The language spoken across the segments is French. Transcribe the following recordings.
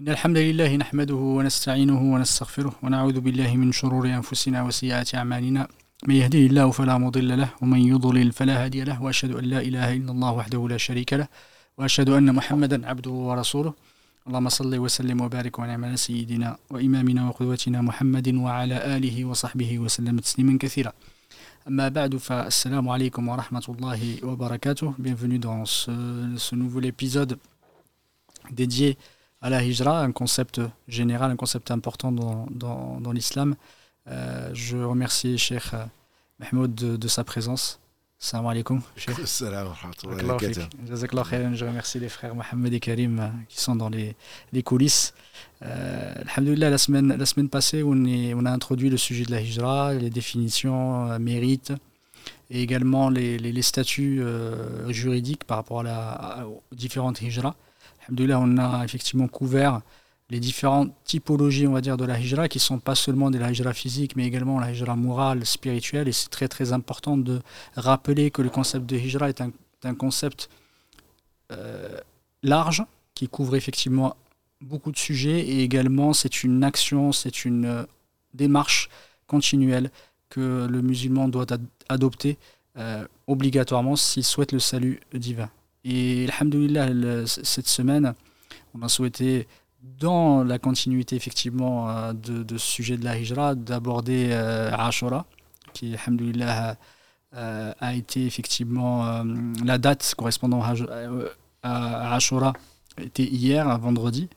إن الحمد لله نحمده ونستعينه ونستغفره ونعوذ بالله من شرور أنفسنا وسيئات أعمالنا. من يهده الله فلا مضل له ومن يضلل فلا هادي له وأشهد أن لا إله إلا الله وحده لا شريك له وأشهد أن محمدا عبده ورسوله. اللهم صل وسلم وبارك ونعم على سيدنا وإمامنا وقدوتنا محمد وعلى آله وصحبه وسلم تسليما كثيرا. أما بعد فالسلام عليكم ورحمة الله وبركاته. Bienvenue dans ce, ce nouvel épisode dédié à la hijra, un concept général, un concept important dans, dans, dans l'islam. Euh, je remercie Cheikh Mahmoud de, de sa présence. Salam alaikum. Salam Je remercie les frères Mohamed et Karim euh, qui sont dans les, les coulisses. Euh, Alhamdulillah, la semaine, la semaine passée, on, est, on a introduit le sujet de la hijra, les définitions, euh, mérites, et également les, les, les statuts euh, juridiques par rapport à la, à, aux différentes hijras. Alhamdulillah, on a effectivement couvert les différentes typologies, on va de la hijra, qui sont pas seulement de la hijra physique, mais également la hijra morale, spirituelle. Et c'est très très important de rappeler que le concept de hijra est un, concept euh, large, qui couvre effectivement beaucoup de sujets, et également c'est une action, c'est une euh, démarche continuelle que le musulman doit ad adopter euh, obligatoirement s'il souhaite le salut divin. Et alhamdoulilah, cette semaine, on a souhaité, dans la continuité effectivement euh, de, ce sujet de la hijra, d'aborder euh, Ashura, qui alhamdoulilah euh, a été effectivement euh, la date correspondant à, à, Ashura était hier, vendredi,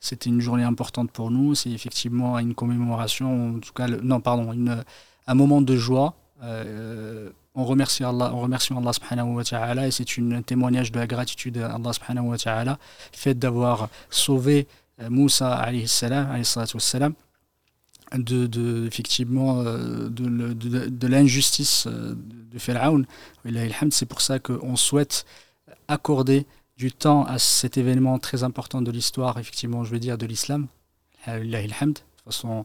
C'était une journée importante pour nous. C'est effectivement une commémoration, en tout cas, non, pardon, un moment de joie. On remercie Allah, on remercie Allah subhanahu et c'est un témoignage de la gratitude à Allah subhanahu fait d'avoir sauvé euh, Moussa alayhi salam, de, de, effectivement de, de, de, de l'injustice de Pharaon. C'est pour ça qu'on souhaite accorder du temps à cet événement très important de l'histoire, effectivement, je veux dire, de l'islam, de façon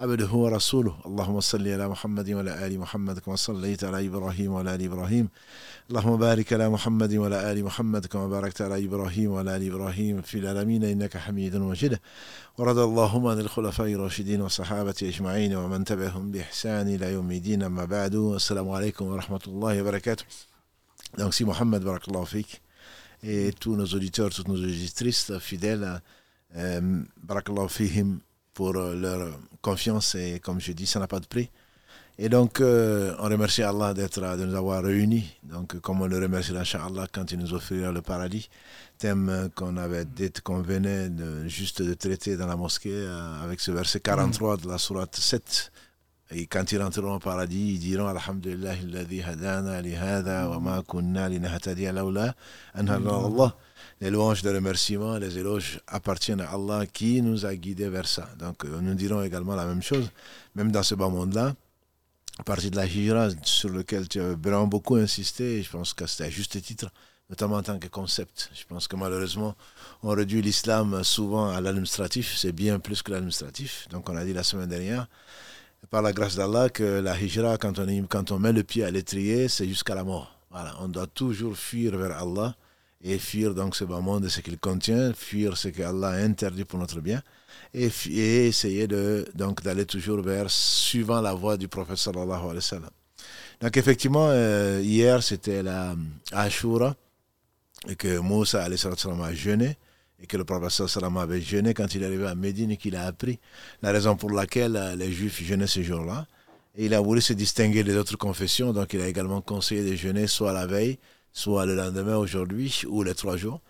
عبده ورسوله. اللهم صل على محمد وعلى آل محمد كما صليت على إبراهيم وعلى آل إبراهيم. اللهم بارك على محمد وعلى آل محمد كما باركت على إبراهيم وعلى آل إبراهيم في العالمين. إنك حميد مجيد. ورد اللهم عن الخلفاء الراشدين والصحابة أجمعين ومن تبعهم بإحسان إلى يوم الدين. أما بعد السلام عليكم ورحمة الله وبركاته. Donc si Mohamed Barakallahu Fik et tous nos auditeurs, toutes nos auditrices fidèles, euh, Barakallahu Fihim pour leur confiance et comme je dis, ça n'a pas de prix. Et donc, euh, on remercie Allah d'être, de nous avoir réunis. Donc, comme on le remercie, Inch'Allah, quand il nous offrira le paradis, thème qu'on avait dit qu'on venait de, juste de traiter dans la mosquée euh, avec ce verset 43 de la sourate 7. Et quand ils rentreront au paradis, ils diront Alhamdulillah, hadana li hadha wa ma kunna linahtadiya lawla an Allah. Les louanges de remerciement, les éloges appartiennent à Allah qui nous a guidés vers ça. Donc, nous dirons également la même chose, même dans ce bas monde-là partie de la hijra sur lequel tu as vraiment beaucoup insisté, je pense que c'était à juste titre, notamment en tant que concept. Je pense que malheureusement, on réduit l'islam souvent à l'administratif, c'est bien plus que l'administratif. Donc on a dit la semaine dernière, par la grâce d'Allah, que la hijra, quand on, met le pied à l'étrier, c'est jusqu'à la mort. On doit toujours fuir vers Allah et fuir donc ce bas monde et ce qu'il contient, fuir ce que Allah a interdit pour notre bien et, essayer de, donc d'aller toujours vers, suivant la voie du prophète sallallahu alayhi wa sallam. Donc effectivement, euh, hier c'était la Ashura, et que Moussa alayhi sallam a jeûné, et que le prophète sallam avait jeûné quand il est arrivé à Médine et qu'il a appris la raison pour laquelle les juifs jeûnaient ce jour-là. Et il a voulu se distinguer des autres confessions, donc il a également conseillé de jeûner soit la veille, soit le lendemain aujourd'hui, ou les trois jours.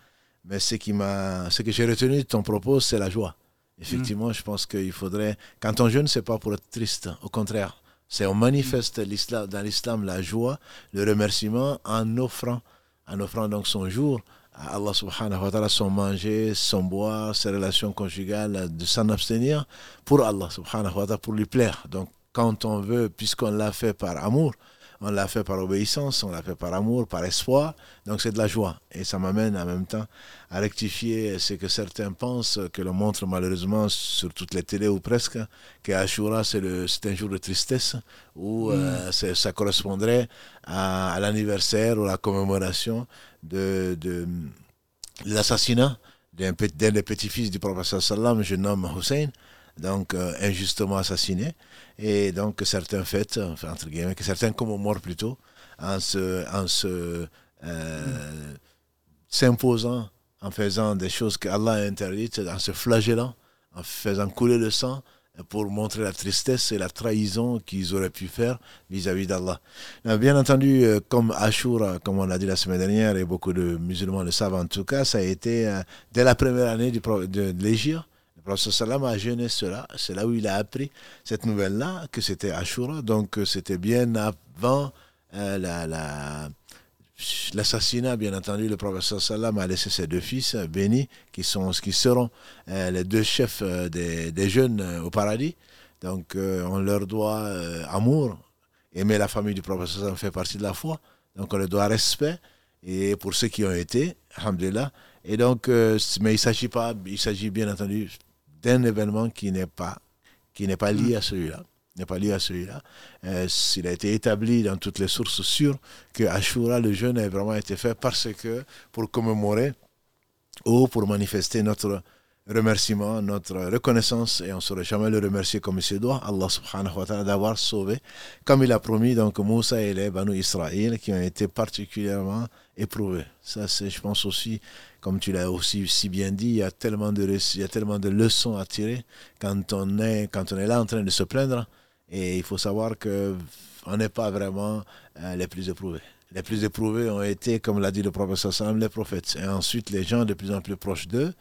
Mais ce, qui m'a, ce que j'ai retenu de ton propos, c'est la joie. Effectivement, mmh. je pense qu'il faudrait. Quand on jeûne, c'est pas pour être triste. Au contraire, c'est on manifeste l'islam, dans l'islam la joie, le remerciement en offrant, en offrant donc son jour à Allah subhanahu wa ta'ala, son manger, son boire, ses relations conjugales, de s'en abstenir pour Allah subhanahu wa ta'ala, pour lui plaire. Donc, quand on veut, puisqu'on l'a fait par amour, on l'a fait par obéissance, on l'a fait par amour, par espoir. Donc c'est de la joie. Et ça m'amène en même temps à rectifier ce que certains pensent, que l'on montre malheureusement sur toutes les télés ou presque, que Ashura c'est un jour de tristesse, où mm. euh, ça correspondrait à, l'anniversaire ou à la commémoration de, de l'assassinat d'un des petits-fils du prophète sallam, je nomme Hussein, donc euh, injustement assassiné, et donc certains fêtent, enfin, entre guillemets, que certains commémorent plutôt, en se, euh, s'imposant, en faisant des choses qu'Allah a interdites, en se flagellant, en faisant couler le sang, pour montrer la tristesse et la trahison qu'ils auraient pu faire vis-à-vis d'Allah. Bien entendu, euh, comme Ashura, comme on l'a dit la semaine dernière, et beaucoup de musulmans le savent en tout cas, ça a été euh, dès la première année de l'Égypte. Le prophète a jeûné cela. C'est là où il a appris cette nouvelle-là, que c'était Ashura. Donc euh, c'était bien avant la, la l'assassinat, bien entendu, le professeur Salam a laissé ses deux fils euh, bénis, qui, sont, qui seront euh, les deux chefs euh, des, jeunes au paradis. Donc, on leur doit amour. Aimer la famille du professeur Salam fait partie de la foi. Donc, on leur doit respect. Et pour ceux qui ont été, alhamdulillah. Et donc, mais il s'agit pas, il s'agit bien entendu d'un événement qui n'est pas, qui n'est pas lié à celui-là n'est pas lié à celui-là. Euh, il a été établi dans toutes les sources sûres que Ashura, le jeûne, a vraiment été fait parce que, pour commémorer ou pour manifester notre remerciement, notre reconnaissance, et on ne saurait jamais le remercier comme il se doit, Allah subhanahu wa ta'ala d'avoir sauvé, comme il a promis, donc Moussa et les Banu Israël qui ont été particulièrement éprouvés. Ça, c'est, je pense aussi, comme tu l'as aussi si bien dit, il y a tellement de, il y a tellement de leçons à tirer quand on est, quand on est là en train de se plaindre et il faut savoir qu'on n'est pas vraiment euh, les plus éprouvés. Les plus éprouvés ont été, comme l'a dit le Salam, les prophètes. Et ensuite, les gens de plus en plus proches d'eux.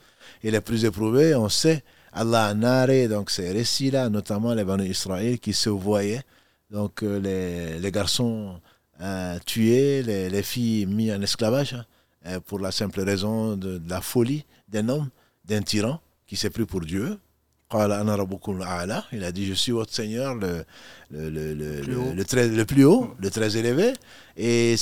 Et les plus éprouvés, on sait, Allah a narré donc, ces récits-là, notamment les Banu Israël qui se voyaient. Donc, euh, les, les, garçons euh, tués, les, les, filles mises en esclavage, hein, pour la simple raison de, de la folie d'un homme, d'un tyran qui s'est pris pour Dieu, il a dit, je suis votre Seigneur, le, le, le, le, le très, le plus haut, le très élevé. Et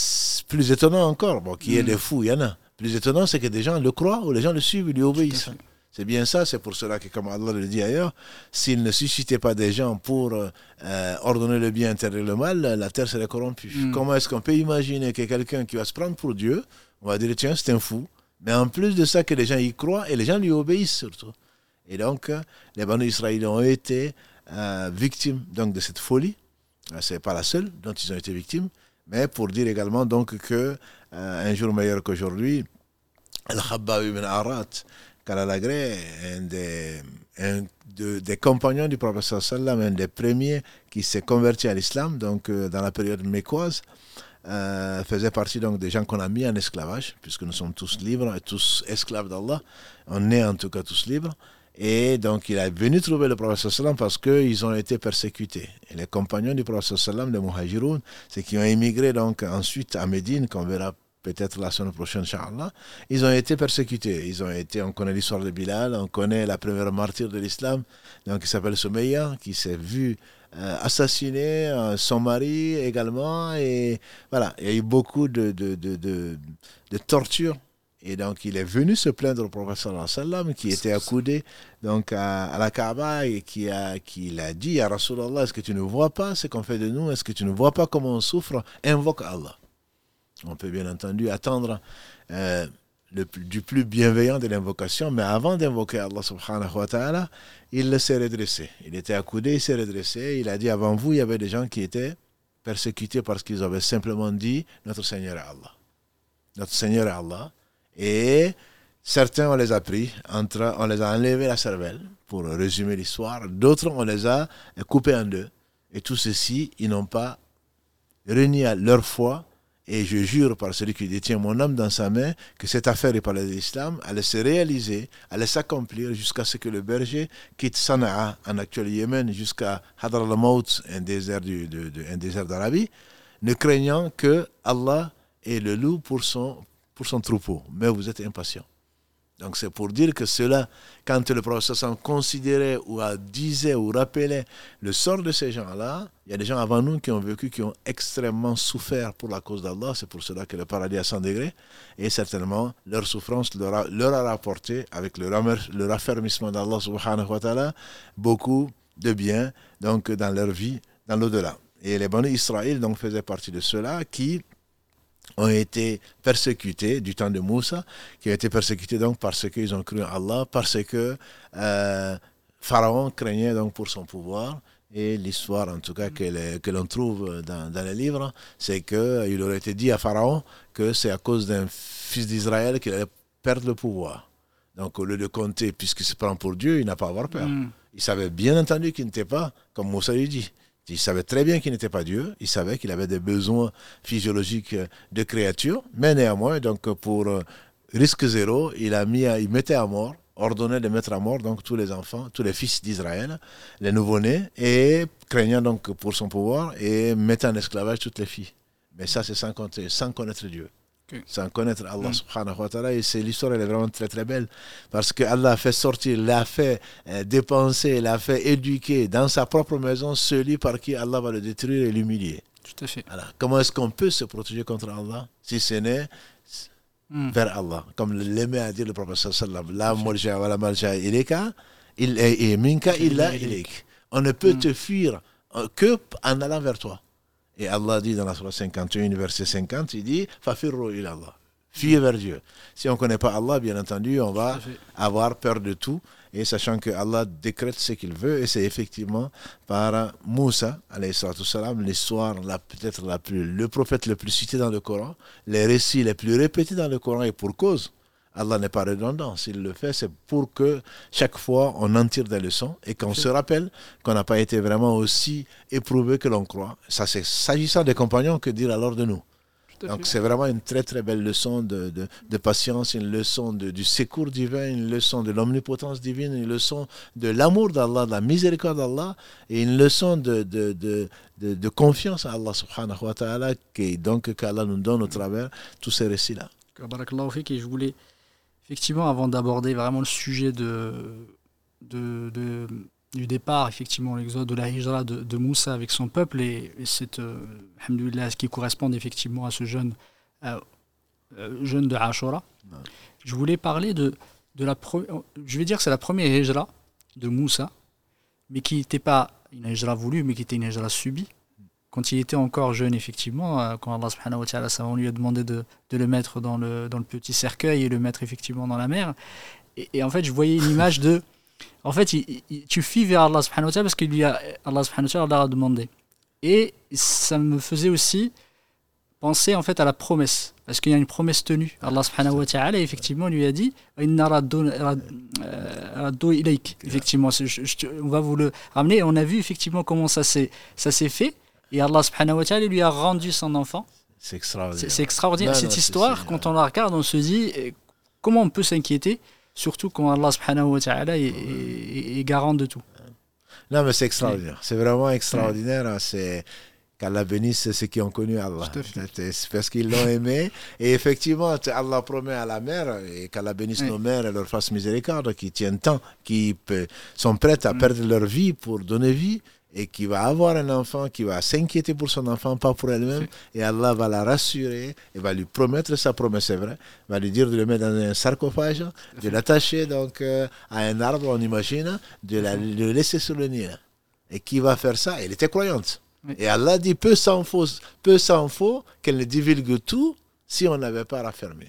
plus étonnant encore, bon, qui est des fous, il y en a. Plus étonnant, c'est que des gens le croient ou les gens le suivent, lui obéissent. C'est bien ça, c'est pour cela que, comme Allah le dit ailleurs, s'il ne suscitait pas des gens pour euh, ordonner le bien, interdire le mal, la terre serait corrompue. Mm. Comment est-ce qu'on peut imaginer que quelqu'un qui va se prendre pour Dieu, on va dire, tiens, c'est un fou, mais en plus de ça, que les gens y croient et les gens lui obéissent surtout. Et donc, les Banu Israéliens ont été euh, victimes donc, de cette folie. Euh, Ce n'est pas la seule dont ils ont été victimes, mais pour dire également donc que un jour meilleur qu'aujourd'hui, Al-Khabbab ibn Arat, Kalalagré, un des, un des compagnons du professeur Sallam, un des premiers qui s'est converti à l'islam, donc dans la période mécoise, faisait partie donc des gens qu'on a mis en esclavage, puisque nous sommes tous libres et tous esclaves d'Allah. On est en tout cas tous libres. Et donc, il est venu trouver le prophète sallam parce qu'ils ont été persécutés. Et les compagnons du prophète sallam, les muhajiroun, c'est qui ont émigré donc ensuite à Médine, qu'on verra peut-être la semaine prochaine, Inch'Allah, ils ont été persécutés. Ils ont été, on connaît l'histoire de Bilal, on connaît la première martyre de l'islam, donc qui s'appelle Soumeya, qui s'est vu euh, assassiner euh, son mari également. Et voilà, il y a eu beaucoup de, de, de, de, de tortures et donc, il est venu se plaindre au prophète sallam qui était accoudé donc, à, la Kaaba et qui a, qui l'a dit à Rasulallah Est-ce que tu ne vois pas ce qu'on fait de nous? Est-ce que tu ne vois pas comment on souffre? Invoque Allah. On peut bien entendu attendre euh, le, du plus bienveillant de l'invocation, mais avant d'invoquer Allah subhanahu wa ta'ala, il s'est redressé. Il était accoudé, il s'est redressé. Il a dit Avant vous, il y avait des gens qui étaient persécutés parce qu'ils avaient simplement dit Notre Seigneur est Allah. Notre Seigneur est Allah. Et certains, on les a pris, on les a enlevé la cervelle, pour résumer l'histoire. D'autres, on les a coupés en deux. Et tout ceci, ils n'ont pas renié leur foi. Et je jure par celui qui détient mon âme dans sa main que cette affaire est par l'islam allait se réaliser, allait s'accomplir jusqu'à ce que le berger quitte Sana'a, en actuel Yémen, jusqu'à Hadr al-Maut, un désert d'Arabie, ne craignant que Allah ait le loup pour son, pour son troupeau. Mais vous êtes impatient. Donc c'est pour dire que cela, quand le professeur considérait ou disait ou rappelait le sort de ces gens-là, il y a des gens avant nous qui ont vécu, qui ont extrêmement souffert pour la cause d'Allah. C'est pour cela que le paradis à 100 degrés. Et certainement, leur souffrance leur a, a rapporté, avec le, raffermissement d'Allah subhanahu wa ta'ala, beaucoup de bien donc, dans leur vie, dans l'au-delà. Et les bons Israël donc, faisaient partie de ceux-là qui ont été persécutés du temps de Moussa, qui ont été persécutés donc parce qu'ils ont cru en Allah, parce que euh, Pharaon craignait donc pour son pouvoir. Et l'histoire, en tout cas, que, l'on trouve dans, dans les livres, c'est qu'il aurait été dit à Pharaon que c'est à cause d'un fils d'Israël qu'il allait perdre le pouvoir. Donc, au lieu de compter, puisqu'il se prend pour Dieu, il n'a pas à avoir peur. Mm. Il savait bien entendu qu'il n'était pas, comme Moussa lui dit, il savait très bien qu'il n'était pas Dieu, il savait qu'il avait des besoins physiologiques de créature, mais néanmoins, donc pour euh, risque zéro, il a mis, il mettait à mort, ordonnait de mettre à mort donc tous les enfants, tous les fils d'Israël, les nouveau-nés, et craignant donc pour son pouvoir et mettant en esclavage toutes les filles. Mais ça, c'est sans, sans connaître Dieu sans connaître Allah mm. subhanahu wa ta'ala. Et c'est, l'histoire, elle est vraiment très très belle. Parce que Allah a fait sortir, l'a fait euh, dépenser, l'a fait éduquer dans sa propre maison celui par qui Allah va le détruire et l'humilier. Tout à fait. Comment est-ce qu'on peut se protéger contre Allah si ce n'est mm. vers Allah? Comme l'aimait à dire le prophète sallallahu La wa la ilika, et minka illa ilik. On ne peut mm. te fuir euh, que en allant vers toi. Et Allah dit dans la Surah 51, verset 50, il dit Fafirru ilallah. Fuyez vers Dieu. Si on ne connaît pas Allah, bien entendu, on va avoir peur de tout. Et sachant que Allah décrète ce qu'il veut, et c'est effectivement par Moussa, l'histoire peut-être la plus, le prophète le plus cité dans le Coran, les récits les plus répétés dans le Coran, et pour cause. Allah n'est pas redondant. S'il le fait, c'est pour que chaque fois on en tire des leçons et qu'on se rappelle qu'on n'a pas été vraiment aussi éprouvé que l'on croit. Ça, c'est s'agissant des compagnons que dire alors de nous. Donc c'est vraiment une très très belle leçon de, de, patience, une leçon de, du secours divin, une leçon de l'omnipotence divine, une leçon de l'amour d'Allah, de la miséricorde d'Allah et une leçon de, de, confiance à Allah subhanahu wa ta'ala donc qu'Allah nous donne au travers tous ces récits-là. je voulais effectivement, avant d'aborder vraiment le sujet de, de, du départ, effectivement, l'exode de la hijra de, Moussa avec son peuple et, cette, euh, ce qui correspond effectivement à ce jeune, euh, euh, jeune de Ashura, je voulais parler de, de la je vais dire que c'est la première hijra de Moussa, mais qui n'était pas une hijra voulue, mais qui était une hijra subie quand il était encore jeune, effectivement, euh, quand Allah subhanahu wa ta'ala on lui a demandé de, de, le mettre dans le, dans le petit cercueil et le mettre effectivement dans la mer. Et, en fait, je voyais une image de. En fait, tu fuis vers Allah subhanahu wa ta'ala parce que lui a, Allah subhanahu wa ta'ala a demandé. Et ça me faisait aussi penser en fait à la promesse. Parce qu'il y a une promesse tenue. Allah subhanahu wa ta'ala, effectivement, lui a dit euh, Effectivement, on va vous le ramener. Et on a vu effectivement comment ça s'est fait. Et Allah subhanahu wa ta'ala lui a rendu son enfant. C'est extraordinaire. C'est extraordinaire. Cette histoire, quand on la regarde, on se dit eh, comment on peut s'inquiéter, surtout quand Allah subhanahu wa ta'ala est, garant de tout. Non, mais c'est extraordinaire. C'est vraiment extraordinaire. Hein. C'est qu'Allah bénisse ceux qui ont connu Allah. C'est parce qu'ils l'ont aimé. Et effectivement, Allah promet à la mère, et qu'Allah bénisse nos mères et leur fasse miséricorde, qui tiennent tant, qui sont prêtes à mm. perdre leur vie pour donner vie et qui va avoir un enfant, qui va s'inquiéter pour son enfant, pas pour elle-même, et Allah va la rassurer, et va lui promettre sa promesse, c'est vrai, va lui dire de le mettre dans un sarcophage, de l'attacher donc euh, à un arbre, on imagine, de, la, le laisser sur le nid. Et qui va faire ça? Elle était croyante. Et Allah dit, peu s'en faut, peu s'en faut qu'elle ne divulgue tout si on n'avait pas raffermé.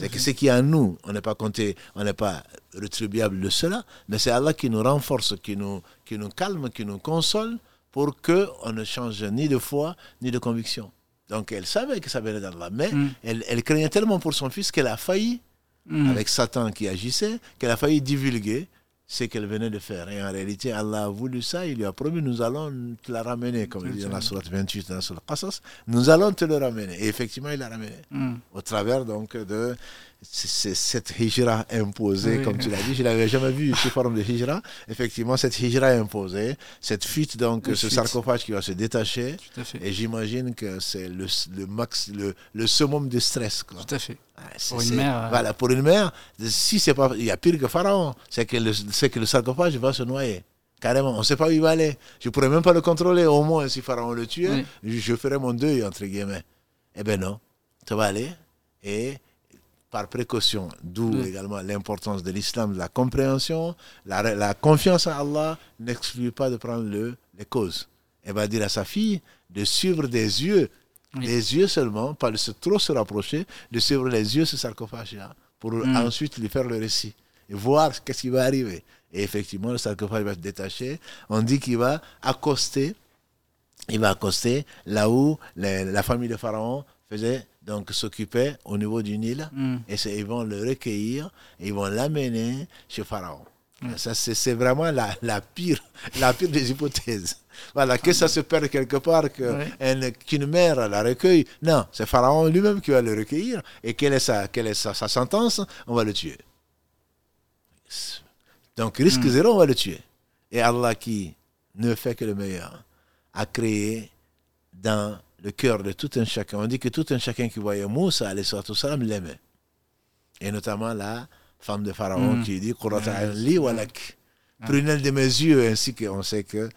C'est que ce qui est en nous, on n'est pas compté, on n'est pas rétribuable de cela, mais c'est Allah qui nous renforce, qui nous, qui nous calme, qui nous console pour qu'on ne change ni de foi ni de conviction. Donc elle savait que ça venait d'Allah, mais mm. elle, elle, craignait tellement pour son fils qu'elle a failli, mm. avec Satan qui agissait, qu'elle a failli divulguer ce qu'elle venait de faire. Et en réalité, Allah a voulu ça, il lui a promis, nous allons te la ramener, comme il dit dans la Sourate 28, dans la Qasas, nous allons te le ramener. Et effectivement, il l'a ramené. Mm. Au travers donc de cette hijra imposée, comme tu l'as dit, je l'avais jamais vu sous forme de hijra. Effectivement, cette hijra imposée, cette fuite, donc ce sarcophage qui va se détacher. Et j'imagine que c'est le, le, max, le, le summum de stress. Quoi. Tout à fait. pour une mère. Euh, voilà, pour une mère, si c'est pas, il y a pire que Pharaon, c'est que le, c'est que le sarcophage va se noyer. Carrément, on ne sait pas où il va aller. Je ne pourrais même pas le contrôler. Au moins, si Pharaon le tuait, je, ferais mon deuil, entre guillemets. Eh bien non, ça va aller. Et par précaution, d'où également l'importance de l'islam, de la compréhension, la, confiance en Allah n'exclut pas de prendre le, les causes. Elle va dire à sa fille de suivre des yeux, des yeux seulement, pas de se, trop se rapprocher, de suivre les yeux ce sarcophage-là, pour mm. ensuite lui faire le récit et voir qu'est-ce qui va arriver. Et effectivement, le sarcophage va se détacher. On dit qu'il va accoster, il va accoster là où la famille de Pharaon faisait donc s'occuper au niveau du Nil mm. et ils vont le recueillir et ils vont l'amener chez Pharaon. Mm. Ça, c'est vraiment la, la, pire, la pire des hypothèses. Voilà, que ça se perde quelque part, qu'une mère la recueille. Non, c'est Pharaon lui-même qui va le recueillir. Et quelle est, sa, quelle est sa, sentence? On va le tuer. Donc, risque mm. zéro, on va le tuer. Et Allah qui ne fait que le meilleur, a créé dans le cœur de tout un chacun. On dit que tout un chacun qui voyait Moussa, salam, l'aimait. Et notamment la femme de Pharaon mm. qui dit li walak. Prunelle de mes yeux, ainsi qu'on sait que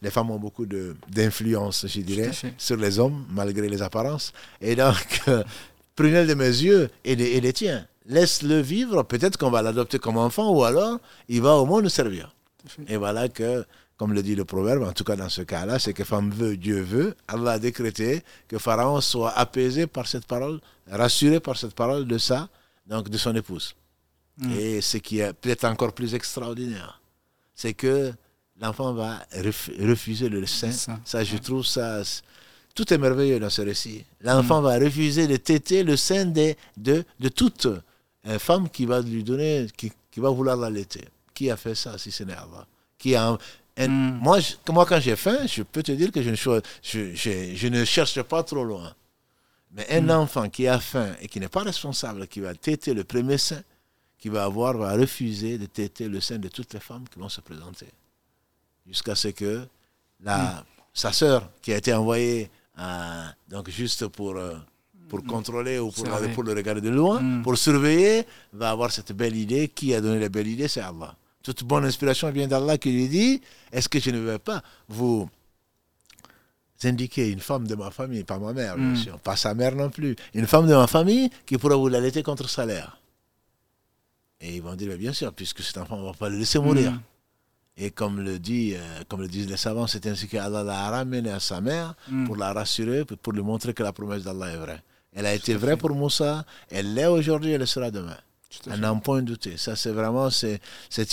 les femmes ont beaucoup d'influence, je dirais, sur les hommes, malgré les apparences. Et donc, prunelle de mes yeux et, et les tiens. Laisse-le vivre, peut-être qu'on va l'adopter comme enfant, ou alors il va au moins nous servir. Et voilà que comme le dit le proverbe, en tout cas dans ce cas-là, c'est que femme veut, Dieu veut. Allah a décrété que Pharaon soit apaisé par cette parole, rassuré par cette parole de ça, donc de son épouse. Hmm. Et ce qui est peut-être encore plus extraordinaire, c'est que l'enfant va refuser le sein. Ça, je trouve ça. Tout est merveilleux dans ce récit. L'enfant hmm. va refuser de téter le sein de, de, de toute euh, femme qui va lui donner, qui, qui va vouloir l'allaiter. Qui a fait ça si ce n'est Allah? Qui a, Hmm. Moi, moi, quand j'ai faim, je peux te dire que je ne, je, je, ne cherche pas trop loin. Mais un hmm. enfant qui a faim et qui n'est pas responsable, qui va téter le premier sein, qui va avoir, va refuser de téter le sein de toutes les femmes qui vont se présenter. Jusqu'à ce que la, hmm. sa sœur, qui a été envoyée donc juste pour, euh, pour contrôler ou pour, pour le regarder de loin, pour surveiller, va avoir cette belle idée. Qui a donné la belle idée? C'est Allah. Toute bonne inspiration vient d'Allah qui lui dit Est-ce que je ne vais pas vous indiquer une femme de ma famille, pas ma mère, bien hmm. sûr, pas sa mère non plus, une femme de ma famille qui pourra vous l'allaiter contre salaire Et ils vont dire Bien sûr, puisque cet enfant, on ne va pas le laisser mourir. Hmm. Et comme le, dit, euh, comme le disent les savants, c'est ainsi qu'Allah l'a ramené à sa mère hmm. pour la rassurer, pour lui montrer que la promesse d'Allah est vraie. Elle a été vraie pour Moussa, elle l'est aujourd'hui, elle le sera demain. À n'en point douter. Ça, c'est vraiment, c'est,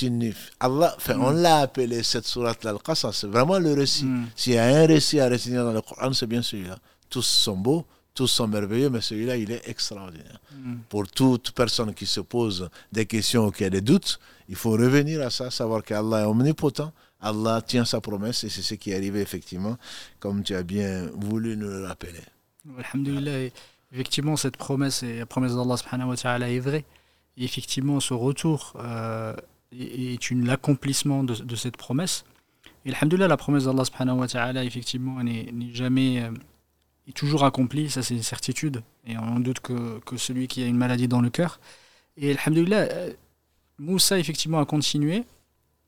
une. Allah, on mm. l'a appelé cette sourate Al-Qasas. C'est vraiment le récit. Mm. S'il y a un récit à retenir dans le Coran, c'est bien celui-là. Tous sont beaux, tous sont merveilleux, mais celui-là, il est extraordinaire. Mm. Pour toute personne qui se pose des questions ou qui a des doutes, il faut revenir à ça, savoir qu'Allah est omnipotent. Allah tient sa promesse et c'est ce qui est arrivé effectivement, comme tu as bien voulu nous le rappeler. Alhamdulillah, effectivement, cette promesse et la promesse d'Allah subhanahu wa ta'ala est vraie effectivement, ce retour euh, est, une l'accomplissement de, cette promesse. Et alhamdoulilah, la promesse d'Allah subhanahu wa ta'ala, effectivement, n'est jamais, euh, est toujours accomplie, ça c'est une certitude. Et on doute que, que, celui qui a une maladie dans le cœur. Et alhamdoulilah, euh, Moussa, effectivement, a continué.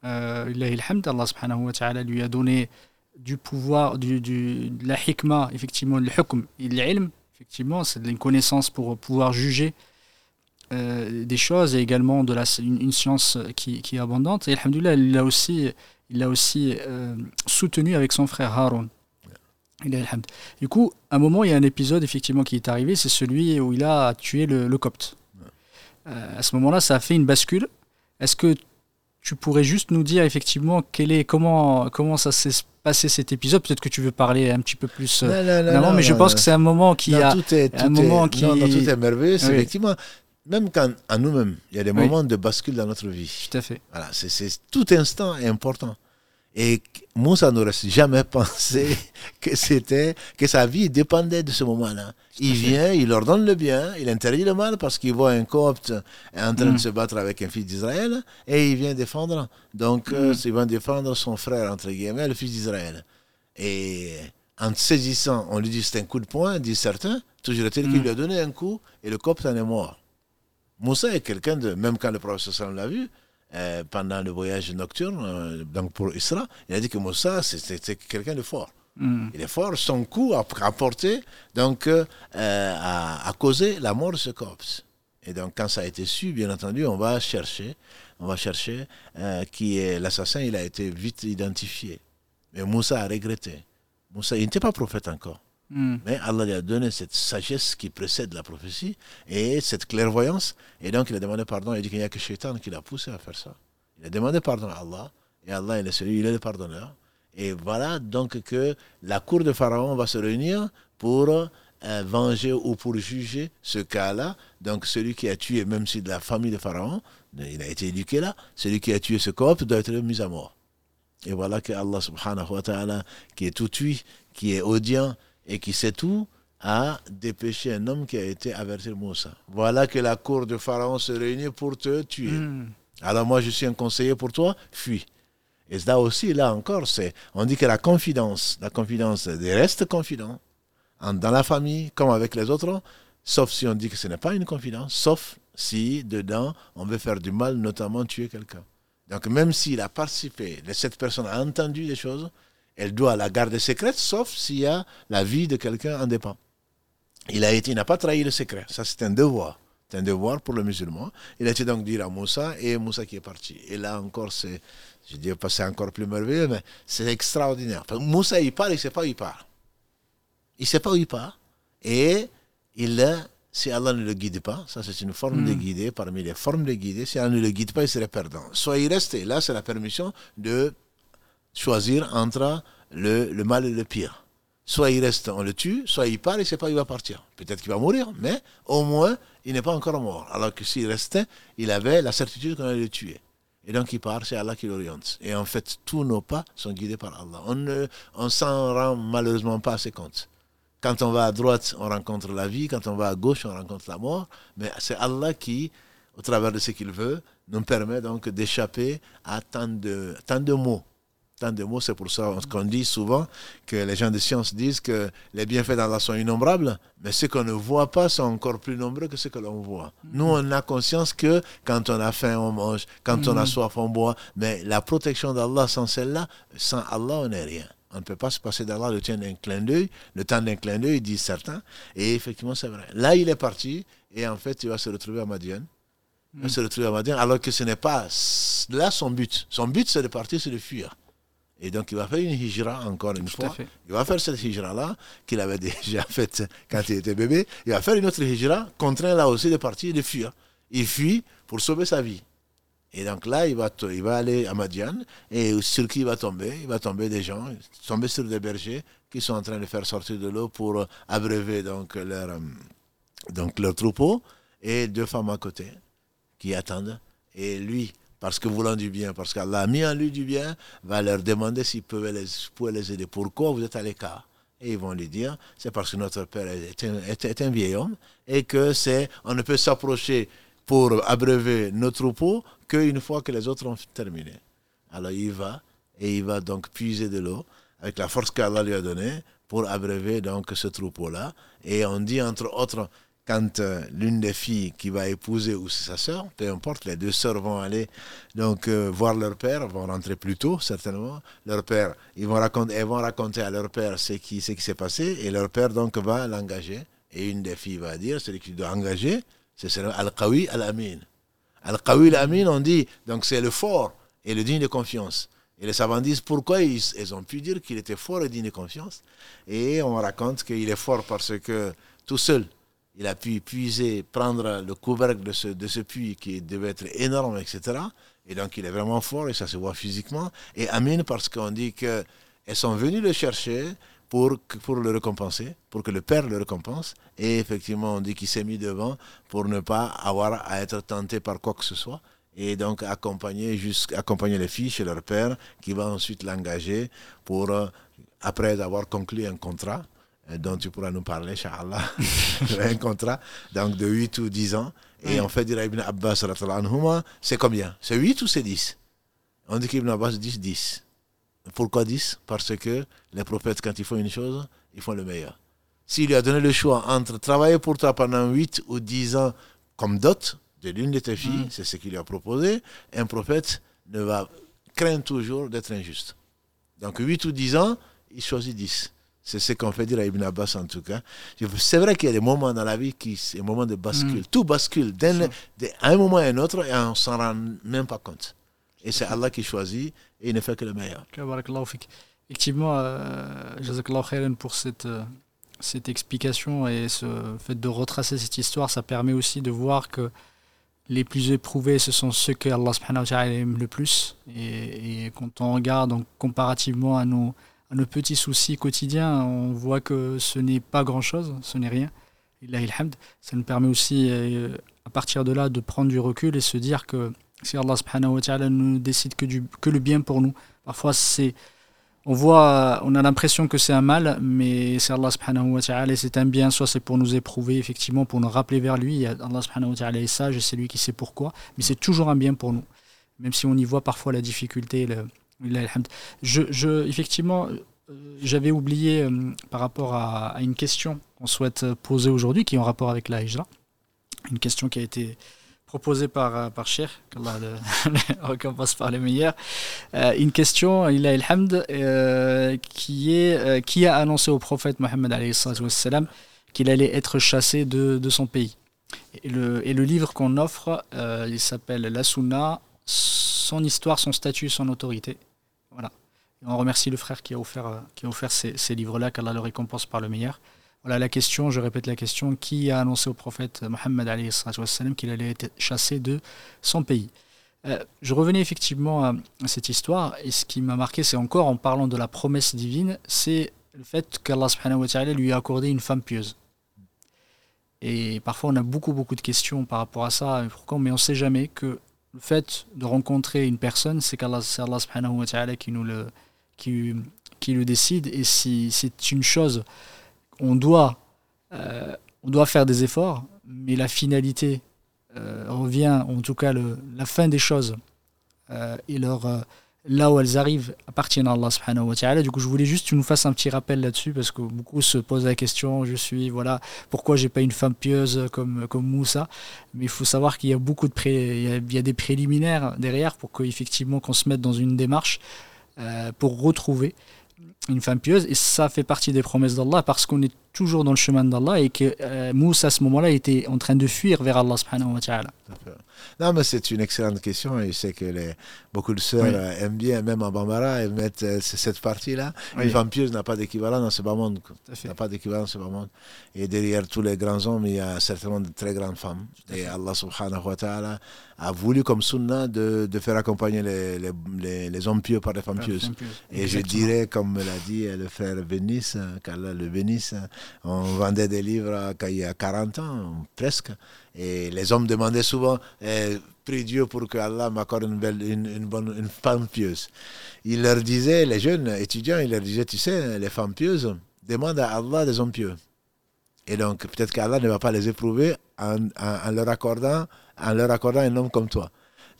Euh, Allah subhanahu wa ta'ala lui a donné du pouvoir, du, du, de la hikmah, effectivement, le hukm et l'ilm, effectivement, c'est une connaissance pour pouvoir juger euh, des choses et également de la, une, science qui, qui, est abondante. Et Alhamdulillah, il l'a aussi, il aussi euh, soutenu avec son frère Haroun. Du coup, à un moment, il y a un épisode effectivement qui est arrivé, c'est celui où il a tué le, copte. Euh, à ce moment-là, ça a fait une bascule. Est-ce que tu pourrais juste nous dire effectivement quel est, comment, comment ça s'est passé cet épisode? Peut-être que tu veux parler un petit peu plus non, non, mais je pense que c'est un moment qui a tout est, un moment qui tout est merveilleux. Effectivement, même quand à nous-mêmes, il y a des moments de bascule dans notre vie. Tout à fait. Voilà, c'est tout instant est important. Et Moussa n'aurait jamais pensé que c'était que sa vie dépendait de ce moment-là. Il vient, il ordonne le bien, il interdit le mal parce qu'il voit un copte en train de mm. se battre avec un fils d'Israël et il vient défendre. Donc, euh, mm. il va défendre son frère, entre guillemets, le fils d'Israël. Et en saisissant, on lui dit c'est un coup de poing, dit certains, toujours est-il qu'il mm. lui a donné un coup et le copte en est mort. Moussa est quelqu'un de, même quand le professeur l'a vu, euh, pendant le voyage nocturne, euh, donc pour Isra, il a dit que Moussa, c'est quelqu'un de fort. Hmm. Il est fort, son coup a apporté, donc, euh, a, causé la mort de ce corps. Et donc, quand ça a été su, bien entendu, on va chercher, on va chercher qui est l'assassin. Il a été vite identifié. Mais Moussa a regretté. Moussa, il n'était pas prophète encore. Hmm. Mais Allah lui a donné cette sagesse qui précède la prophétie et cette clairvoyance. Et donc il a demandé pardon. Il a dit qu'il n'y a que Shaitan qui l'a poussé à faire ça. Il a demandé pardon à Allah. Et Allah, il est celui, il est le pardonneur. Et voilà donc que la cour de Pharaon va se réunir pour euh, venger ou pour juger ce cas-là. Donc celui qui a tué, même si de la famille de Pharaon, il a été éduqué là, celui qui a tué ce corps doit être mis à mort. Et voilà que Allah subhanahu wa ta'ala, qui est tout tuit, qui est audient, et qui sait tout, a dépêché un homme qui a été averti de Moussa. Voilà que la cour de Pharaon se réunit pour te tuer. Hmm. Alors moi, je suis un conseiller pour toi, fuis. Et là aussi, là encore, c'est, on dit que la confidence, la confidence reste confident dans la famille comme avec les autres, sauf si on dit que ce n'est pas une confidence, sauf si dedans on veut faire du mal, notamment tuer quelqu'un. Donc même s'il a participé, cette personne a entendu des choses, elle doit la garder secrète, sauf s'il y a la vie de quelqu'un en dépend. Il a été, n'a pas trahi le secret. Ça, c'est un devoir. C'est un devoir pour le musulman. Il a été donc dire à Moussa et Moussa qui est parti. Et là encore, c'est, je dis pas c'est encore plus merveilleux, mais c'est extraordinaire. Moussa, il part, il ne sait pas où il part. Il ne sait pas où il part. Et il si Allah ne le guide pas, ça c'est une forme de hmm. guider parmi les formes de guider. Si Allah ne le guide pas, il serait perdant. Soit il reste, là c'est la permission de choisir entre le, mal et le pire. Soit il reste, on le tue, soit il part et ne sait pas où il va partir. Peut-être qu'il va mourir, mais au moins, il n'est pas encore mort. Alors que s'il restait, il avait la certitude qu'on allait le tuer. Et donc il part, c'est Allah qui l'oriente. Et en fait, tous nos pas sont guidés par Allah. On ne s'en rend malheureusement pas assez compte. Quand on va à droite, on rencontre la vie. Quand on va à gauche, on rencontre la mort. Mais c'est Allah qui, au travers de ce qu'il veut, nous permet donc d'échapper à tant de, tant de mots tant de mots. C'est pour ça qu'on dit souvent que les gens de science disent que les bienfaits d'Allah sont innombrables, mais ceux qu'on ne voit pas sont encore plus nombreux que ceux que l'on voit. Nous, on a conscience que quand on a faim, on mange, quand on a mm-hmm. soif, on boit, mais la protection d'Allah sans celle-là, sans Allah, on n'est rien. On ne peut pas se passer d'Allah le temps d'un clin d'œil, le temps d'un clin d'œil, disent certains. Et effectivement, c'est vrai. Là, il est parti, et en fait, il va se retrouver à Madian. Il va se retrouver à Madian, alors que ce n'est pas là son but. Son but, c'est de partir, c'est de fuir. Et donc, il va faire une hijra encore une fois. Il va faire cette hijra-là, qu'il avait déjà faite quand il était bébé. Il va faire une autre hijra, contraint là aussi de partir et de fuir. Il fuit pour sauver sa vie. Et donc là, il va, il va aller à Madian, et sur qui il va tomber? Il va tomber des gens, tomber sur des bergers qui sont en train de faire sortir de l'eau pour abreuver donc leur, euh, donc leur troupeau, et deux femmes à côté qui attendent. Et lui, parce que voulant du bien, parce qu'Allah a mis en lui du bien, va leur demander s'il peut les, les aider. Pourquoi vous êtes à l'écart? Et ils vont lui dire, c'est parce que notre père est un, est un vieil homme et que c'est, on ne peut s'approcher pour abreuver nos troupeaux qu'une fois que les autres ont terminé. Alors il va et il va donc puiser de l'eau avec la force qu'Allah lui a donnée pour abreuver donc ce troupeau-là. Et on dit entre autres quand euh, l'une des filles qui va épouser ou sa sœur, peu importe, les deux sœurs vont aller donc euh, voir leur père, vont rentrer plus tôt certainement. Leur père, ils vont raconter, elles vont raconter à leur père ce qui ce qui s'est passé et leur père donc va l'engager. Et une des filles va dire, celui qui doit engager, c'est Al-Qawi Al-Amin. Al-Qawi Al-Amin, on dit, donc c'est le fort et le digne de confiance. Et les savants disent pourquoi ils, ils ont pu dire qu'il était fort et digne de confiance. Et on raconte qu'il est fort parce que tout seul, il a pu puiser, prendre le couvercle de ce, de ce puits qui devait être énorme, etc. Et donc il est vraiment fort et ça se voit physiquement. Et Amin parce qu'on dit qu'elles sont venues le chercher pour, pour le récompenser, pour que le Père le récompense. Et effectivement, on dit qu'il s'est mis devant pour ne pas avoir à être tenté par quoi que ce soit. et donc accompagner, accompagner les filles chez leur père qui va ensuite l'engager pour, euh, après avoir conclu un contrat, dont tu pourras nous parler, Inch'Allah, un contrat donc de 8 ou 10 ans. Et on fait dire à Ibn Abbas, c'est combien? C'est 8 ou c'est 10 On dit qu'Ibn Abbas dit 10. Pourquoi 10 Parce que les prophètes, quand ils font une chose, ils font le meilleur. S'il lui a donné le choix entre travailler pour toi pendant 8 ou 10 ans comme dot de l'une de tes filles, mm. c'est ce qu'il lui a proposé, un prophète ne va craindre toujours d'être injuste. Donc 8 ou 10 ans, il choisit 10. C'est ce qu'on fait dire à Ibn Abbas en tout cas. C'est vrai qu'il y a des moments dans la vie qui sont des moments de bascule. Mm. Tout bascule d'un, un moment à un autre et on s'en rend même pas compte. Et c'est Allah qui choisit et il ne fait que le meilleur. Effectivement, euh, pour cette, euh, cette explication et ce fait de retracer cette histoire, ça permet aussi de voir que les plus éprouvés, ce sont ceux que Allah aime le plus. Et, et, quand on regarde donc, comparativement à nos, nos petits soucis quotidiens, on voit que ce n'est pas grand-chose, ce n'est rien. Ça nous permet aussi, euh, à partir de là, de prendre du recul et se dire que si Allah subhanahu wa ta'ala ne décide que, du, que le bien pour nous, parfois c'est on voit, on a l'impression que c'est un mal, mais c'est Allah subhanahu wa ta'ala, c'est un bien, soit c'est pour nous éprouver, effectivement, pour nous rappeler vers lui. Allah subhanahu wa ta'ala est sage et c'est lui qui sait pourquoi, mais c'est toujours un bien pour nous, même si on y voit parfois la difficulté. Je, je, effectivement, euh, j'avais oublié euh, par rapport à, une question qu'on souhaite poser aujourd'hui, qui est en rapport avec la hijra, une question qui a été proposé par, euh, par Cheikh, qu'Allah récompense par les meilleurs. Euh, une question, il a euh, qui, est, qui a annoncé au prophète Mohammed qu'il allait être chassé de, de, son pays. Et le, et le livre qu'on offre, il s'appelle La Sunna, son histoire, son statut, son autorité. Voilà. on remercie le frère qui a offert, qui a offert ces, livres-là, qu'Allah le récompense par le meilleur. Voilà la question, je répète la question, qui a annoncé au prophète Mohammed qu'il allait être chassé de son pays? Euh, Je revenais effectivement à, cette histoire, et ce qui m'a marqué, c'est encore en parlant de la promesse divine, c'est le fait qu'Allah lui a accordé une femme pieuse. Et parfois on a beaucoup beaucoup de questions par rapport à ça, mais on ne sait jamais que le fait de rencontrer une personne, c'est qu'Allah qui nous le, qui, qui le décide, et si c'est une chose on doit, euh, on doit faire des efforts, mais la finalité euh, revient, en tout cas la fin des choses, euh, et leur, là où elles arrivent appartiennent à Allah subhanahu wa ta'ala. Du coup, je voulais juste que tu nous fasses un petit rappel là-dessus, parce que beaucoup se posent la question, je suis, voilà, pourquoi j'ai pas une femme pieuse comme, comme Moussa? Mais il faut savoir qu'il y a beaucoup de pré, il y a, des préliminaires derrière pour qu'effectivement qu'on se mette dans une démarche pour retrouver une femme pieuse et ça fait partie des promesses d'Allah parce qu'on est toujours dans le chemin d'Allah et que euh, Moussa à ce moment-là était en train de fuir vers Allah subhanahu wa ta'ala. Non, mais c'est une excellente question et je sais que les, beaucoup de sœurs euh, aiment bien, même en Bambara, elles mettent euh, cette partie-là. Une femme pieuse n'a pas d'équivalent dans ce bas monde. N'a pas d'équivalent dans ce bas monde. Et derrière tous les grands hommes, il y a certainement de très grandes femmes. Et Allah subhanahu wa ta'ala a voulu comme sunnah de, de faire accompagner les, les, les, hommes pieux par des femmes pieuses. Et je dirais, comme l'a dit le frère Bénis, qu'Allah le bénisse, on vendait des livres il y a 40 ans, presque. Et les hommes demandaient souvent, eh, prie Dieu pour que Allah m'accorde une, bonne, femme pieuse. Il leur disait, les jeunes étudiants, il leur disait, tu sais, les femmes pieuses demandent à Allah des hommes pieux. Et donc, peut-être qu'Allah ne va pas les éprouver en leur accordant un homme comme toi.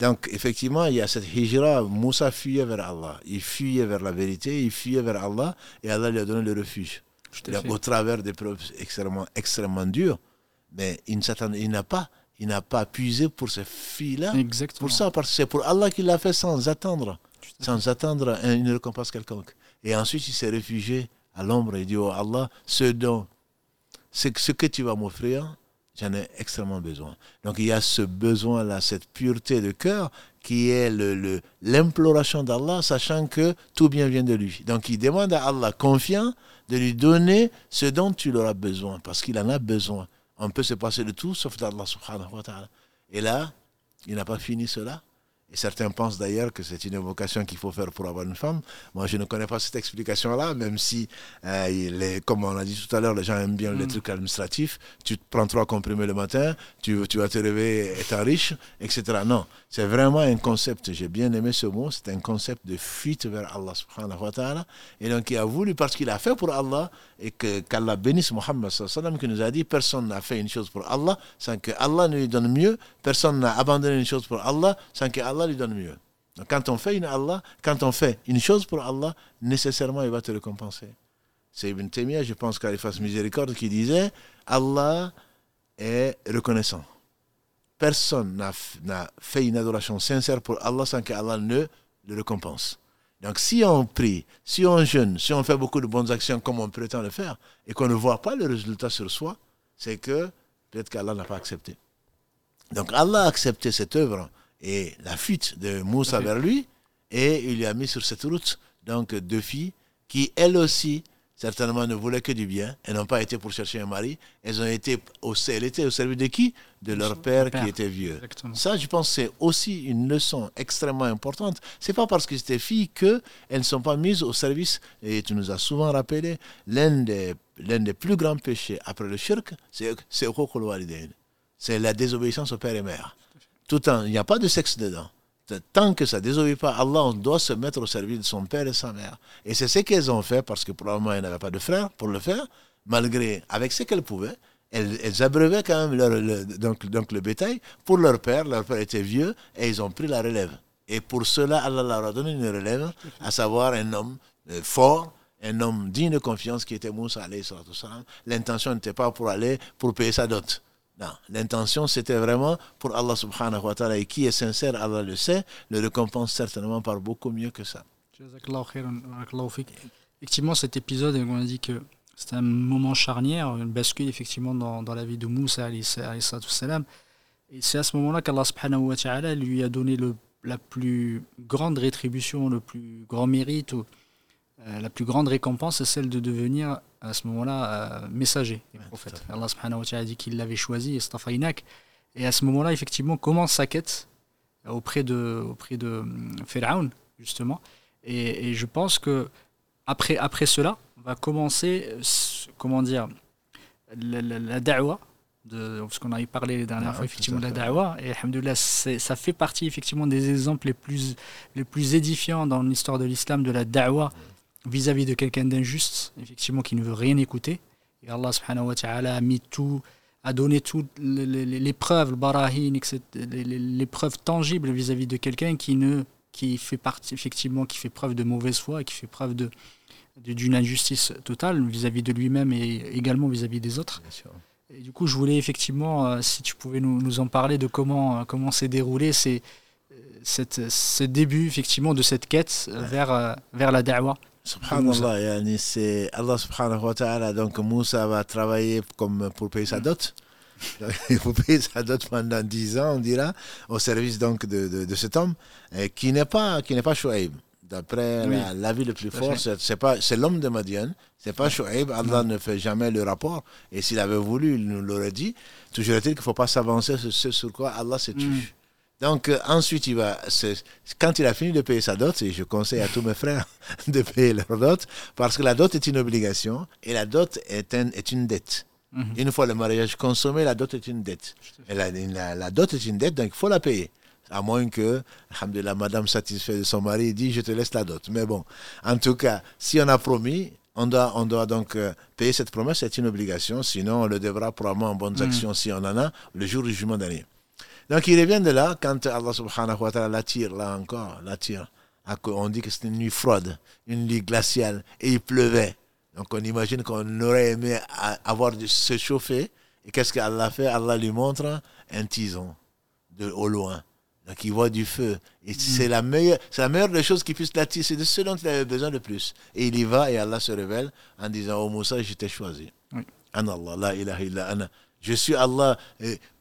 Donc, effectivement, il y a cette hijra. Moussa fuyait vers Allah. Il fuyait vers la vérité, il fuyait vers Allah, et Allah lui a donné le refuge. Au travers des preuves extrêmement, extrêmement dures. Mais il n'a pas, il n'a pas puisé pour ces filles-là. Pour ça, parce que c'est pour Allah qu'il l'a fait sans attendre, sans attendre une récompense quelconque. Et ensuite, il s'est réfugié à l'ombre et dit Oh Allah, ce don, ce que tu vas m'offrir, j'en ai extrêmement besoin. Donc il y a ce besoin-là, cette pureté de cœur qui est l'imploration le, d'Allah, sachant que tout bien vient de lui. Donc il demande à Allah, confiant, de lui donner ce dont tu auras besoin, parce qu'il en a besoin. On peut se passer de tout sauf d'Allah subhanahu wa ta'ala. Et là, il n'a pas fini cela. Et certains pensent d'ailleurs que c'est une évocation qu'il faut faire pour avoir une femme. Moi, je ne connais pas cette explication-là, même si, euh, comme on a dit tout à l'heure, les gens aiment bien les mm. trucs administratifs. Tu prends trois comprimés le matin, tu, tu vas te réveiller étant riche, etc. Non, c'est vraiment un concept. J'ai bien aimé ce mot. C'est un concept de fuite vers Allah. Et donc, il a voulu, parce qu'il a fait pour Allah, et qu'Allah bénisse Muhammad sallam, qui nous a dit personne n'a fait une chose pour Allah sans que Allah ne lui donne mieux. Personne n'a abandonné une chose pour Allah sans que Allah lui donne mieux. Donc, quand on fait une Allah, quand on fait une chose pour Allah, nécessairement il va te récompenser. C'est Ibn Taymiyyah, je pense qu'il fasse miséricorde, qui disait Allah est reconnaissant. Personne n'a fait une adoration sincère pour Allah sans que Allah ne le récompense. Donc si on prie, si on jeûne, si on fait beaucoup de bonnes actions comme on prétend le faire, et qu'on ne voit pas le résultat sur soi, c'est que peut-être qu'Allah n'a pas accepté. Donc Allah a accepté cette œuvre et la fuite de Moussa vers lui, et il lui a mis sur cette route donc deux filles qui, elles aussi, certainement ne voulaient que du bien. Elles n'ont pas été pour chercher un mari. Elles ont été au, elles étaient au service de qui? De leur père, qui était vieux. Ça, je pense, c'est aussi une leçon extrêmement importante. C'est pas parce que c'était filles qu'elles ne sont pas mises au service. Et tu nous as souvent rappelé, l'un des, l'un des plus grands péchés après le shirk, c'est, c'est C'est la désobéissance au père et mère. Tout en, il n'y a pas de sexe dedans tant que ça ne désobéit pas Allah, on doit se mettre au service de son père et sa mère. Et c'est ce qu'elles ont fait parce que probablement elles n'avaient pas de frère pour le faire, malgré, avec ce qu'elles pouvaient. Elles, abreuvaient quand même le, le bétail pour leur père. Leur père était vieux et ils ont pris la relève. Et pour cela, Allah leur a donné une relève, à savoir un homme euh, fort, un homme digne de confiance qui était Moussa. L'intention n'était pas pour aller pour payer sa dot. Non, l'intention c'était vraiment pour Allah subhanahu wa ta'ala et qui est sincère, Allah le sait, le récompense certainement par beaucoup mieux que ça. Effectivement, cet épisode, on a dit que c'était un moment charnière, une bascule effectivement dans, dans la vie de Moussa et c'est à ce moment-là qu'Allah subhanahu wa ta'ala lui a donné le, la plus grande rétribution, le plus grand mérite, la plus grande récompense, c'est celle de devenir à ce moment-là euh, messager des prophètes. Allah subhanahu wa ta'ala a dit qu'il l'avait choisi, et à ce moment-là, effectivement, commence sa quête auprès de, auprès de Pharaon, justement. Et, je pense que après, après cela, va commencer, euh, comment dire, la, la, da'wa, de, parce qu'on a parlé la dernière fois effectivement de la da'wa, et alhamdoulilah, ça fait partie effectivement des exemples les plus, les plus édifiants dans l'histoire de l'islam de la da'wa vis-à-vis de quelqu'un d'injuste, effectivement, qui ne veut rien écouter. Et Allah subhanahu wa ta'ala a mis tout, a donné toutes les, preuves, le barahin, les, preuves tangibles vis-à-vis de quelqu'un qui ne qui fait partie effectivement qui fait preuve de mauvaise foi qui fait preuve de d'une injustice totale vis-à-vis de lui-même et également vis-à-vis des autres. Et du coup, je voulais effectivement, euh, si tu pouvais nous, nous en parler de comment euh, comment s'est déroulé c'est euh, cette, ce début effectivement de cette quête vers, vers la da'wah. Subhanallah, c'est Allah subhanahu wa ta'ala. Donc Moussa va travailler comme pour payer sa dot. Il faut payer sa dot pendant 10 ans, on dira, au service donc de, de, cet homme, qui n'est pas, qui n'est pas Shuaib. D'après la, vie le plus fort, c'est pas c'est l'homme de Madian, c'est pas Shuaib. Allah ne fait jamais le rapport. Et s'il avait voulu, il nous l'aurait dit. Toujours est-il qu'il ne faut pas s'avancer sur ce sur quoi Allah se tue. Mm. Donc euh, ensuite, il va, quand il a fini de payer sa dot, et je conseille à tous mes frères de payer leur dot, parce que la dot est une obligation et la dot est, est une dette. Mhm. Une fois le mariage consommé, la dot est une dette. Et la, la, dot est une dette, donc il faut la payer. À moins que, la madame satisfaite de son mari dit je te laisse la dot. Mais bon, en tout cas, si on a promis, on doit, on doit donc euh, payer cette promesse, c'est une obligation. Sinon, on le devra probablement en bonnes mhm. actions si on en a le jour du jugement dernier. Donc il revient de là, quand Allah subhanahu wa ta'ala l'attire, là encore, l'attire. On dit que c'était une nuit froide, une nuit glaciale, et il pleuvait. Donc on imagine qu'on aurait aimé avoir se chauffer. Et qu'est-ce qu'Allah fait? Allah lui montre un tison de, au loin. Donc il voit du feu. Et mm. c'est la meilleure, c'est la meilleure des choses qui puisse l'attirer. C'est de ce dont il avait besoin de plus. Et il y va et Allah se révèle en disant, oh Moussa, je t'ai choisi. Oui. Allah, la ilaha illa ana. Je suis Allah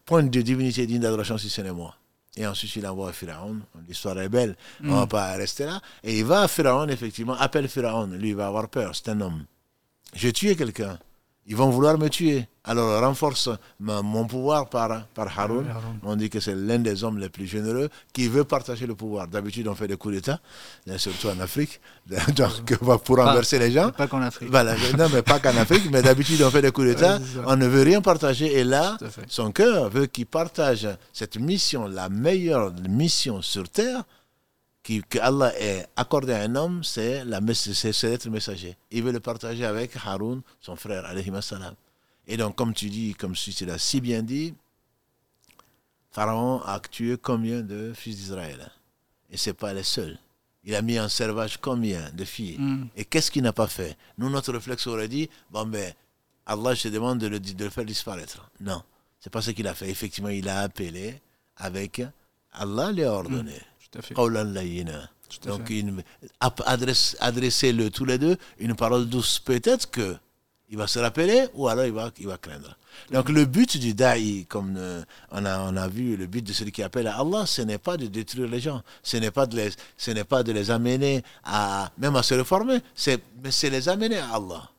point de divinité digne d'adoration si ce n'est moi. Et ensuite, il envoie Pharaon. L'histoire est belle. On ne va mm. pas rester là. Et il va à Pharaon, effectivement, appelle Pharaon. Lui, il va avoir peur. C'est un homme. J'ai tué quelqu'un. Ils vont vouloir me tuer. Alors renforce mon pouvoir par, par Haroun. On dit que c'est l'un des hommes les plus généreux qui veut partager le pouvoir. D'habitude, on fait des coups d'État, surtout en Afrique, donc, pour renverser les gens. Pas qu'en Afrique. non, mais pas qu'en Afrique, mais d'habitude, on fait des coups d'État, on ne veut rien partager. Et là, son cœur veut qu'il partage cette mission, la meilleure mission sur Terre, que Allah ait accordé à un homme, c'est d'être messager. Il veut le partager avec Haroun, son frère, alayhi salam. Et donc, comme tu dis, comme tu l'as si bien dit, Pharaon a tué combien de fils d'Israël Et ce n'est pas les seuls. Il a mis en servage combien de filles? Mm. Et qu'est-ce qu'il n'a pas fait? Nous, notre réflexe aurait dit, bon ben, Allah, je te demande de le, de le faire disparaître. Non, c'est pas ce qu'il a fait. Effectivement, il a appelé avec Allah lui a ordonné. Donc, adressez-le tous les deux une parole douce. Peut-être que il va se rappeler ou alors il va, il va craindre. Donc le but du da'i, comme euh, on, a, on a vu, le but de celui qui appelle à Allah, ce n'est pas de détruire les gens, ce n'est pas de les, ce n'est pas de les amener à même à se réformer, c'est, mais c'est les amener à Allah.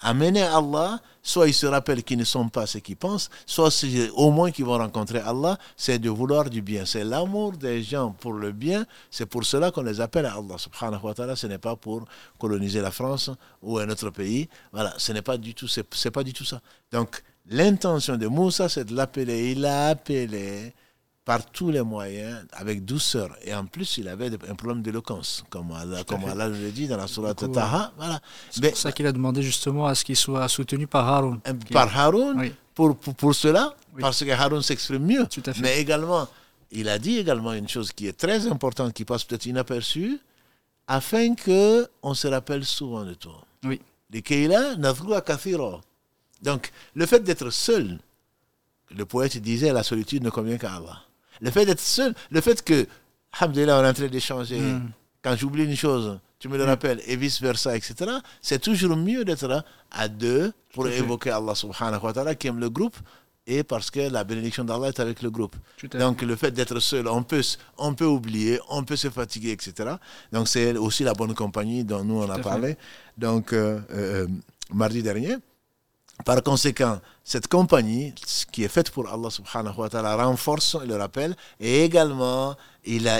Amener Allah, soit ils se rappellent qu'ils ne sont pas ce qu'ils pensent, soit au moins qu'ils vont rencontrer Allah, c'est de vouloir du bien. C'est l'amour des gens pour le bien, c'est pour cela qu'on les appelle à Allah. Subhanahu wa ta'ala, ce n'est pas pour coloniser la France ou un autre pays. Voilà, ce n'est pas du tout, c'est pas du tout ça. Donc, l'intention de Moussa, c'est de l'appeler. Il a appelé par tous les moyens, avec douceur. Et en plus, il avait un problème d'éloquence, comme Allah, comme Allah le dit dans la sourate Taha. Voilà. C'est pour ça qu'il a demandé justement à ce qu'il soit soutenu par Haroun. Euh, par Haroun, pour, pour, cela, parce que Haroun s'exprime mieux. Mais également, il a dit également une chose qui est très importante, qui passe peut-être inaperçue, afin qu'on se rappelle souvent de toi. Oui. Donc, le fait d'être seul, le poète disait, la solitude ne convient qu'à Allah. Le fait d'être seul, le fait que, alhamdoulilah, on est en train d'échanger, hmm. quand j'oublie une chose, tu me le hmm. rappelles, et vice-versa, etc., c'est toujours mieux d'être là à deux pour évoquer Allah subhanahu wa ta'ala qui aime le groupe et parce que la bénédiction d'Allah est avec le groupe. Donc le fait d'être seul, on peut, on peut oublier, on peut se fatiguer, etc. Donc c'est aussi la bonne compagnie dont nous on a parlé. Donc euh, euh, mardi dernier, par conséquent, cette compagnie qui est faite pour Allah subhanahu wa ta'ala renforce le rappel et également il a,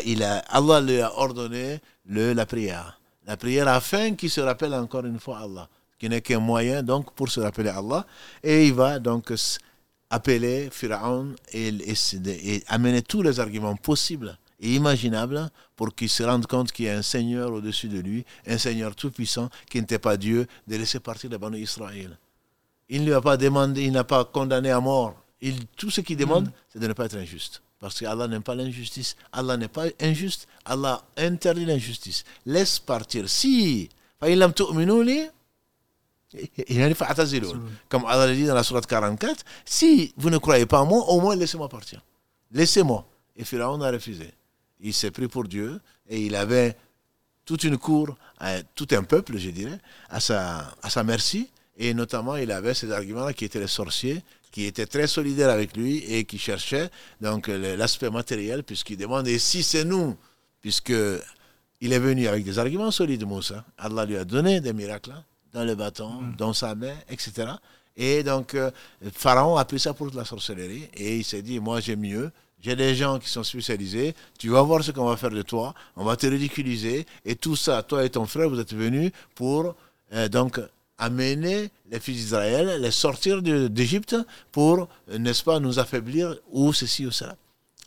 Allah lui a ordonné le, la prière. La prière afin qu'il se rappelle encore une fois Allah, qui n'est qu'un moyen donc pour se rappeler Allah. Et il va donc appeler Pharaon et, amener tous les arguments possibles et imaginables pour qu'il se rende compte qu'il y a un Seigneur au-dessus de lui, un Seigneur tout-puissant qui n'était pas Dieu, de laisser partir les bancs Israël. Il ne lui a pas demandé, il n'a pas condamné à mort. Il, tout ce qu'il demande, mm. c'est de ne pas être injuste. Parce qu'Allah n'aime pas l'injustice. Allah n'est pas injuste. Allah interdit l'injustice. Laisse partir. Si, comme Allah le dit dans la sourate 44, si vous ne croyez pas en moi, au moins laissez-moi partir. Laissez-moi. Et Pharaon a refusé. Il s'est pris pour Dieu et il avait toute une cour, tout un peuple, je dirais, à sa, à sa merci. Et notamment, il avait ces arguments-là qui étaient les sorciers, qui étaient très solidaires avec lui et qui cherchaient donc l'aspect matériel, puisqu'il demande et si c'est nous, puisque il est venu avec des arguments solides, Moussa. Allah lui a donné des miracles hein, dans le bâton, mm. dans sa main, etc. Et donc, euh, Pharaon a pris ça pour la sorcellerie et il s'est dit, moi j'ai mieux, j'ai des gens qui sont spécialisés, tu vas voir ce qu'on va faire de toi, on va te ridiculiser et tout ça, toi et ton frère, vous êtes venus pour euh, donc amener les fils d'Israël, les sortir d'Égypte pour, n'est-ce pas, nous affaiblir ou ceci ou cela.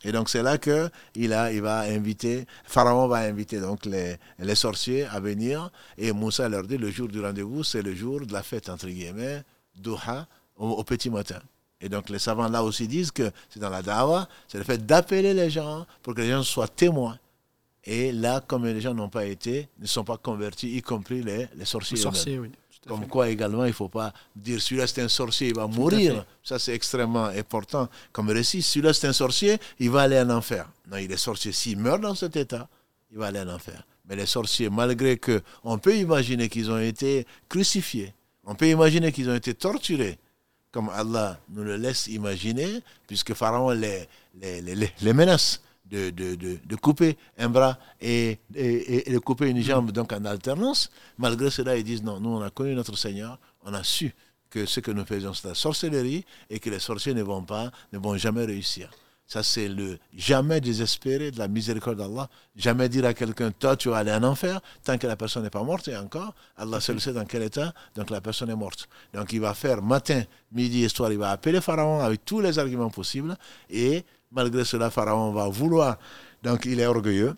Et donc c'est là que il, a, il va inviter, Pharaon va inviter donc les, les sorciers à venir et Moussa leur dit le jour du rendez-vous, c'est le jour de la fête, entre guillemets, Doha, au, petit matin. Et donc les savants là aussi disent que c'est dans la dawa, c'est le fait d'appeler les gens pour que les gens soient témoins. Et là, comme les gens n'ont pas été, ne sont pas convertis, y compris les, les sorciers. Les sorciers, oui. Comme quoi également, il ne faut pas dire celui-là c'est un sorcier, il va mourir. Ça c'est extrêmement important comme récit. Celui-là c'est un sorcier, il va aller en enfer. Non, il est sorcier. S'il meurt dans cet état, il va aller en enfer. Mais les sorciers, malgré que on peut imaginer qu'ils ont été crucifiés, on peut imaginer qu'ils ont été torturés, comme Allah nous le laisse imaginer, puisque Pharaon les, les, les, les menace de, de, de, de, couper un bras et, et, de couper une jambe donc en alternance. Malgré cela, ils disent non, nous on a connu notre Seigneur, on a su que ce que nous faisons, c'est la sorcellerie et que les sorciers ne vont pas, ne vont jamais réussir. Ça, c'est le jamais désespérer de la miséricorde d'Allah. Jamais dire à quelqu'un, toi, tu vas aller en enfer, tant que la personne n'est pas morte. Et encore, Allah seul sait dans quel état, donc la personne est morte. Donc, il va faire matin, midi et soir, il va appeler Pharaon avec tous les arguments possibles. Et malgré cela, Pharaon va vouloir, donc il est orgueilleux,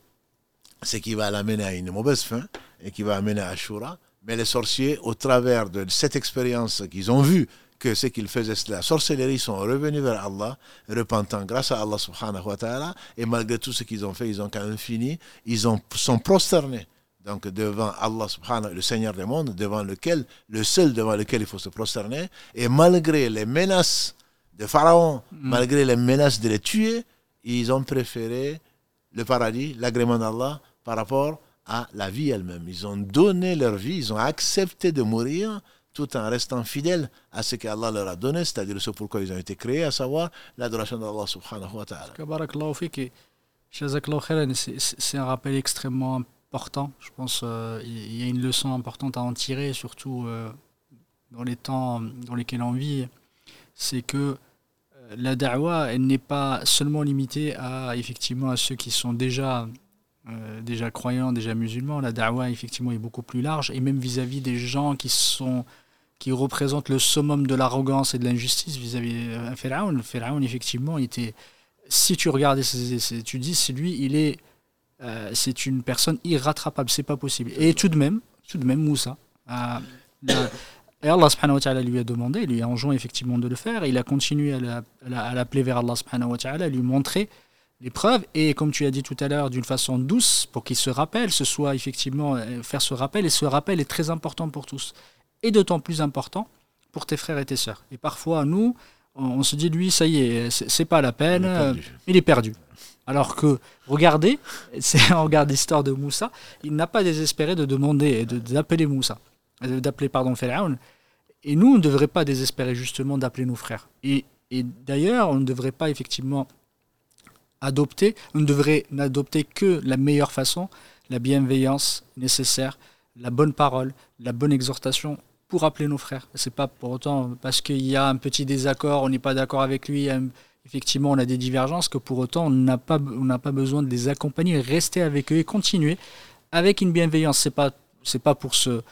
c'est qui va l'amener à une mauvaise fin et qui va amener à Shura. Mais les sorciers, au travers de cette expérience qu'ils ont vue, que ce qu'ils faisaient, la sorcellerie, sont revenus vers Allah, repentant grâce à Allah subhanahu wa ta'ala, et malgré tout ce qu'ils ont fait, ils ont quand même fini, ils ont, sont prosternés donc devant Allah subhanahu le Seigneur des mondes, devant lequel, le seul devant lequel il faut se prosterner, et malgré les menaces de Pharaon, mm. malgré les menaces de les tuer, ils ont préféré le paradis, l'agrément d'Allah, par rapport à la vie elle-même. Ils ont donné leur vie, ils ont accepté de mourir tout en restant fidèles à ce qu'Allah leur a donné, c'est-à-dire ce pourquoi ils ont été créés, à savoir l'adoration d'Allah subhanahu wa ta'ala. C'est un rappel extrêmement important. Je pense qu'il euh, y a une leçon importante à en tirer, surtout euh, dans les temps dans lesquels on vit. C'est que la da'wah, n'est pas seulement limitée à, effectivement, à ceux qui sont déjà déjà croyants, déjà musulmans, la da'wah effectivement est beaucoup plus large et même vis-à-vis des gens qui sont qui représente le summum de l'arrogance et de l'injustice vis-à-vis de euh, Pharaon. Pharaon, effectivement, était. Si tu regardais tu dis, c'est lui, il est. Euh, c'est une personne irrattrapable, c'est pas possible. Et tout de même, tout de même, Moussa. Euh, et Allah subhanahu wa ta'ala lui a demandé, lui a enjoint effectivement de le faire. il a continué à l'appeler vers Allah subhanahu wa ta'ala, à lui montrer les preuves. Et comme tu as dit tout à l'heure, d'une façon douce, pour qu'il se rappelle, ce soit effectivement faire ce rappel. Et ce rappel est très important pour tous et d'autant plus important pour tes frères et tes sœurs. Et parfois, nous, on, se dit, lui, ça y est, c'est pas la peine, il est perdu. Alors que, regardez, on regarde l'histoire de Moussa, il n'a pas désespéré de demander, d'appeler Moussa, d'appeler, pardon, Pharaon. Et nous, on ne devrait pas désespérer justement d'appeler nos frères. Et, et d'ailleurs, on ne devrait pas effectivement adopter, on ne devrait n'adopter que la meilleure façon, la bienveillance nécessaire, la bonne parole, la bonne exhortation pour appeler nos frères. C'est pas pour autant parce qu'il y a un petit désaccord, on n'est pas d'accord avec lui, effectivement on a des divergences, que pour autant on n'a pas, pas besoin de les accompagner, rester avec eux et continuer avec une bienveillance. C'est pas, pas pour se,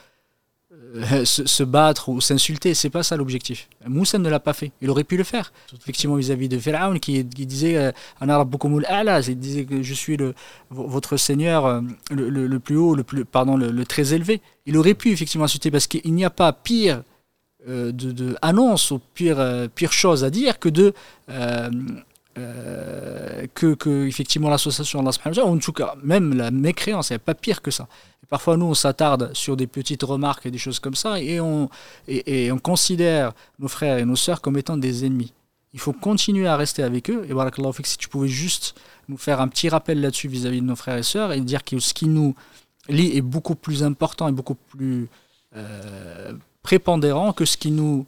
euh, se, battre ou s'insulter. C'est pas ça l'objectif. Moussa ne l'a pas fait. Il aurait pu le faire. Effectivement, vis-à-vis de Pharaon qui, qui disait euh, en arabe il disait que je suis le, votre Seigneur euh, le, le, plus haut, le, plus, pardon, le, très élevé. Il aurait pu effectivement insulter parce qu'il n'y a pas pire de, de, annonce ou pire, pire chose à dire que de. Que, que, effectivement l'association Allah en tout cas même la mécréance, a pas pire que ça. Parfois, nous, on s'attarde sur des petites remarques et des choses comme ça, et on, considère nos frères et nos sœurs comme étant des ennemis. Il faut continuer à rester avec eux. Et voilà, si tu pouvais juste nous faire un petit rappel là-dessus vis-à-vis de nos frères et sœurs, et dire que ce qui nous lie est beaucoup plus important et beaucoup plus euh, prépondérant que ce qui nous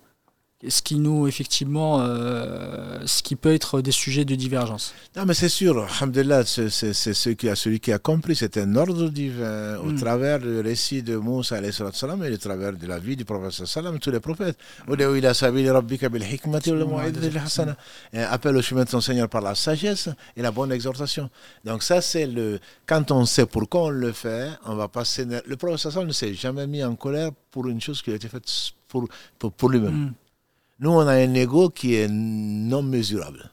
ce qui nous, effectivement, euh, ce qui peut être des sujets de divergence. Non, mais c'est sûr, Alhamdulillah, c'est celui qui a compris, c'est un ordre divin au hmm. travers du récit de Moussa et au travers de la vie du prophète sallam, tous les prophètes. Appelle au chemin de ton Seigneur par la sagesse et la bonne exhortation. Donc ça, c'est le... Quand on sait pourquoi on le fait, on va passer... Le prophète sallam ne s'est jamais mis en colère pour une chose qui a été faite pour, pour, lui-même. Hmm. Nous, on a un ego qui est non mesurable.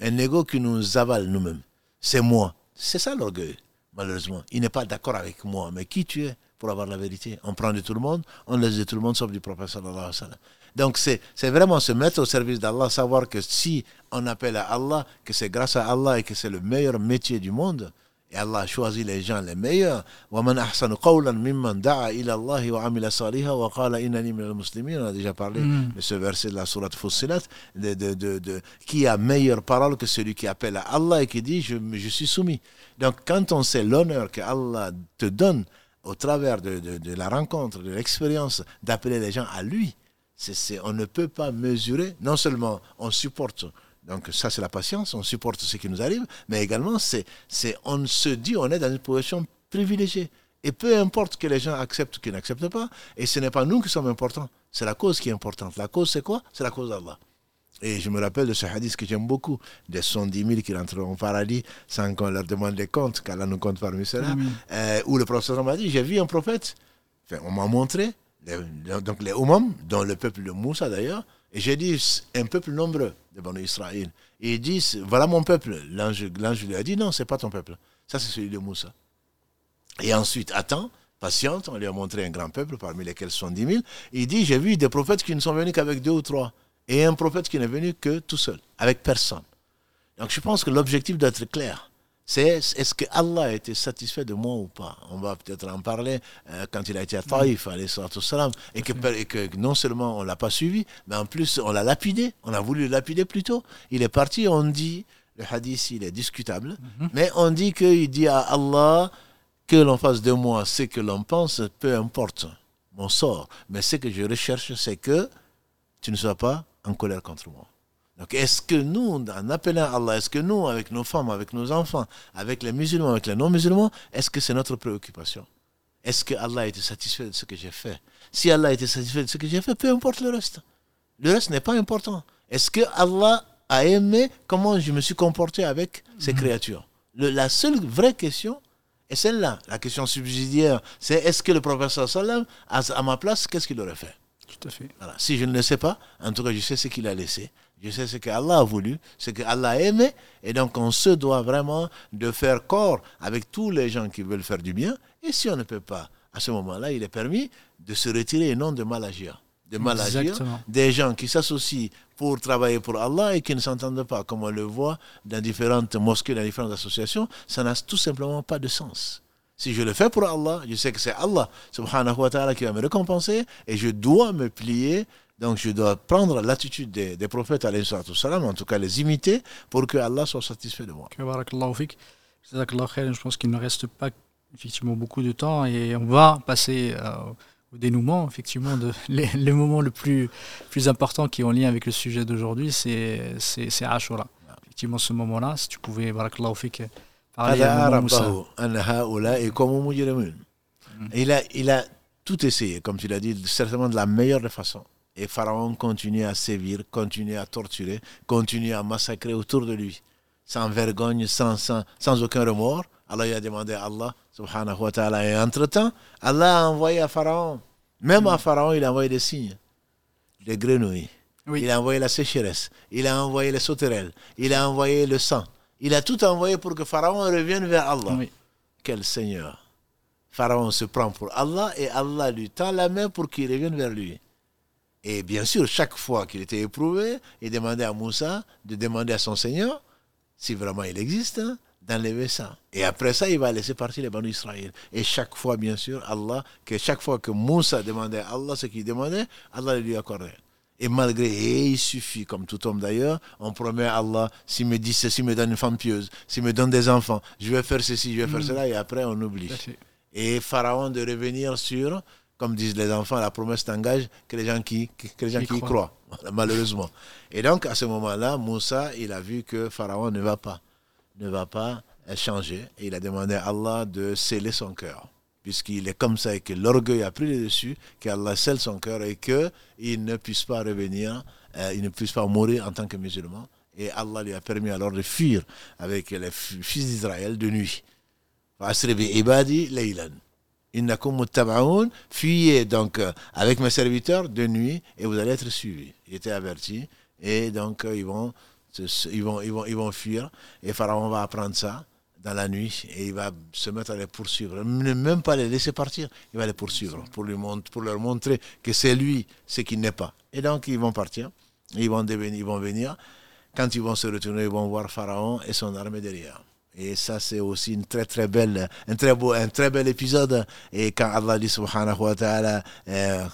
Un ego qui nous avale nous-mêmes. C'est moi. C'est ça l'orgueil, malheureusement. Il n'est pas d'accord avec moi. Mais qui tu es pour avoir la vérité? On prend de tout le monde, on laisse de tout le monde sauf du prophète sallallahu. Donc c'est vraiment se mettre au service d'Allah, savoir que si on appelle à Allah, que c'est grâce à Allah et que c'est le meilleur métier du monde, et Allah a choisi les gens les meilleurs. On a déjà parlé mm. de ce verset de la sourate Fussilat, qui a meilleure parole que celui qui appelle à Allah et qui dit je, je suis soumis. Donc quand on sait l'honneur que Allah te donne au travers de la rencontre, de l'expérience, d'appeler les gens à lui, C est, on ne peut pas mesurer. Non seulement on supporte donc ça, c'est la patience, on supporte ce qui nous arrive, mais également, c'est, c'est, on se dit, on est dans une position privilégiée. Et peu importe que les gens acceptent ou qu'ils n'acceptent pas, et ce n'est pas nous qui sommes importants, c'est la cause qui est importante. La cause, c'est quoi? C'est la cause d'Allah. Et je me rappelle de ce hadith que j'aime beaucoup, des 110 000 qui rentreront au paradis sans qu'on leur demande des comptes, qu'Allah nous compte parmi ceux-là. Euh, où le professeur m'a dit, j'ai vu un prophète, enfin, on m'a montré, donc les Oumam, dont le peuple de Moussa d'ailleurs, et j'ai dit, un peuple nombreux de Banu Israël. Et ils disent, voilà mon peuple. L'ange lui a dit, non, c'est pas ton peuple. Ça, c'est celui de Moussa. Et ensuite, attends, patiente, on lui a montré un grand peuple, parmi lesquels sont 10 000. Il dit, j'ai vu des prophètes qui ne sont venus qu'avec deux ou trois et un prophète qui n'est venu que tout seul, avec personne. Donc je pense que l'objectif doit être clair. C'est est-ce que Allah a été satisfait de moi ou pas? On va peut-être en parler euh, quand il a été à Taïf, salam, et que, et que non seulement on l'a pas suivi, mais en plus on l'a lapidé, on a voulu le lapider plus tôt. Il est parti, on dit, le hadith il est discutable, mhm. mais on dit qu'il dit à Allah que l'on fasse de moi ce que l'on pense, peu importe mon sort. Mais ce que je recherche, c'est que tu ne sois pas en colère contre moi. Donc est-ce que nous, en appelant Allah, est-ce que nous, avec nos femmes, avec nos enfants, avec les musulmans, avec les non-musulmans, est-ce que c'est notre préoccupation? Est-ce que Allah a été satisfait de ce que j'ai fait? Si Allah a été satisfait de ce que j'ai fait, peu importe le reste. Le reste n'est pas important. Est-ce que Allah a aimé comment je me suis comporté avec ces mhm. créatures? La seule vraie question est celle-là. La question subsidiaire, c'est est-ce que le professeur sallam, à ma place, qu'est-ce qu'il aurait fait? Tout à fait. Si je ne le sais pas, en tout cas, je sais ce qu'il a laissé. Je sais ce qu'Allah a voulu, ce qu'Allah a aimé. Et donc, on se doit vraiment de faire corps avec tous les gens qui veulent faire du bien. Et si on ne peut pas, à ce moment-là, il est permis de se retirer et non de mal agir. De mal agir. Des gens qui s'associent pour travailler pour Allah et qui ne s'entendent pas, comme on le voit dans différentes mosquées, dans différentes associations, ça n'a tout simplement pas de sens. Si je le fais pour Allah, je sais que c'est Allah subhanahu wa ta'ala qui va me récompenser et je dois me plier. Donc je dois prendre l'attitude des, des prophètes, salam, en tout cas les imiter pour que Allah soit satisfait de moi. Je pense qu'il ne reste pas effectivement beaucoup de temps et on va passer euh, au dénouement. Effectivement, de, les, le moment le plus, plus important qui est en lien avec le sujet d'aujourd'hui, c'est Ashura. Effectivement, ce moment-là, si tu pouvais, barakallahu fik, Mm. Il a, il a tout essayé, comme tu l'as dit, certainement de la meilleure façon. Et Pharaon continue à sévir, continue à torturer, continue à massacrer autour de lui, sans vergogne, sans, sans, sans aucun remords. Allah il a demandé à Allah, subhanahu wa ta'ala. Et entre-temps, Allah a envoyé à Pharaon, même à. Pharaon, il a envoyé des signes, des grenouilles. Il a envoyé la sécheresse, il a envoyé les sauterelles, il a envoyé le sang. Il a tout envoyé pour que Pharaon revienne vers Allah. Quel Seigneur. Pharaon se prend pour Allah et Allah lui tend la main pour qu'il revienne vers lui. Et bien sûr, chaque fois qu'il était éprouvé, il demandait à Moussa de demander à son Seigneur, si vraiment il existe, hein, d'enlever ça. Et après ça, il va laisser partir les bancs d'Israël. Et chaque fois, bien sûr, Allah, que chaque fois que Moussa demandait à Allah ce qu'il demandait, Allah lui accordait. Et malgré, et il suffit, comme tout homme d'ailleurs, on promet à Allah, s'il me dit ceci, me donne une femme pieuse, s'il me donne des enfants, je vais faire ceci, je vais faire mm. cela, et après on oublie. Et Pharaon de revenir sur, comme disent les enfants, la promesse t'engage que les gens qui, que les gens qui, y croient, malheureusement. Et donc à ce moment-là, Moussa, il a vu que Pharaon ne va pas, ne va pas changer, et il a demandé à Allah de sceller son cœur puisqu'il est comme ça et que l'orgueil a pris le dessus, qu'Allah scelle son cœur et qu'il ne puisse pas revenir, euh, il ne puisse pas mourir en tant que musulman. Et Allah lui a permis alors de fuir avec les fils d'Israël de nuit. Fuyez donc euh, avec mes serviteurs de nuit et vous allez être suivis. Il était averti et donc euh, ils vont, ils vont, ils vont, ils vont fuir et Pharaon va apprendre ça dans la nuit et il va se mettre à les poursuivre. Ne même pas les laisser partir, il va les poursuivre pour, lui pour leur montrer que c'est lui ce qui n'est pas. Et donc ils vont partir, ils vont, devenir, ils vont venir. Quand ils vont se retourner, ils vont voir Pharaon et son armée derrière. Et ça, c'est aussi une très très belle, un très beau, un très bel épisode. Et quand Allah dit subhanahu wa ta'ala, euh,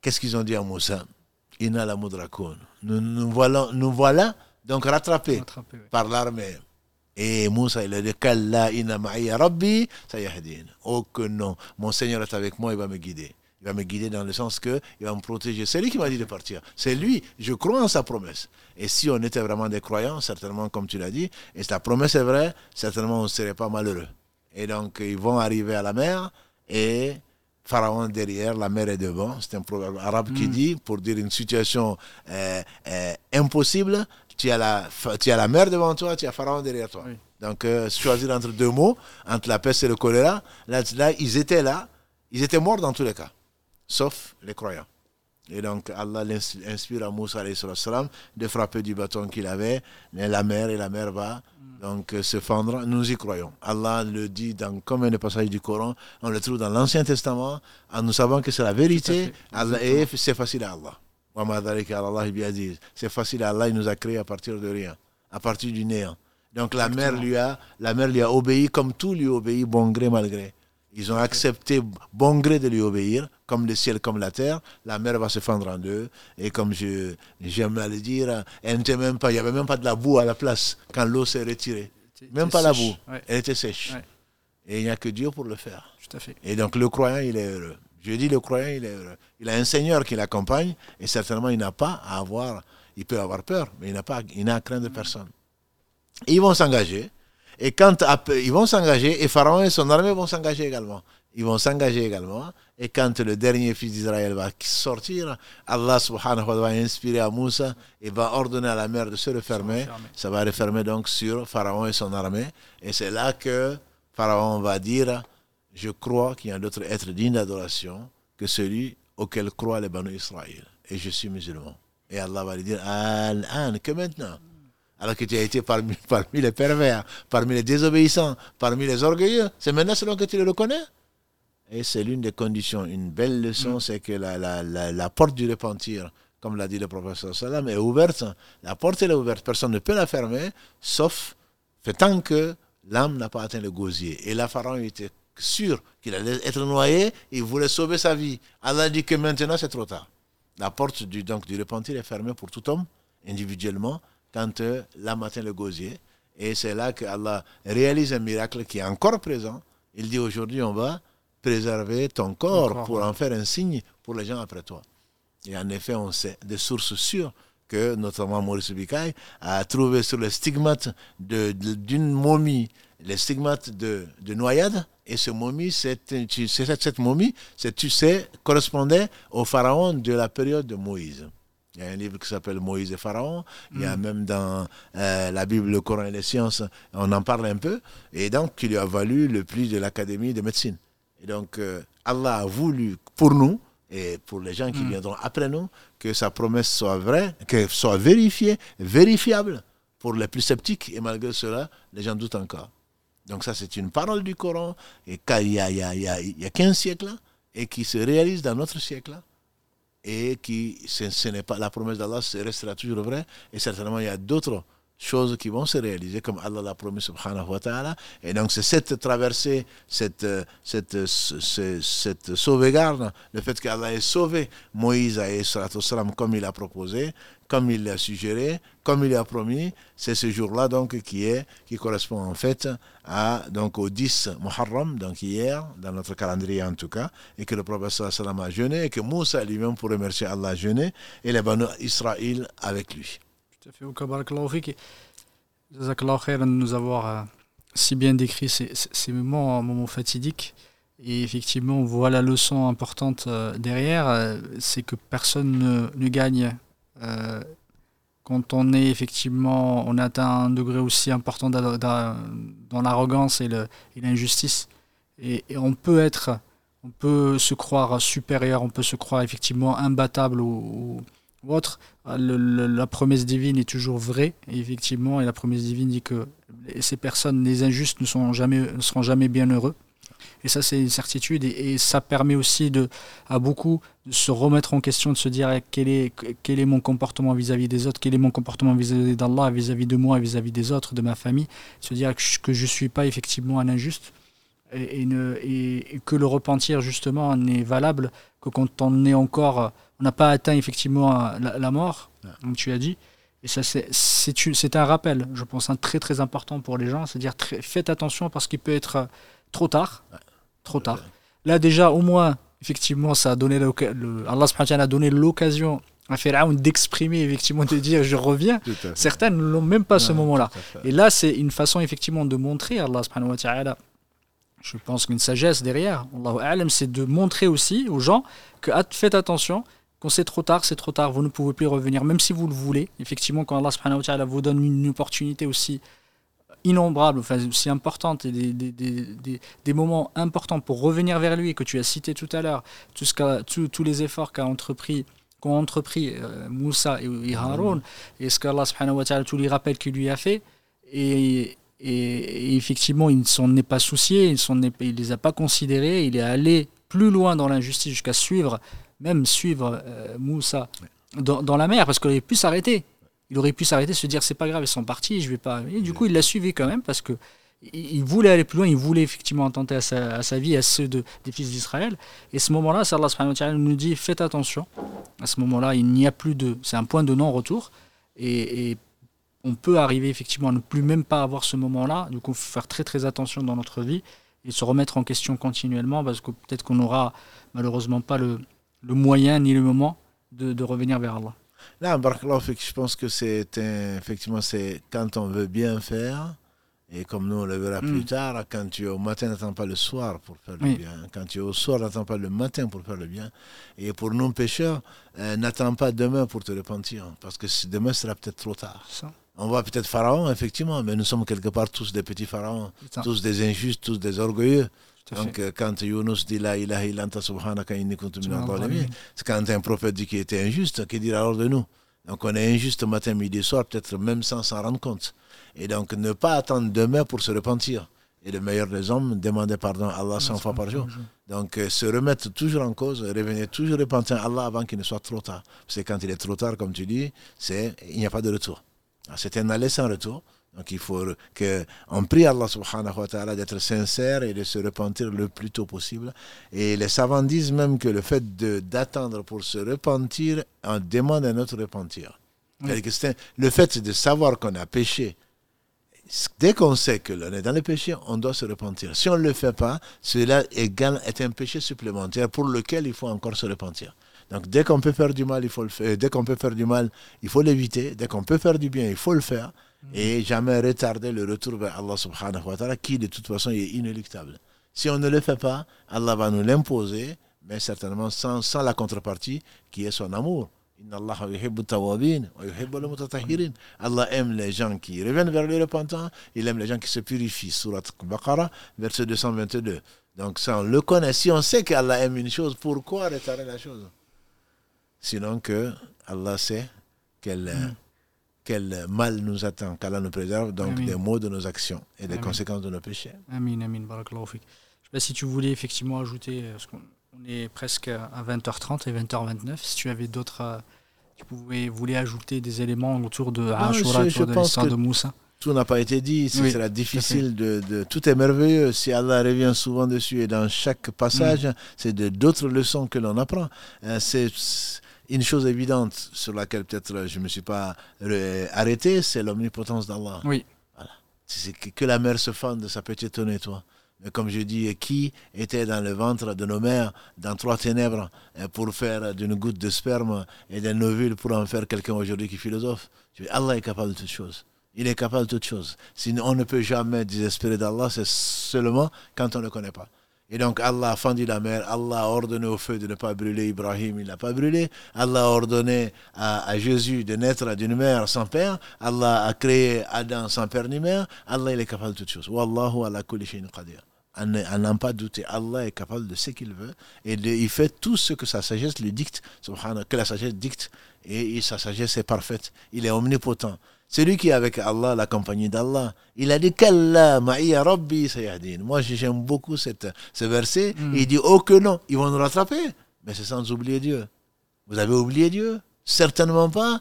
qu'est-ce qu'ils ont dit à Moussa Inna la Nous, nous, voilà, nous voilà donc rattrapé, par l'armée. Et Moussa, il a dit Kalla inna Rabbi Oh que non, mon Seigneur est avec moi, il va me guider. Il va me guider dans le sens que il va me protéger. C'est lui qui m'a dit de partir. C'est lui. Je crois en sa promesse. Et si on était vraiment des croyants, certainement, comme tu l'as dit, et sa promesse est vraie, certainement on ne serait pas malheureux. Et donc, ils vont arriver à la mer et Pharaon derrière, la mer est devant. C'est un proverbe arabe qui hmm. dit, pour dire une situation euh, euh, impossible, tu as, la, tu as la mer devant toi, tu as Pharaon derrière toi. Donc, euh, choisir entre deux mots, entre la peste et le choléra, là, là, ils étaient là, ils étaient morts dans tous les cas, sauf les croyants. Et donc Allah inspire à Moussa de frapper du bâton qu'il avait la mer et la mer va donc se fendre. Nous y croyons. Allah le dit dans combien de passages du Coran On le trouve dans l'Ancien Testament. Nous savons que c'est la vérité. Allah, et c'est facile à Allah. C'est facile à Allah. Il nous a créé à partir de rien, à partir du néant. Donc la mer lui a, la mer lui a obéi comme tout lui obéit, bon gré mal gré. Ils ont accepté bon gré de lui obéir, comme le ciel, comme la terre. La mer va se fendre en deux. Et comme je, j'aime à le dire, elle même pas, il n'y avait même pas de la boue à la place quand l'eau s'est retirée. Même pas la boue. Elle était sèche. Et il n'y a que Dieu pour le faire. Tout à fait. Et donc le croyant, il est heureux. Je dis le croyant, il est heureux. Il a un Seigneur qui l'accompagne et certainement il n'a pas à avoir, il peut avoir peur, mais il n'a pas, il n'a à craindre personne. ils vont s'engager. Et quand ils vont s'engager, et Pharaon et son armée vont s'engager également. Ils vont s'engager également. Et quand le dernier fils d'Israël va sortir, Allah subhanahu wa ta'ala va inspirer à Moussa et va ordonner à la mer de se refermer. Ça va refermer donc sur Pharaon et son armée. Et c'est là que Pharaon va dire Je crois qu'il y a d'autres êtres dignes d'adoration que celui auquel croient les Banu Israël. Et je suis musulman. Et Allah va lui dire Al-An, que maintenant? Alors que tu as été parmi, parmi les pervers, parmi les désobéissants, parmi les orgueilleux. C'est maintenant selon que tu le reconnais. Et c'est l'une des conditions. Une belle leçon, mm. c'est que la, la, la, porte du repentir, comme l'a dit le professeur Salam, est ouverte. La porte est ouverte. Personne ne peut la fermer, sauf fait tant que l'âme n'a pas atteint le gosier. Et la pharaon était sûr qu'il allait être noyé, il voulait sauver sa vie. Allah dit que maintenant c'est trop tard. La porte du, donc, du repentir est fermée pour tout homme, individuellement, quand la matin le gosier. Et c'est là que Allah réalise un miracle qui est encore présent. Il dit aujourd'hui, on va préserver ton corps pour en faire un signe pour les gens après toi. Et en effet, on sait des sources sûres que notamment Maurice Bucaille a trouvé sur les stigmates d'une momie, les stigmates de, de, noyade. Et ce momie, cette, cette momie, tu sais, correspondait au pharaon de la période de Moïse. Il y a un livre qui s'appelle Moïse et Pharaon. Il y a mm. même dans euh, la Bible, le Coran et les sciences, on en parle un peu. Et donc, qui lui a valu le prix de l'Académie de médecine. Et donc, euh, Allah a voulu pour nous et pour les gens qui mm. viendront après nous que sa promesse soit vraie, qu'elle soit vérifiée, vérifiable pour les plus sceptiques. Et malgré cela, les gens doutent encore. Donc, ça, c'est une parole du Coran et il y a, il y a, il y a, il y a 15 siècles et qui se réalise dans notre siècle et qui, ce, n'est pas la promesse d'Allah, restera toujours vrai. Et certainement, il y a d'autres choses qui vont se réaliser comme Allah l'a promis subhanahu wa ta'ala. Et donc c'est cette traversée, cette, cette, cette, sauvegarde, le fait qu'Allah ait sauvé Moïse comme il a proposé, comme il l'a suggéré, comme il a promis, c'est ce jour-là donc qui est qui correspond en fait à donc au 10 Muharram, donc hier dans notre calendrier en tout cas, et que le prophète sallam a jeûné et que Moussa lui-même pour remercier Allah a jeûné et les Banu Israël avec lui. Tout à fait. de nous avoir euh, si bien décrit ces, ces moments, moments fatidiques. Et effectivement, on voit la leçon importante euh, derrière, euh, c'est que personne ne, ne gagne quand on est effectivement, on atteint un degré aussi important dans l'arrogance et l'injustice. Et, et, on peut être, on peut se croire supérieur, on peut se croire effectivement imbattable ou autre, ah, la promesse divine est toujours vraie, effectivement, et la promesse divine dit que ces personnes, les injustes, ne, sont jamais, ne seront jamais bien heureux. Et ça, c'est une certitude, et, ça permet aussi de, à beaucoup de se remettre en question, de se dire eh, quel est, quel est mon comportement vis-à-vis des autres, quel est mon comportement vis-à-vis d'Allah, vis-à-vis de moi, vis-à-vis des autres, de ma famille, se dire que je ne suis pas effectivement un injuste, et, et, que le repentir, justement, n'est valable que quand on est encore on n'a pas atteint effectivement la, mort, comme tu as dit. Et ça, c'est un rappel, je pense, un très très important pour les gens. C'est-à-dire, faites attention parce qu'il peut être trop tard. Trop tard. Là, déjà, au moins, effectivement, ça a donné le, Allah a donné l'occasion à Pharaon d'exprimer, effectivement, de dire je reviens. Certains ne l'ont même pas à ce moment-là. Et là, c'est une façon, effectivement, de montrer Allah subhanahu wa ta'ala. Je pense qu'une sagesse derrière, c'est de montrer aussi aux gens que faites attention, quand c'est trop tard, c'est trop tard, vous ne pouvez plus revenir, même si vous le voulez. Effectivement, quand Allah subhanahu wa ta'ala vous donne une opportunité aussi innombrable, enfin aussi importante, et des, des, des, des, moments importants pour revenir vers lui, que tu as cité tout à l'heure, tout ce tous les efforts qu'a entrepris qu'ont entrepris euh, Moussa et, Haroun, et ce qu'Allah subhanahu wa ta'ala, tous les rappels qu'il lui a fait, et, et, effectivement, il ne s'en est pas soucié, il ne les a pas considérés, il est allé plus loin dans l'injustice jusqu'à suivre, même suivre euh, Moussa dans, dans, la mer, parce qu'il aurait pu s'arrêter il aurait pu s'arrêter, se dire c'est pas grave, ils sont partis, je vais pas. Et du coup, il l'a suivi quand même parce que il voulait aller plus loin, il voulait effectivement attenter à sa, à sa vie, à ceux de, des fils d'Israël. Et ce moment-là, Allah nous dit faites attention. À ce moment-là, il n'y a plus de. C'est un point de non-retour. Et, on peut arriver effectivement à ne plus même pas avoir ce moment-là. Du coup, il faut faire très très attention dans notre vie et se remettre en question continuellement parce que peut-être qu'on n'aura malheureusement pas le, le, moyen ni le moment de, de revenir vers Allah. Là, je pense que c'est effectivement c'est quand on veut bien faire, et comme nous on le verra plus mm. tard, quand tu es au matin, n'attends pas le soir pour faire le bien. Quand tu es au soir, n'attends pas le matin pour faire le bien. Et pour nous pécheurs, euh, n'attends pas demain pour te repentir, parce que demain sera peut-être trop tard. On voit peut-être Pharaon, effectivement, mais nous sommes quelque part tous des petits pharaons, tous des injustes, tous des orgueilleux. Donc, euh, quand Yunus dit La ilaha illa subhanaka inni kuntu c'est quand un prophète dit qu'il était injuste, qu'il dit alors de nous? Donc, on est injuste matin, midi, soir, peut-être même sans s'en rendre compte. Et donc, ne pas attendre demain pour se repentir. Et le meilleur des hommes, demander pardon à Allah 100 fois par jour. Donc, euh, se remettre toujours en cause, revenir toujours repentir à Allah avant qu'il ne soit trop tard. Parce que quand il est trop tard, comme tu dis, c'est il n'y a pas de retour. C'est un aller sans retour. Donc il faut qu'on prie Allah subhanahu wa ta'ala d'être sincère et de se repentir le plus tôt possible. Et les savants disent même que le fait d'attendre pour se repentir en demande un autre repentir. le fait de savoir qu'on a péché, dès qu'on sait que l'on est dans le péché, on doit se repentir. Si on ne le fait pas, cela est un péché supplémentaire pour lequel il faut encore se repentir. Donc dès qu'on peut faire du mal, il faut le faire. Dès qu'on peut faire du mal, il faut l'éviter. Dès qu'on peut faire du bien, il faut le faire et jamais retarder le retour vers Allah subhanahu wa ta'ala qui de toute façon est inéluctable. Si on ne le fait pas, Allah va nous l'imposer, mais certainement sans, sans la contrepartie qui est son amour. Allah aime les gens qui reviennent vers le repentant, il aime les gens qui se purifient. Surat Baqarah, verset 222. Donc ça, on le connaît. Si on sait qu'Allah aime une chose, pourquoi retarder la chose? Sinon que Allah sait qu'elle... Mm quel mal nous attend, qu'Allah nous préserve donc des maux de nos actions et des conséquences de nos péchés. Amin, amin, barakallahu Je sais pas si tu voulais effectivement ajouter, euh, parce qu'on est presque à 20h30 et 20h29, si tu avais d'autres, euh, tu pouvais, voulais ajouter des éléments autour de Ashura, autour de l'histoire de Moussa. tout n'a pas été dit, ce sera difficile de, de, Tout est merveilleux. Si Allah revient souvent dessus et dans chaque passage, mm. c'est de d'autres leçons que l'on apprend. Euh, c'est une chose évidente sur laquelle peut-être je ne me suis pas arrêté, c'est l'omnipotence d'Allah. Oui. Voilà. C'est que, la mer se fende, ça peut t'étonner, toi. Mais comme je dis, qui était dans le ventre de nos mères, dans trois ténèbres, euh, pour faire d'une goutte de sperme et d'un ovule pour en faire quelqu'un aujourd'hui qui philosophe Allah est capable de toutes choses. Il est capable de toutes choses. Sinon, on ne peut jamais désespérer d'Allah, c'est seulement quand on ne le connaît pas. Et donc Allah a fendu la mer, Allah a ordonné au feu de ne pas brûler Ibrahim, il n'a pas brûlé. Allah a ordonné à, Jésus de naître d'une mère sans père. Allah a créé Adam sans père ni mère. Allah il est capable de toutes choses. Wallahu ala kulli qadir. À n'en pas douter, Allah est capable de ce qu'il veut et il fait tout ce que sa sagesse lui dicte, que la sagesse dicte et sa sagesse est parfaite. Il est omnipotent. Celui qui est avec Allah, la compagnie d'Allah, il a dit Kalla ma'iya rabbi sayyadin. Moi, j'aime beaucoup cette, ce verset. Hmm. Il dit Oh que non, ils vont nous rattraper. Mais c'est sans oublier Dieu. Vous avez oublié Dieu? Certainement pas.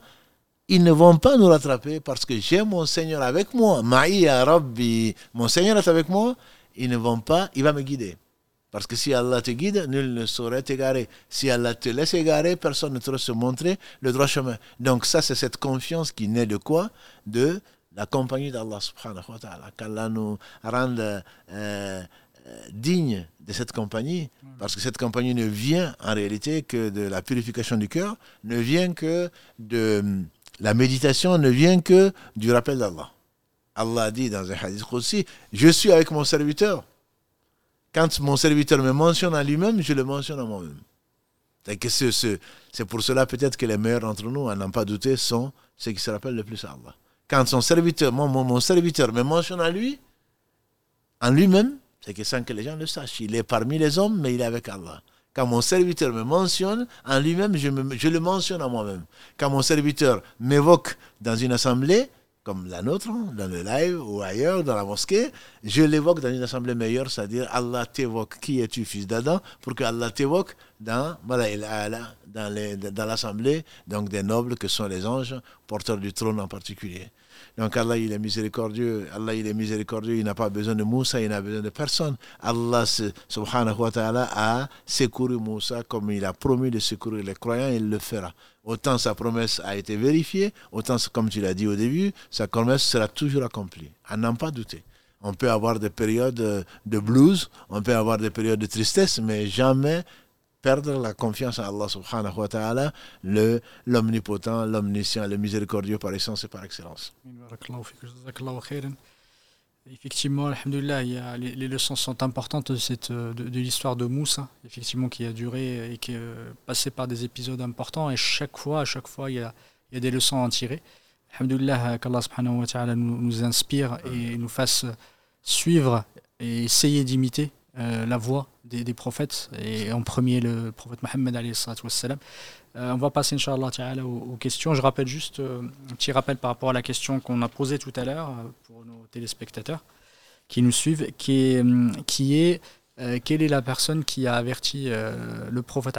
Ils ne vont pas nous rattraper parce que j'ai mon Seigneur avec moi. Ma'iya rabbi. Mon Seigneur est avec moi. Ils ne vont pas, il va me guider. Parce que si Allah te guide, nul ne saurait t'égarer. Si Allah te laisse égarer, personne ne saurait se montrer le droit chemin. Donc ça, c'est cette confiance qui naît de quoi? De la compagnie d'Allah subhanahu wa ta'ala. Qu'Allah nous rende euh, digne de cette compagnie, parce que cette compagnie ne vient en réalité que de la purification du cœur, ne vient que de la méditation, ne vient que du rappel d'Allah. Allah dit dans un hadith aussi, je suis avec mon serviteur. Quand mon serviteur me mentionne à lui-même, je le mentionne à moi-même. C'est pour cela peut-être que les meilleurs d'entre nous, à n'en pas douter, sont ceux qui se rappellent le plus à Allah. Quand mon, serviteur me mentionne à lui, en lui-même, c'est que sans que les gens le sachent, il est parmi les hommes, mais il est avec Allah. Quand mon serviteur me mentionne, en lui-même, je le mentionne à moi-même. Quand mon serviteur m'évoque dans une assemblée, comme la nôtre, dans le live ou ailleurs, dans la mosquée, je l'évoque dans une assemblée meilleure, c'est-à-dire Allah t'évoque qui es-tu, fils d'Adam, pour que Allah t'évoque dans, dans l'assemblée, donc des nobles que sont les anges, porteurs du trône en particulier. Donc Allah, il est miséricordieux. Allah, il est miséricordieux. Il n'a pas besoin de Moussa, il n'a besoin de personne. Allah, subhanahu wa ta'ala, a secouru Moussa comme il a promis de secourir les croyants, il le fera. Autant sa promesse a été vérifiée, autant, comme tu l'as dit au début, sa promesse sera toujours accomplie. À n'en pas douter. On peut avoir des périodes de blues, on peut avoir des périodes de tristesse, mais jamais perdre la confiance en Allah subhanahu wa ta'ala, l'omnipotent, l'omniscient, le miséricordieux par essence et par excellence. Effectivement, les, les, leçons sont importantes de, cette, de, l'histoire de Moussa, effectivement, qui a duré et qui est passé par des épisodes importants. Et chaque fois, à chaque fois, il y a, il y a des leçons à en tirer. Alhamdulillah, qu'Allah subhanahu wa ta'ala nous, nous, inspire et nous fasse suivre et essayer d'imiter euh, la voix des, prophètes, et en premier le prophète Mohammed. Euh, on va passer, Inch'Allah, aux, aux, questions. Je rappelle juste euh, un petit rappel par rapport à la question qu'on a posée tout à l'heure pour nos téléspectateurs qui nous suivent, qui est, qui est quelle est la personne qui a averti le prophète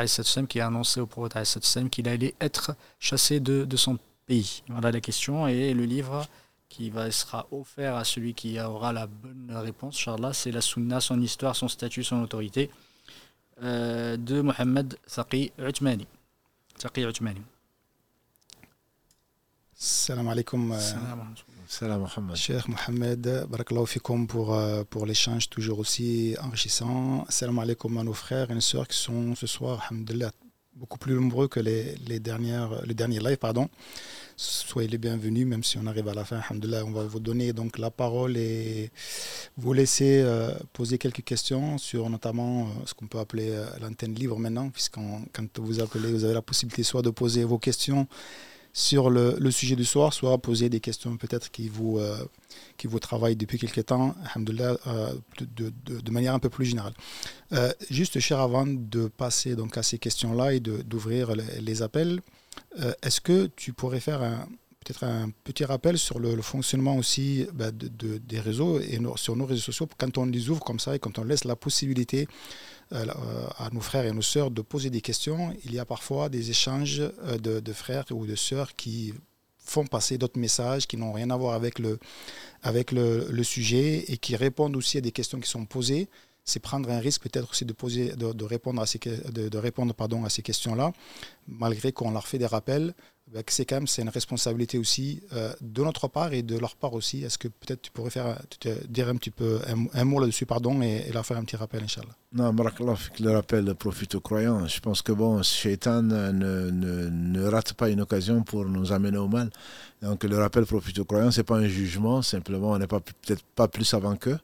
qui a annoncé au prophète qu'il allait être chassé de, de son pays? Voilà la question et le livre qui va, sera offert à celui qui aura la bonne réponse, Inch'Allah, c'est la Sunna, son histoire, son statut, son autorité, euh, de Mohamed Thaqi Utmani. Thaqi Utmani. Salam alaikum. Salam Mohamed. Cheikh Mohamed, barakallahu fikum pour, euh, pour l'échange toujours aussi enrichissant. Salam alaikum à nos frères et nos sœurs qui sont ce soir, alhamdulillah, beaucoup plus nombreux que les, les, dernières, les derniers lives. Pardon. Soyez les bienvenus, même si on arrive à la fin. On va vous donner donc la parole et vous laisser euh, poser quelques questions sur notamment euh, ce qu'on peut appeler euh, l'antenne libre maintenant, puisqu'on quand vous appelez, vous avez la possibilité soit de poser vos questions sur le, sujet du soir, soit poser des questions peut-être qui vous, qui vous travaillent depuis quelques temps, de, de, de, manière un peu plus générale. juste, cher, avant de passer donc à ces questions-là et d'ouvrir les, appels, est-ce que tu pourrais faire peut-être un petit rappel sur le, fonctionnement aussi bah, de, des réseaux et sur nos réseaux sociaux quand on les ouvre comme ça et quand on laisse la possibilité euh, à nos frères et nos sœurs de poser des questions, il y a parfois des échanges euh, de, frères ou de sœurs qui font passer d'autres messages qui n'ont rien à voir avec le, avec le, sujet et qui répondent aussi à des questions qui sont posées c'est prendre un risque peut-être aussi de, poser, de, répondre à ces, de, répondre, pardon, à ces questions-là, malgré qu'on leur fait des rappels. Ben, c'est quand même c'est une responsabilité aussi euh, de notre part et de leur part aussi. Est-ce que peut-être tu pourrais faire, dire un petit peu un, mot là-dessus, pardon, et, leur faire un petit rappel, Inch'Allah? Non, le rappel profite aux croyants. Je pense que bon, Shaitan ne, ne, ne, rate pas une occasion pour nous amener au mal. Donc le rappel profite aux croyants, ce n'est pas un jugement, simplement on n'est peut-être pas plus avant qu'eux.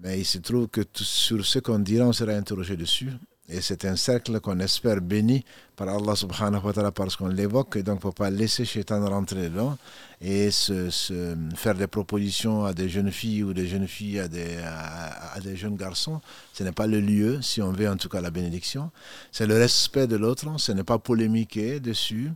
Mais il se trouve que sur ce qu'on dira, on sera interrogé dessus. Et c'est un cercle qu'on espère béni par Allah subhanahu wa ta'ala parce qu'on l'évoque. Et donc, il ne faut pas laisser Shaitan rentrer dedans et se, faire des propositions à des jeunes filles ou des jeunes filles à des, à, des jeunes garçons. Ce n'est pas le lieu, si on veut en tout cas la bénédiction. C'est le respect de l'autre. Ce n'est pas polémiquer dessus.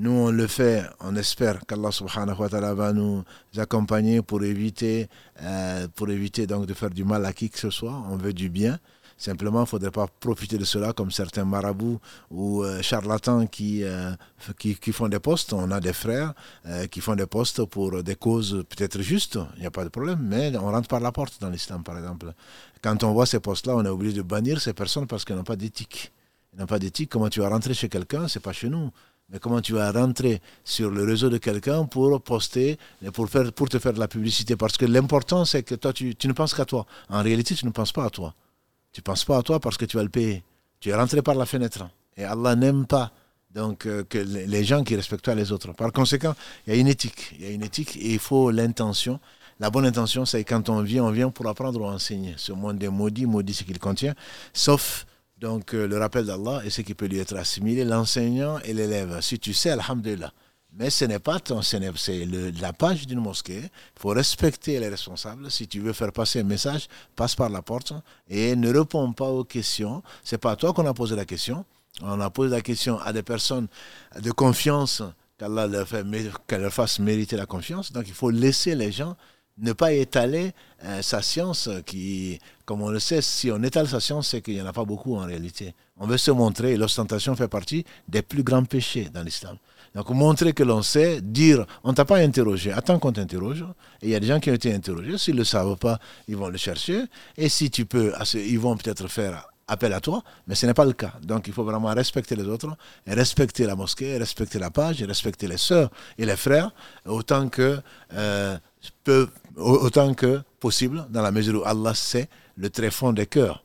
Nous, on le fait, on espère qu'Allah subhanahu wa ta'ala va nous accompagner pour éviter, euh, pour éviter donc de faire du mal à qui que ce soit. On veut du bien. Simplement, il ne faudrait pas profiter de cela comme certains marabouts ou euh, charlatans qui, euh, qui, qui, font des postes. On a des frères qui font des postes pour des causes peut-être justes, il n'y a pas de problème, mais on rentre par la porte dans l'islam, par exemple. Quand on voit ces postes-là, on est obligé de bannir ces personnes parce qu'elles n'ont pas d'éthique. Ils n'ont pas d'éthique. Comment tu vas rentrer chez quelqu'un? C'est pas chez nous. Mais comment tu vas rentrer sur le réseau de quelqu'un pour poster, pour, faire, pour te faire de la publicité? Parce que l'important, c'est que toi, tu, ne penses qu'à toi. En réalité, tu ne penses pas à toi. Tu ne penses pas à toi parce que tu vas le payer. Tu es rentré par la fenêtre. Et Allah n'aime pas donc euh, les gens qui respectent les autres. Par conséquent, il y a une éthique. Il y a une éthique et il faut l'intention. La bonne intention, c'est quand on vient, on vient pour apprendre ou enseigner. Ce monde est maudit, maudit ce qu'il contient, sauf donc euh, le rappel d'Allah et ce qui peut lui être assimilé, l'enseignant et l'élève. Si tu sais, alhamdulillah. Mais ce n'est pas ton, c'est la page d'une mosquée. Il faut respecter les responsables. Si tu veux faire passer un message, passe par la porte et ne réponds pas aux questions. C'est pas à toi qu'on a posé la question. On a posé la question à des personnes de confiance qu'Allah leur, leur fasse mériter la confiance. Donc il faut laisser les gens ne pas étaler euh, sa science qui, comme on le sait, si on étale sa science, c'est qu'il n'y en a pas beaucoup en réalité. On veut se montrer, l'ostentation fait partie des plus grands péchés dans l'islam. Donc montrer que l'on sait, dire, on t'a pas interrogé, attends qu'on t'interroge. Et il y a des gens qui ont été interrogés, s'ils ne le savent pas, ils vont le chercher. Et si tu peux, ils vont peut-être faire appel à toi, mais ce n'est pas le cas. Donc il faut vraiment respecter les autres, et respecter la mosquée, respecter la page, respecter les sœurs et les frères, autant que, euh, autant que possible, dans la mesure où Allah sait le tréfonds des cœurs.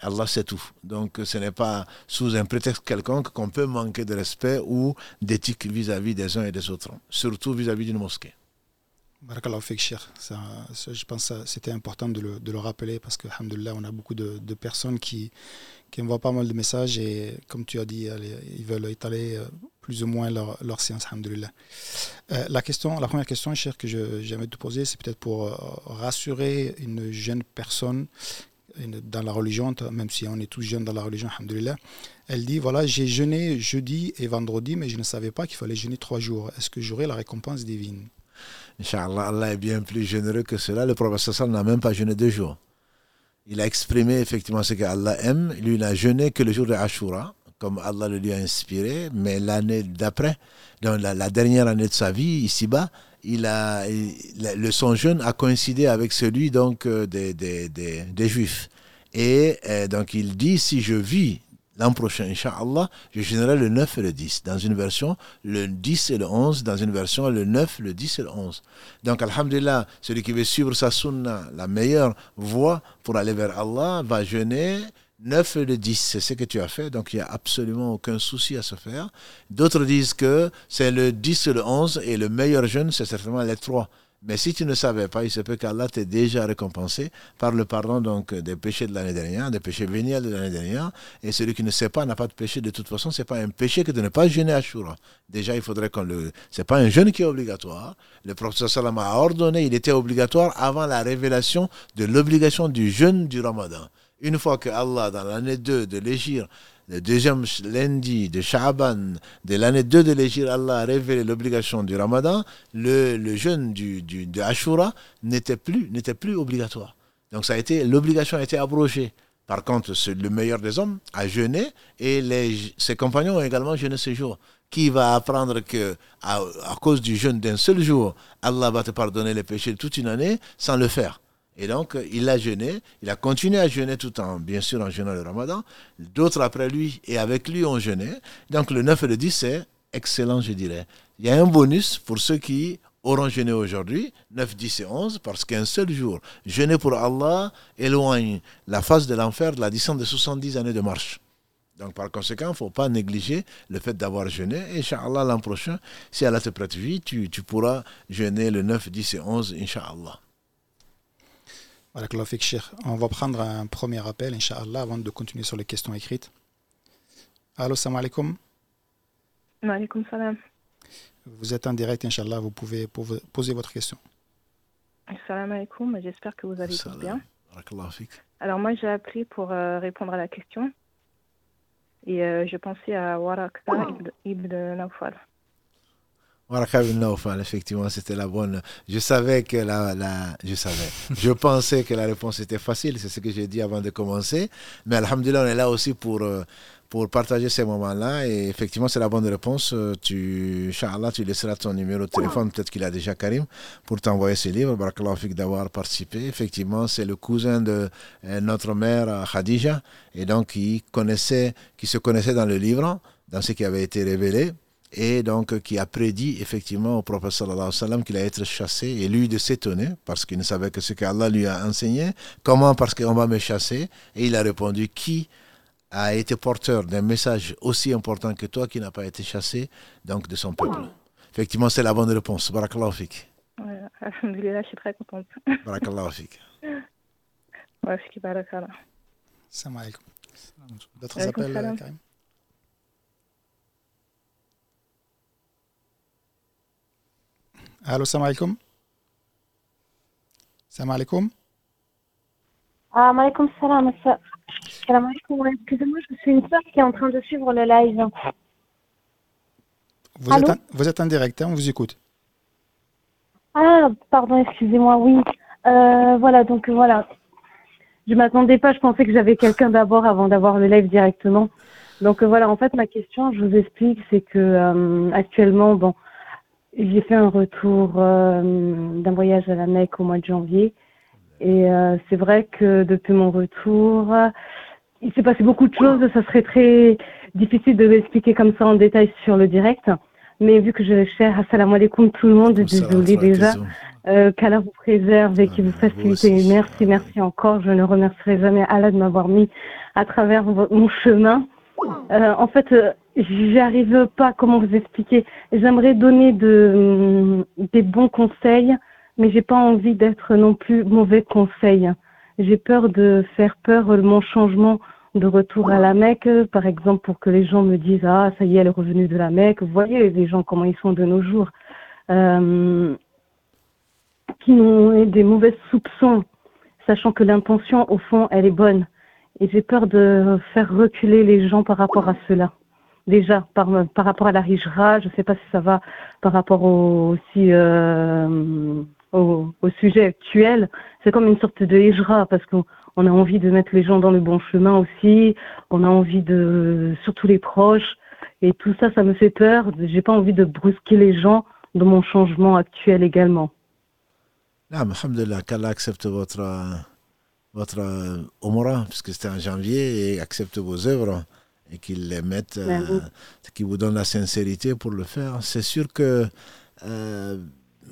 Allah sait tout. Donc ce n'est pas sous un prétexte quelconque qu'on peut manquer de respect ou d'éthique vis-à-vis des uns et des autres, surtout vis-à-vis d'une mosquée. Ça, je pense que c'était important de le, de le, rappeler parce que, on a beaucoup de, de, personnes qui, qui envoient pas mal de messages et, comme tu as dit, ils veulent étaler euh, plus ou moins leur, leur science, euh, la, question, la première question, cher, que j'aimerais te poser, c'est peut-être pour euh, rassurer une jeune personne dans la religion, même si on est tous jeunes dans la religion, alhamdoulilah, elle dit voilà, j'ai jeûné jeudi et vendredi, mais je ne savais pas qu'il fallait jeûner trois jours. Est-ce que j'aurai la récompense divine? Inch'Allah, Allah est bien plus généreux que cela. Le prophète n'a même pas jeûné deux jours. Il a exprimé effectivement ce qu'Allah aime. Lui, il n'a jeûné que le jour de Ashura, comme Allah le lui a inspiré, mais l'année d'après, dans la, dernière année de sa vie, ici-bas, il a, le, son jeûne a coïncidé avec celui donc euh, des, des, des, Juifs. Et euh, donc il dit, si je vis l'an prochain, Inch'Allah, je générerai le 9 et le 10. Dans une version, le 10 et le 11. Dans une version, le 9, le 10 et le 11. Donc, Alhamdulillah, celui qui veut suivre sa sunna, la meilleure voie pour aller vers Allah, va jeûner 9 et le 10, c'est ce que tu as fait, donc il n'y a absolument aucun souci à se faire. D'autres disent que c'est le 10 et le 11, et le meilleur jeûne, c'est certainement les 3. Mais si tu ne savais pas, il se peut qu'Allah t'ait déjà récompensé par le pardon donc des péchés de l'année dernière, des péchés véniels de l'année dernière. Et celui qui ne sait pas n'a pas de péché. De toute façon, c'est pas un péché que de ne pas jeûner à Shura. Déjà, il faudrait qu'on le. C'est pas un jeûne qui est obligatoire. Le prophète sallam a ordonné, il était obligatoire avant la révélation de l'obligation du jeûne du Ramadan. Une fois que Allah, dans l'année 2 de l'Égypte, le deuxième lundi de Sha'ban de l'année 2 de l'Égypte, Allah a révélé l'obligation du Ramadan, le, jeûne du, du, de Ashura n'était plus, obligatoire. Donc ça a l'obligation a été abrogée. Par contre, le meilleur des hommes a jeûné et ses compagnons ont également jeûné ce jour. Qui va apprendre que à cause du jeûne d'un seul jour, Allah va te pardonner les péchés de toute une année sans le faire? Et donc, il a jeûné, il a continué à jeûner tout en, bien sûr, en jeûnant le ramadan. D'autres après lui et avec lui ont jeûné. Donc, le 9 et le 10, c'est excellent, je dirais. Il y a un bonus pour ceux qui auront jeûné aujourd'hui, 9, 10 et 11, parce qu'un seul jour, jeûner pour Allah éloigne la face de l'enfer de la distance de 70 années de marche. Donc, par conséquent, il ne faut pas négliger le fait d'avoir jeûné. Et Inch'Allah, l'an prochain, si Allah te prête vie, tu, tu pourras jeûner le 9, 10 et 11, Inch'Allah. On va prendre un premier appel, Inch'Allah, avant de continuer sur les questions écrites. Allô, salam alaikum. Alaikum salam. Vous êtes en direct, Inch'Allah, vous pouvez poser votre question. Salam alaikum, j'espère que vous allez tous bien. Alors moi j'ai appris pour euh, répondre à la question et euh, je pensais à Warakta ibn Nawfal effectivement, c'était la bonne. Je savais que la, la, je savais. Je pensais que la réponse était facile. C'est ce que j'ai dit avant de commencer. Mais Alhamdulillah, on est là aussi pour, euh, pour partager ces moments-là. Et effectivement, c'est la bonne réponse. Euh, tu, Inch'Allah, tu laisseras ton numéro de téléphone. Peut-être qu'il a déjà Karim pour t'envoyer ses livres. Barakallahu fik d'avoir participé. Effectivement, c'est le cousin de euh, notre mère Khadija. Et donc, qui connaissait, qui se connaissait dans le livre, dans ce qui avait été révélé. Et donc qui a prédit effectivement au prophète sallallahu alayhi wa sallam qu'il allait être chassé et lui de s'étonner parce qu'il ne savait que ce qu'Allah lui a enseigné. Comment? Parce qu'on va me chasser. Et il a répondu qui a été porteur d'un message aussi important que toi qui n'a pas été chassé donc de son peuple? Effectivement, c'est la bonne réponse. Barakallahu fik. Alhamdulillah, je suis très contente. Barakallahu fik. Merci, barakallah. Salam alaikum. D'autres appels, Karim? Allô, salam alaikum. Salam alaikum. Ah, alaikum salam. Salam alaikum. Excusez-moi, je suis une soeur qui est en train de suivre le live. Vous, êtes, en, vous êtes en direct, hein, on vous écoute. Ah, pardon, excusez-moi, oui. Euh, voilà, donc voilà. Je m'attendais pas, je pensais que j'avais quelqu'un d'abord avant d'avoir le live directement. Donc voilà, en fait, ma question, je vous explique, c'est que euh, actuellement, bon, j'ai fait un retour euh, d'un voyage à la Mecque au mois de janvier. Et euh, c'est vrai que depuis mon retour, il s'est passé beaucoup de choses. Ça serait très difficile de l'expliquer comme ça en détail sur le direct. Mais vu que je cher, assalamu alaikum tout le monde, désolé déjà. Euh, qu'Allah vous préserve et qu'il vous facilite. Merci, merci encore. Je ne remercierai jamais Allah de m'avoir mis à travers mon chemin. Euh, en fait, euh, j'arrive pas comment vous expliquer. J'aimerais donner de, des bons conseils, mais j'ai pas envie d'être non plus mauvais conseil. J'ai peur de faire peur mon changement de retour à la Mecque, par exemple, pour que les gens me disent ah ça y est, elle est revenue de la Mecque. Voyez les gens comment ils sont de nos jours, euh, qui ont des mauvais soupçons, sachant que l'intention au fond elle est bonne. Et j'ai peur de faire reculer les gens par rapport à cela. Déjà, par, par rapport à la Hijra, je ne sais pas si ça va par rapport au, aussi euh, au, sujet actuel. C'est comme une sorte de Hijra parce qu'on a envie de mettre les gens dans le bon chemin aussi. On a envie de, surtout les proches. Et tout ça, ça me fait peur. J'ai pas envie de brusquer les gens dans mon changement actuel également. Ah, qu'Allah accepte votre votre euh, puisque c'était en janvier, et accepte vos œuvres et qu'il les mette, euh, qu'il vous donne la sincérité pour le faire. C'est sûr que euh,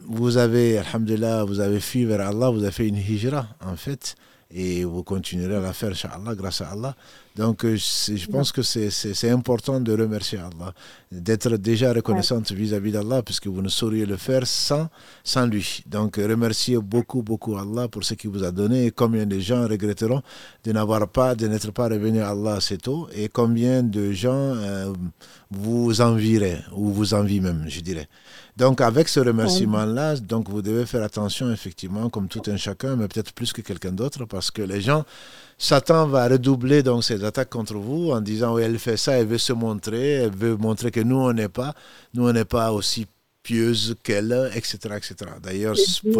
vous avez, alhamdulillah, vous avez fui vers Allah, vous avez fait une hijra, en fait, et vous continuerez à la faire, inshallah, grâce à Allah. Donc, euh, je pense que c'est important de remercier Allah, d'être déjà reconnaissante vis-à-vis d'Allah, puisque vous ne sauriez le faire sans, sans lui. Donc, remerciez beaucoup, beaucoup Allah pour ce qu'il vous a donné. Et combien de gens regretteront de n'avoir pas, de n'être pas revenu à Allah assez tôt. Et combien de gens euh, vous envieraient, ou vous envient même, je dirais. Donc, avec ce remerciement-là, donc vous devez faire attention, effectivement, comme tout un chacun, mais peut-être plus que quelqu'un d'autre, parce que les gens Satan va redoubler donc ses attaques contre vous en disant oui, elle fait ça, elle veut se montrer, elle veut montrer que nous on n'est pas, nous on n'est pas aussi pieuse qu'elle, etc., etc. D'ailleurs,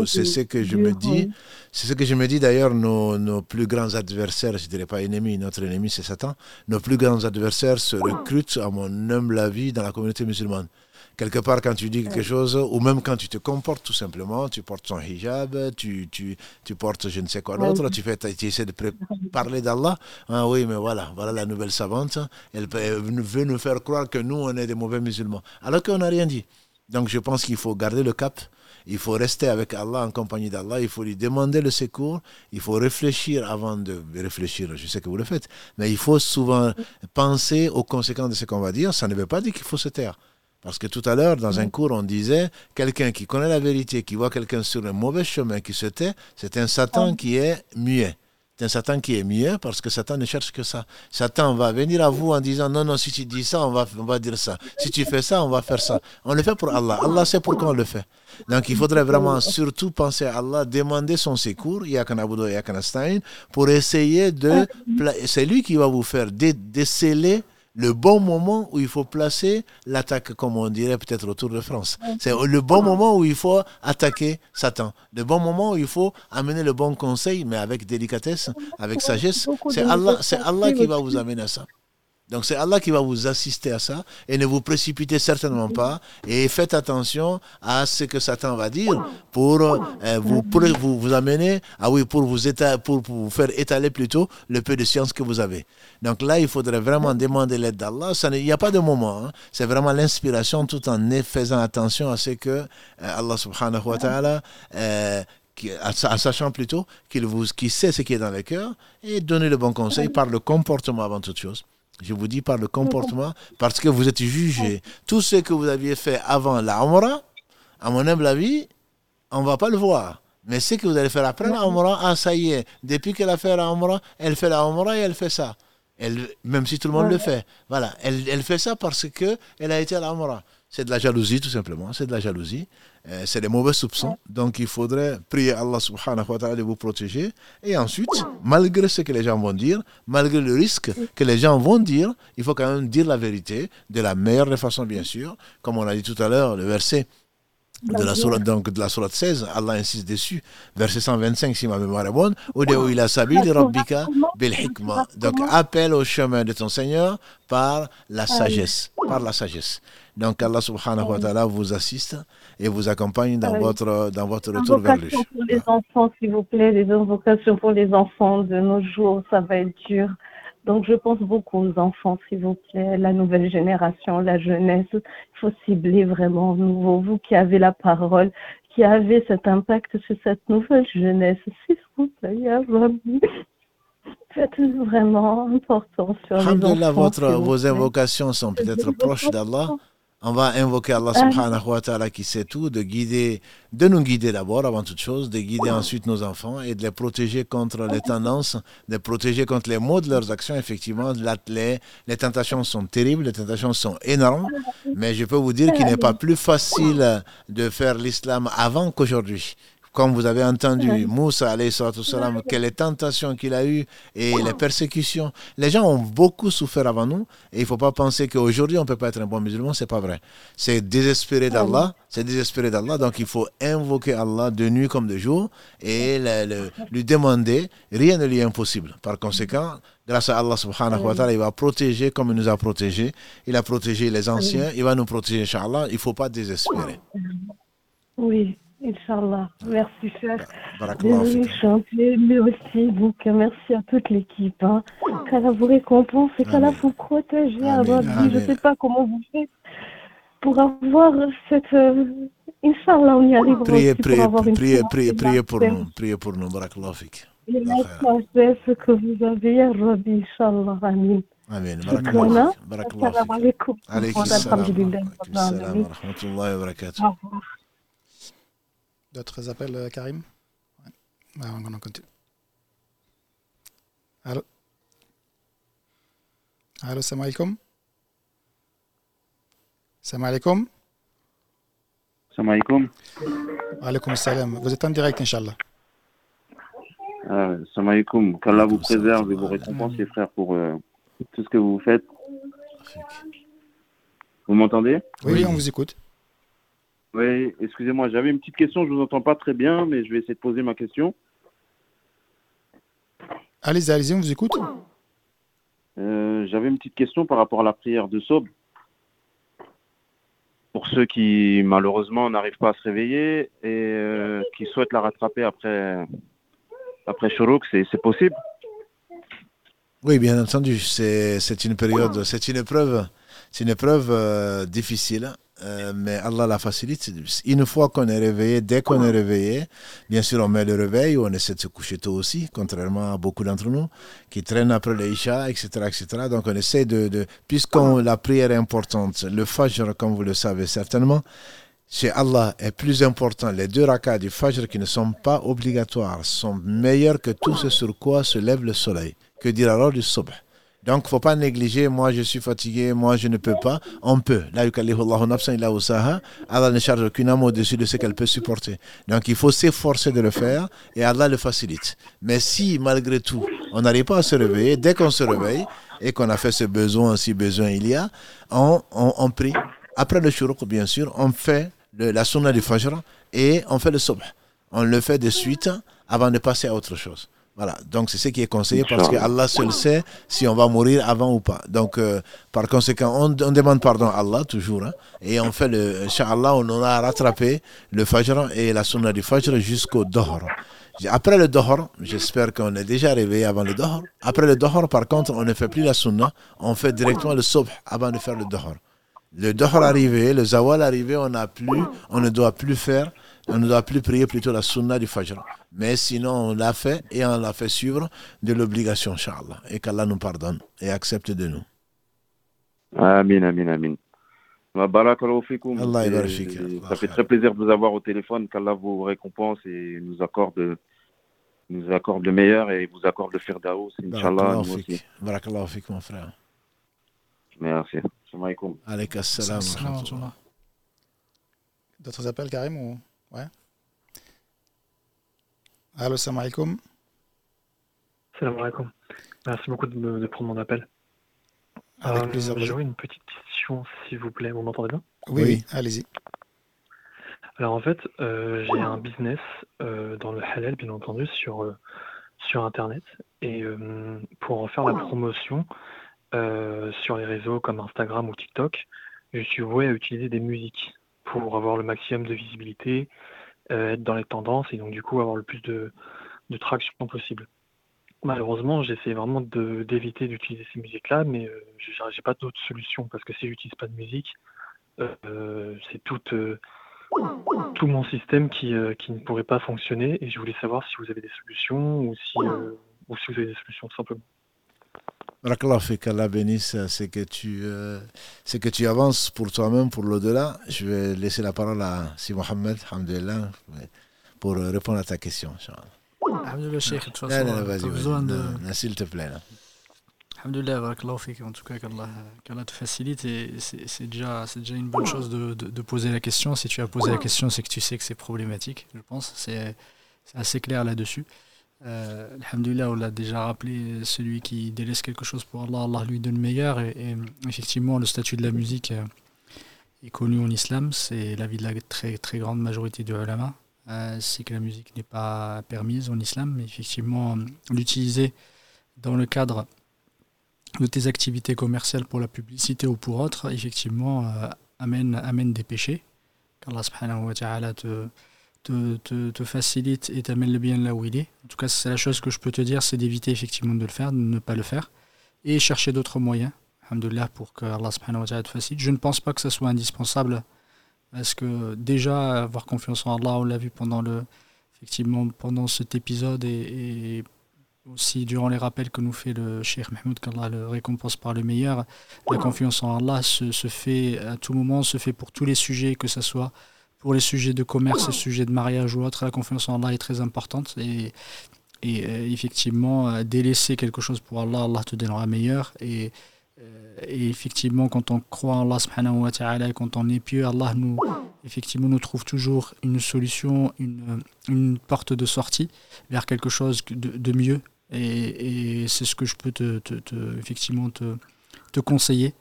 c'est ce que je me dis, c'est ce que je me dis d'ailleurs, nos, nos, plus grands adversaires, je dirais pas ennemis, notre ennemi c'est Satan, nos plus grands adversaires se recrutent, à mon humble avis, dans la communauté musulmane quelque part quand tu dis quelque chose, ou même quand tu te comportes tout simplement, tu portes ton hijab, tu, tu, tu portes je ne sais quoi d'autre, tu, fais, tu essaies de parler d'Allah. Ah oui, mais voilà, voilà la nouvelle savante, elle, veut nous faire croire que nous, on est des mauvais musulmans, alors qu'on n'a rien dit. Donc je pense qu'il faut garder le cap. Il faut rester avec Allah en compagnie d'Allah. Il faut lui demander le secours. Il faut réfléchir avant de réfléchir. Je sais que vous le faites. Mais il faut souvent penser aux conséquences de ce qu'on va dire. Ça ne veut pas dire qu'il faut se taire. Parce que tout à l'heure, dans un cours, on disait quelqu'un qui connaît la vérité, qui voit quelqu'un sur un mauvais chemin, qui se tait, c'est un Satan qui est muet. C'est un Satan qui est muet parce que Satan ne cherche que ça. Satan va venir à vous en disant non, non, si tu dis ça, on va, on va dire ça. Si tu fais ça, on va faire ça. On le fait pour Allah. Allah sait pourquoi on le fait. Donc il faudrait vraiment surtout penser à Allah, demander son secours, pour essayer de. C'est lui qui va vous faire déceler le bon moment où il faut placer l'attaque, comme on dirait peut-être autour de France. C'est le bon moment où il faut attaquer Satan. Le bon moment où il faut amener le bon conseil, mais avec délicatesse, avec sagesse. C'est Allah, Allah qui va vous amener à ça. Donc c'est Allah qui va vous assister à ça et ne vous précipitez certainement pas et faites attention à ce que Satan va dire pour, euh, vous, vous, vous amener, ah oui, pour vous, pour, vous faire étaler plutôt le peu de science que vous avez. Donc là, il faudrait vraiment demander l'aide d'Allah. Il n'y a pas de moment. Hein. C'est vraiment l'inspiration tout en faisant attention à ce que euh, Allah subhanahu wa ta'ala euh, en sachant plutôt qu'il sait ce qui est dans le cœur et donner le bon conseil par le comportement avant toute chose. Je vous dis par le comportement, parce que vous êtes jugé. Tout ce que vous aviez fait avant la Umrah, à mon humble avis, on ne va pas le voir. Mais ce que vous allez faire après la Umrah, ah ça y est, depuis qu'elle a fait la Umrah, elle fait la Umrah et elle fait ça. Elle, même si tout le monde le fait. Voilà, elle, elle fait ça parce qu'elle a été à la Umrah. C'est de la jalousie, tout simplement. C'est de la jalousie. Euh, c'est des mauvais soupçons. Donc, il faudrait prier Allah subhanahu wa ta'ala de vous protéger. Et ensuite, malgré ce que les gens vont dire, malgré le risque que les gens vont dire, il faut quand même dire la vérité de la meilleure des façons, bien sûr. Comme on a dit tout à l'heure, le verset de la sourate, donc de la sourate 16, Allah insiste dessus, verset 125 si ma mémoire est bonne, où il a de rabbika bil hikma. Donc appelle au chemin de ton Seigneur par la sagesse, par la sagesse. Donc Allah subhanahu wa ta'ala vous assiste et vous accompagne dans votre dans votre retour vers lui. pour les enfants, s'il vous plaît, les invocations pour les enfants de nos jours, ça va être dur. Donc, je pense beaucoup aux enfants, s'il vous plaît, la nouvelle génération, la jeunesse. Il faut cibler vraiment nouveau. Vous qui avez la parole, qui avez cet impact sur cette nouvelle jeunesse, s'il vous plaît, faites vraiment important sur les enfants. Votre, vos invocations sont peut-être proches d'Allah on va invoquer Allah subhanahu wa ta'ala qui sait tout, de guider, de nous guider d'abord avant toute chose, de guider ensuite nos enfants et de les protéger contre les tendances, de les protéger contre les maux de leurs actions. Effectivement, les, les tentations sont terribles, les tentations sont énormes, mais je peux vous dire qu'il n'est pas plus facile de faire l'islam avant qu'aujourd'hui comme vous avez entendu, Moussa, salam, quelles tentations qu'il a eues et les persécutions. Les gens ont beaucoup souffert avant nous et il ne faut pas penser qu'aujourd'hui on ne peut pas être un bon musulman, c'est pas vrai. C'est désespéré d'Allah, c'est désespéré d'Allah, donc il faut invoquer Allah de nuit comme de jour et lui demander, rien ne lui est impossible. Par conséquent, grâce à Allah subhanahu wa ta'ala, il va protéger comme il nous a protégés. Il a protégé les anciens, il va nous protéger, Inch'Allah. Il ne faut pas désespérer. Oui. Inch'Allah. Merci, cher. Désolé, je mais aussi, donc merci à toute l'équipe. Hein. Qu'Allah vous récompense et qu'Allah vous protège. Je ne sais pas comment vous faites pour avoir cette. Euh, Inch'Allah, on y arrivera. Priez, priez, priez, priez, priez pour nous. Priez pour nous. Barakallah fik. Et la sagesse que vous avez, Ya Rabbi, Inch'Allah. Amin. Salam. Alhamdulillah. Wa rahmatullahi wa barakatuh. D'autres appels, euh, Karim? Ouais. On en continue. Allô? Allô, salam alaikum? Salam alaikum? Salam alaikum. Alaikum salam. Vous êtes en direct, Inch'Allah. Euh, salam alaikum. Qu'Allah vous préserve et vous récompense, les frères, pour euh, tout ce que vous faites. Vous m'entendez? Oui, on vous écoute. Oui, excusez-moi, j'avais une petite question, je ne vous entends pas très bien, mais je vais essayer de poser ma question. Allez-y, allez-y, on vous écoute. Euh, j'avais une petite question par rapport à la prière de Sob. Pour ceux qui, malheureusement, n'arrivent pas à se réveiller et euh, qui souhaitent la rattraper après, après Shuruk, c'est possible? Oui, bien entendu. C'est une période, c'est une épreuve, c'est une épreuve euh, difficile euh, mais Allah la facilite. Une fois qu'on est réveillé, dès qu'on est réveillé, bien sûr, on met le réveil, on essaie de se coucher tôt aussi, contrairement à beaucoup d'entre nous qui traînent après l'Isha, etc., etc. Donc, on essaie de, de puisque la prière est importante, le Fajr, comme vous le savez certainement, chez Allah est plus important. Les deux rakats du Fajr qui ne sont pas obligatoires sont meilleurs que tout ce sur quoi se lève le soleil. Que dire alors du Subh? Donc, faut pas négliger, moi je suis fatigué, moi je ne peux pas. On peut. Allah ne charge aucune âme au-dessus de ce qu'elle peut supporter. Donc, il faut s'efforcer de le faire et Allah le facilite. Mais si, malgré tout, on n'arrive pas à se réveiller, dès qu'on se réveille et qu'on a fait ce besoin, si besoin il y a, on, on, prie. Après le shuruk, bien sûr, on fait la sunna du fajr et on fait le subh. On le fait de suite avant de passer à autre chose. Voilà, donc c'est ce qui est conseillé parce que Allah seul sait si on va mourir avant ou pas. Donc, euh, par conséquent, on, demande pardon à Allah toujours. Hein, et on fait le. Inch'Allah, on en a rattrapé le Fajr et la Sunna du Fajr jusqu'au Dohr. Après le Dohr, j'espère qu'on est déjà arrivé avant le Dohr. Après le Dohr, par contre, on ne fait plus la Sunna, on fait directement le Subh avant de faire le Dohr. Le Dohr arrivé, le Zawal arrivé, on, a plus, on ne doit plus faire on ne doit plus prier plutôt la sunna du Fajr. Mais sinon, on l'a fait et on l'a fait suivre de l'obligation, Inch'Allah. Et qu'Allah nous pardonne et accepte de nous. Amin, amin, amin. Allah Ça fait très plaisir de vous avoir au téléphone. Qu'Allah vous récompense et nous accorde, nous accorde le meilleur et vous accorde le firdaus. Inch'Allah. Barakallahu fik, mon frère. Merci. Salam alaikum. Alaikum D'autres appels, Karim ou... Ouais. Allô, salam alaikum. Salam alaikum. Merci beaucoup de, prendre mon appel. Avec euh, plaisir. J'aurais une petite question, s'il vous plaît. Vous m'entendez bien? Oui, allez-y. Alors en fait, euh, j'ai un business euh, dans le halal, bien entendu, sur, sur Internet. Et pour en faire la promotion sur les réseaux comme Instagram ou TikTok, je suis voué à utiliser des musiques pour avoir le maximum de visibilité, euh, être dans les tendances et donc du coup avoir le plus de, traction possible. Malheureusement, j'essaie vraiment d'éviter d'utiliser ces musiques-là, mais euh, je n'ai pas d'autre solution parce que si j'utilise pas de musique, euh, c'est tout, tout mon système qui, qui, ne pourrait pas fonctionner et je voulais savoir si vous avez des solutions ou si, ou si vous avez des solutions tout simplement. Allah bénisse, c'est que, tu, euh, que tu avances pour toi-même, pour l'au-delà. Je vais laisser la parole à Si Mohamed, pour répondre à ta question. Alhamdulillah, Cheikh, de toute façon, vas-y, besoin de... S'il te plaît. Alhamdulillah, en tout cas, qu'Allah te facilite. Et c'est déjà, déjà une bonne chose de, de, poser la question. Si tu as posé la question, c'est que tu sais que c'est problématique, je pense. C'est assez clair là-dessus. Euh, Alhamdulillah, on l'a déjà rappelé, celui qui délaisse quelque chose pour Allah, Allah lui donne le meilleur. Et, effectivement, le statut de la musique euh, est connu en islam. C'est l'avis de la très, très grande majorité de ulama. Euh, c'est que la musique n'est pas permise en islam. Mais effectivement, l'utiliser dans le cadre de tes activités commerciales pour la publicité ou pour autre, effectivement, amène, amène des péchés. Qu'Allah subhanahu wa ta'ala te te, te, facilite et t'amène le bien là où il est. En tout cas, c'est la chose que je peux te dire, c'est d'éviter effectivement de le faire, de ne pas le faire, et chercher d'autres moyens, alhamdoulilah, pour que Allah subhanahu wa ta'ala te facilite. Je ne pense pas que ce soit indispensable, parce que déjà, avoir confiance en Allah, on l'a vu pendant le effectivement pendant cet épisode et, aussi durant les rappels que nous fait le Cheikh Mahmoud, qu'Allah le récompense par le meilleur, la confiance en Allah se, se, fait à tout moment, se fait pour tous les sujets, que ce soit pour les sujets de commerce, les sujets de mariage ou autre, la confiance en Allah est très importante. Et, euh, effectivement, euh, délaisser quelque chose pour Allah, Allah te donnera meilleur. Et, euh, effectivement, quand on croit en Allah subhanahu wa ta'ala, quand on est pieux, Allah nous, effectivement, nous trouve toujours une solution, une, porte de sortie vers quelque chose de, mieux. Et, c'est ce que je peux te, effectivement te, conseiller.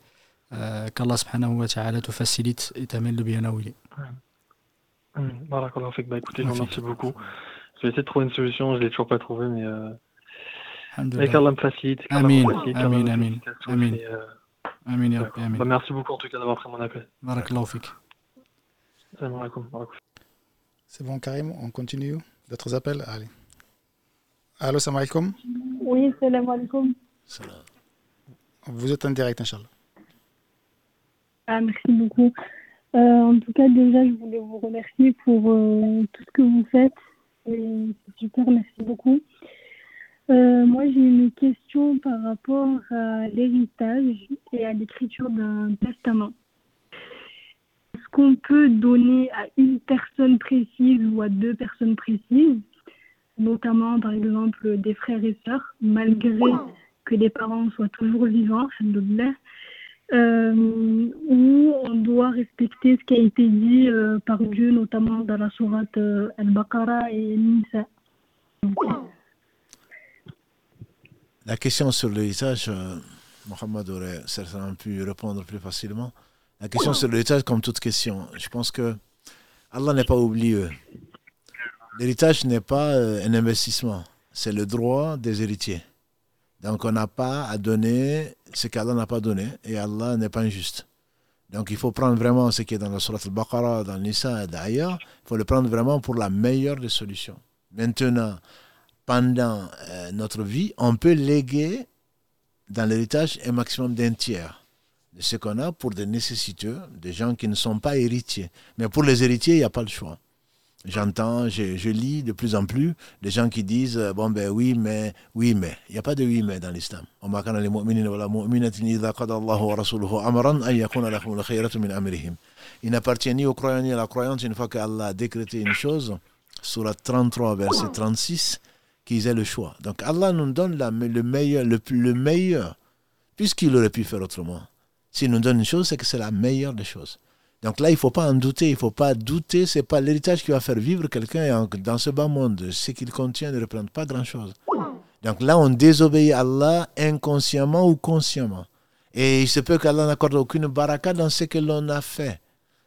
Euh, Qu'Allah te facilite et t'amène le bien là où il est. Mmh, bah, écoutez, je vous remercie beaucoup. Je vais essayer de trouver une solution, je ne l'ai toujours pas trouvé, mais. Euh... Mais qu'Allah me facilite. Amin, amin, amin. Amin. Amin, amin. Bah, merci beaucoup en tout cas d'avoir pris mon appel. Barakallahu fik. C'est bon, Karim, on continue. D'autres appels? Allez. Allô, salam alaikum. Oui, salam alaikum. Vous êtes en direct, Inch'Allah. Ah, merci beaucoup. Euh, en tout cas, déjà, je voulais vous remercier pour euh, tout ce que vous faites. C'est super, merci beaucoup. Euh, moi, j'ai une question par rapport à l'héritage et à l'écriture d'un testament. Est-ce qu'on peut donner à une personne précise ou à deux personnes précises, notamment par exemple des frères et sœurs, malgré que les parents soient toujours vivants, alhamdoulilah, où on doit respecter ce qui a été dit euh, par Dieu, notamment dans la sourate euh, Al-Baqarah et Nisa. La question sur l'héritage, Mohamed aurait certainement pu répondre plus facilement. La question sur l'héritage, comme toute question, je pense que Allah n'est pas oublié. L'héritage n'est pas un investissement. c'est le droit des héritiers. Donc on n'a pas à donner ce qu'Allah n'a pas donné et Allah n'est pas injuste. Donc il faut prendre vraiment ce qui est dans la Surat al-Baqarah, dans Nisa et d'ailleurs, il faut le prendre vraiment pour la meilleure des solutions. Maintenant, pendant euh, notre vie, on peut léguer dans l'héritage un maximum d'un tiers de ce qu'on a pour des nécessiteux, des gens qui ne sont pas héritiers. Mais pour les héritiers, il n'y a pas le choix. J'entends, je, je, lis de plus en plus des gens qui disent euh, bon ben oui mais oui mais il n'y a pas de oui mais dans l'islam. Il n'appartient ni aux croyants ni à la croyance une fois qu'Allah a décrété une chose, surat 33 verset 36, qu'ils aient le choix. Donc Allah nous donne la, le meilleur, le, le meilleur, puisqu'il aurait pu faire autrement. S'il nous donne une chose, c'est que c'est la meilleure des choses. Donc là, il ne faut pas en douter, il ne faut pas douter, ce n'est pas l'héritage qui va faire vivre quelqu'un dans ce bas monde. Ce qu'il contient ne représente pas grand-chose. Donc là, on désobéit à Allah inconsciemment ou consciemment. Et il se peut qu'Allah n'accorde aucune baraka dans ce que l'on a fait.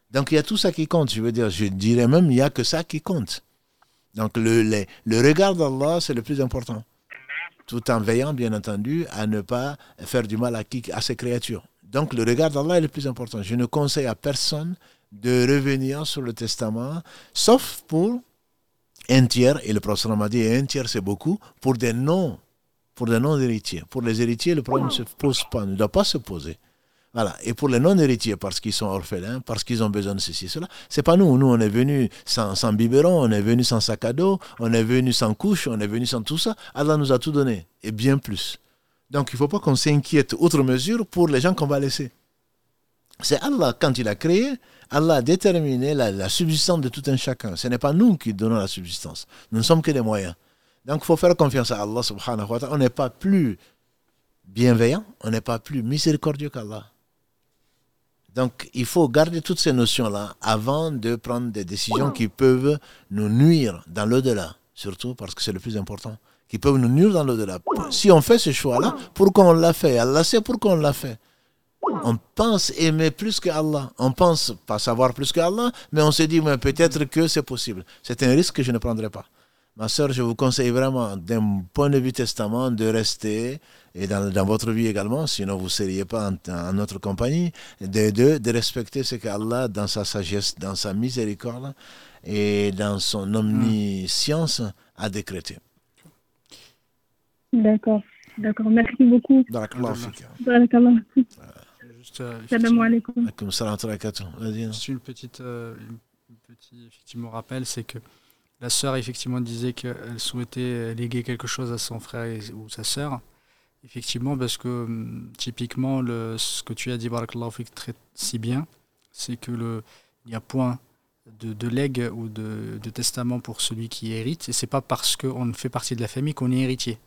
Donc il y a tout ça qui compte. Je veux dire, je dirais même, il n'y a que ça qui compte. Donc le, regard d'Allah, c'est le plus important. Tout en veillant, bien entendu, à ne pas faire du mal à, qui, à ses créatures. Donc le regard d'Allah est le plus important. Je ne conseille à personne de revenir sur le testament, sauf pour un tiers, et le prophète m'a dit un tiers c'est beaucoup, pour des non, pour des non-héritiers. Pour les héritiers, le problème ne se pose pas, ne doit pas se poser. Voilà. Et pour les non-héritiers, parce qu'ils sont orphelins, parce qu'ils ont besoin de ceci, cela, c'est pas nous. Nous, on est venus sans, sans biberon, on est venus sans sac à dos, on est venus sans couche, on est venus sans tout ça. Allah nous a tout donné, et bien plus. Donc il ne faut pas qu'on s'inquiète outre mesure pour les gens qu'on va laisser. C'est Allah, quand il a créé, Allah a déterminé la, subsistance de tout un chacun. Ce n'est pas nous qui donnons la subsistance. Nous ne sommes que des moyens. Donc il faut faire confiance à Allah subhanahu wa ta'ala. On n'est pas plus bienveillant, on n'est pas plus miséricordieux qu'Allah. Donc il faut garder toutes ces notions-là avant de prendre des décisions qui peuvent nous nuire dans l'au-delà, surtout parce que c'est le plus important qui peuvent nous nuire dans l'au-delà. Si on fait ce choix-là, pourquoi on l'a fait Allah sait pourquoi on l'a fait. On pense aimer plus que Allah. On pense pas savoir plus que Allah, mais on se dit peut-être que c'est possible. C'est un risque que je ne prendrai pas. Ma soeur, je vous conseille vraiment, d'un point de vue testament, de rester, et dans, dans votre vie également, sinon vous ne seriez pas en, notre compagnie, de, de, de respecter ce qu'Allah, dans sa sagesse, dans sa miséricorde et dans son omniscience, a décrété. D'accord, d'accord. Merci beaucoup. Barakallah. Barakallah. Juste, euh, Salam alaikum. Juste une petite, euh, une petit effectivement rappel, c'est que la sœur effectivement disait qu'elle souhaitait léguer quelque chose à son frère ou sa sœur. Effectivement, parce que hum, typiquement, le, ce que tu as dit, Barakallah, très si bien, c'est que le, il y a point de, de legs ou de, de, testament pour celui qui hérite, et c'est pas parce qu'on fait partie de la famille qu'on est héritier.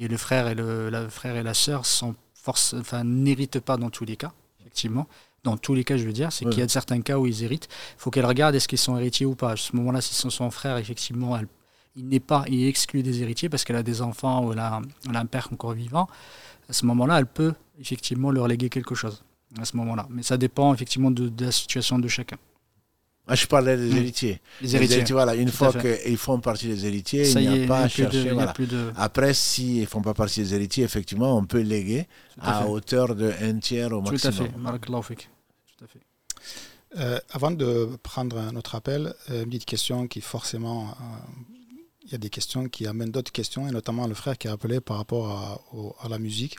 Et le frère et, le, frère et la sœur sont force, enfin, n'héritent pas dans tous les cas, effectivement. Dans tous les cas, je veux dire, c'est qu'il y a certains cas où ils héritent. Il faut qu'elle regarde est-ce qu'ils sont héritiers ou pas. À ce moment-là, si c'est son frère, effectivement, il n'est pas, il est exclu des héritiers parce qu'elle a des enfants ou elle a, un père encore vivant. À ce moment-là, elle peut effectivement leur léguer quelque chose. À ce moment-là, mais ça dépend effectivement de la situation de chacun. Ah, je parlais des mm. héritiers. Les héritiers. voilà, une fois qu'ils font partie des héritiers, il n'y a, pas à chercher. Après, s'ils ne font pas partie des héritiers, effectivement, on peut léguer à, hauteur de un tiers au maximum. Tout à fait. Tout à fait. Euh, avant de prendre notre appel, euh, une petite question qui forcément, euh, il y a des questions qui amènent d'autres questions, et notamment le frère qui a appelé par rapport à la musique.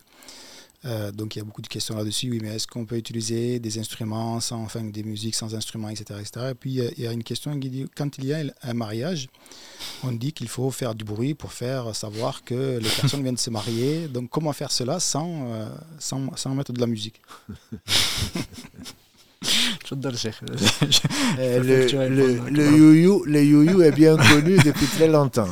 Euh, donc il y a beaucoup de questions là-dessus. Oui, mais est-ce qu'on peut utiliser des instruments sans, enfin des musiques sans instruments, etc., etc. Et puis il y a une question qui dit quand il y a un mariage, on dit qu'il faut faire du bruit pour faire savoir que les personnes viennent de se marier. Donc comment faire cela sans, euh, sans, sans mettre de la musique? Euh, le, le, youyou, le youyou est bien connu depuis très longtemps.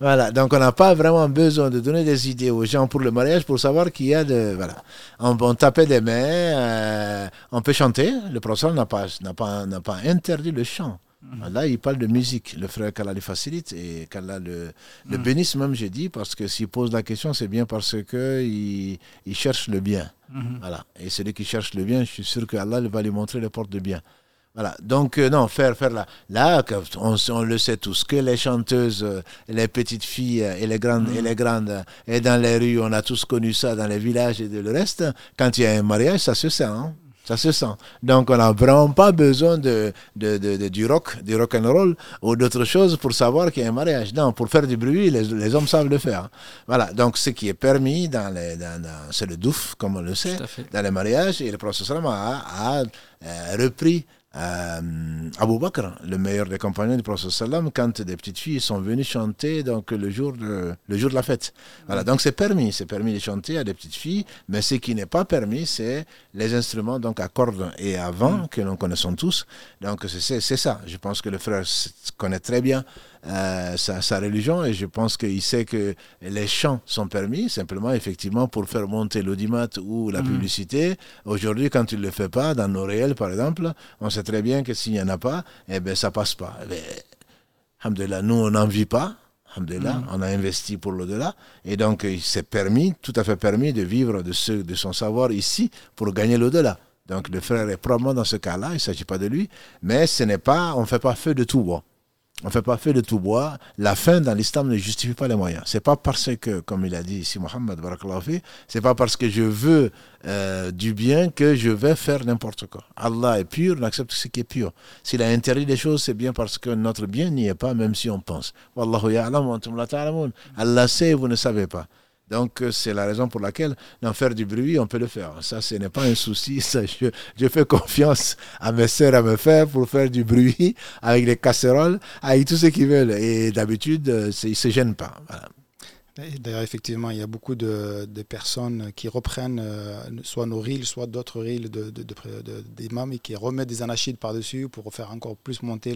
Voilà, donc on n'a pas vraiment besoin de donner des idées aux gens pour le mariage pour savoir qu'il y a de. Voilà. On, on tapait des mains, euh, on peut chanter. Le professeur n'a pas, pas, pas interdit le chant. Mhm. Là, il parle de musique. Le frère qu'Allah le facilite et qu'Allah le, le mhm. bénisse, même, j'ai dit, parce que s'il pose la question, c'est bien parce qu'il il cherche le bien. Mhm. Voilà. Et celui qui cherche le bien, je suis sûr qu'Allah va lui montrer les portes de bien. Voilà. Donc, euh, non, faire, faire là. Là, on, on, le sait tous, que les chanteuses, euh, les petites filles et les grandes, et les grandes, et dans les rues, on a tous connu ça dans les villages et de le reste. Quand il y a un mariage, ça se sent. Hein. Ça se sent. Donc, on n'a vraiment pas besoin de, de, de, du rock, du rock and roll ou d'autres choses pour savoir qu'il y a un mariage. Non, pour faire du bruit, les, les hommes savent le faire. Voilà. Donc, ce qui est permis dans les, dans, c'est le douf, comme on le sait, dans les mariages. Et le professeur a, a, a euh, repris euh, Abu Bakr, le meilleur des compagnons du prophète sallam, quand des petites filles sont venues chanter donc le jour de, le jour de la fête. Voilà, donc c'est permis, c'est permis de chanter à des petites filles, mais ce qui n'est pas permis, c'est les instruments donc à cordes et à vent que nous connaissons tous. Donc c'est ça. Je pense que le frère connaît très bien euh, sa, religion et je pense qu'il sait que les chants sont permis simplement effectivement pour faire monter l'audimat ou la mm. publicité. Aujourd'hui, quand il ne le fait pas, dans nos réels par exemple, on sait très bien que s'il n'y en a pas, eh ben, ça passe pas. Eh nous on n'en vit pas. Mm. on a investi pour l'au-delà. Et donc, c'est permis, tout à fait permis de vivre de, ce, de son savoir ici pour gagner l'au-delà. Donc, le frère est probablement dans ce cas-là, il ne s'agit pas de lui, mais ce n'est pas, on ne fait pas feu de tout bois. On ne fait pas feu de tout bois. La fin dans l'islam ne justifie pas les moyens. C'est pas parce que, comme il a dit ici Mohammed c'est pas parce que je veux euh, du bien que je vais faire n'importe quoi. Allah est pur, on accepte ce qui est pur. S'il a interdit des choses, c'est bien parce que notre bien n'y est pas, même si on pense. Wallahu Allah sait, vous ne savez pas. Donc, euh, c'est la raison pour laquelle, d'en faire du bruit, on peut le faire. Ça, ce n'est pas un souci. Je, fais confiance à mes sœurs à me faire pour faire du bruit avec les casseroles, avec tout ce qu'ils veulent. Et d'habitude, euh, ils ne se gênent pas. D'ailleurs, effectivement, il y a beaucoup de, personnes qui reprennent euh, soit nos reels, soit d'autres reels de, de, et qui remettent des anachides par-dessus pour faire encore plus monter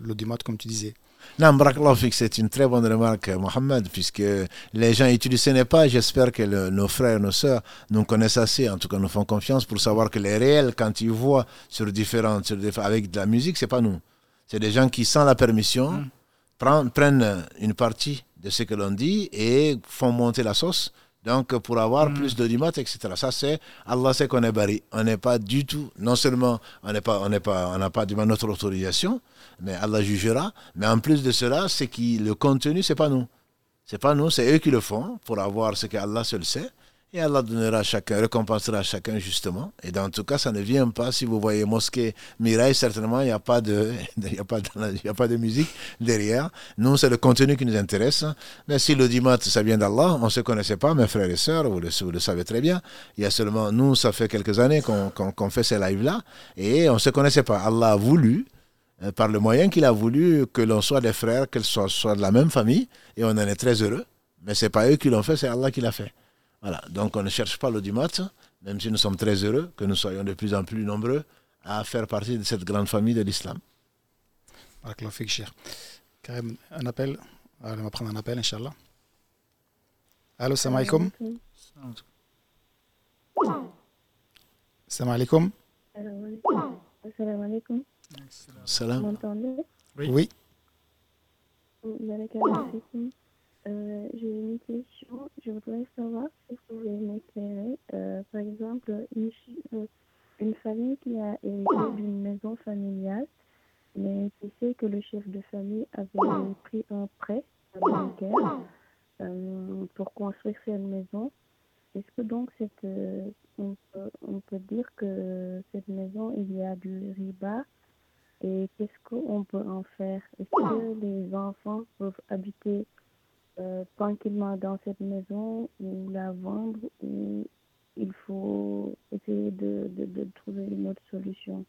l'audimat, comme tu disais. Non, c'est une très bonne remarque, Mohamed, puisque les gens utilisent ce n'est pas. J'espère que nos frères, nos sœurs nous connaissent assez, en tout cas nous font confiance pour savoir que les réels, quand ils voient sur différentes, avec de la musique, c'est pas nous. C'est des gens qui, sans la permission, mm. prennent une partie de ce que l'on dit et font monter la sauce. Donc, pour avoir mm. plus d'audimat, etc. Ça, c'est Allah sait qu'on est bari. On n'est pas du tout, non seulement on n'est pas, on n'est pas, on n'a pas notre autorisation, mais Allah jugera. Mais en plus de cela, c'est que le contenu, c'est pas nous. C'est pas nous, c'est eux qui le font pour avoir ce qu'Allah seul sait. Et Allah donnera chacun, récompensera chacun justement. Et dans tout cas, ça ne vient pas. Si vous voyez mosquée Mirail, certainement, il n'y a, pas de, a, a pas de musique derrière. Nous, c'est le contenu qui nous intéresse. Mais si l'audimat, ça vient d'Allah, on ne se connaissait pas, mes frères et sœurs, vous le, savez très bien. Il y a seulement, nous, ça fait quelques années qu'on fait ces lives-là. Et on ne se connaissait pas. Allah a voulu euh, par le moyen qu'il a voulu que l'on soit des frères, qu'elles soient, soient, de la même famille, et on en est très heureux. Mais ce n'est pas eux qui l'ont fait, c'est Allah qui l'a fait. Voilà, donc on ne cherche pas l'audimat, même si nous sommes très heureux que nous soyons de plus en plus nombreux à faire partie de cette grande famille de l'islam. Karim, un appel On va prendre un appel, Inch'Allah. Allô, salam alaikum. Salam alaikum. Salam alaikum. Salam. Vous m'entendez? Oui. Euh, J'ai une question. Je voudrais savoir si vous pouvez m'éclairer. Euh, par exemple, une, euh, une, famille qui a hérité d'une maison familiale, mais qui sait que le chef de famille avait pris un prêt bancaire euh, pour construire cette maison. Est-ce que donc cette, euh, on, peut, on peut dire que cette maison, il y a du riba? Et qu'est-ce qu'on peut en faire? Est-ce que les enfants peuvent habiter euh, tranquillement dans cette maison ou la vendre ou il faut essayer de, de, de trouver une autre solution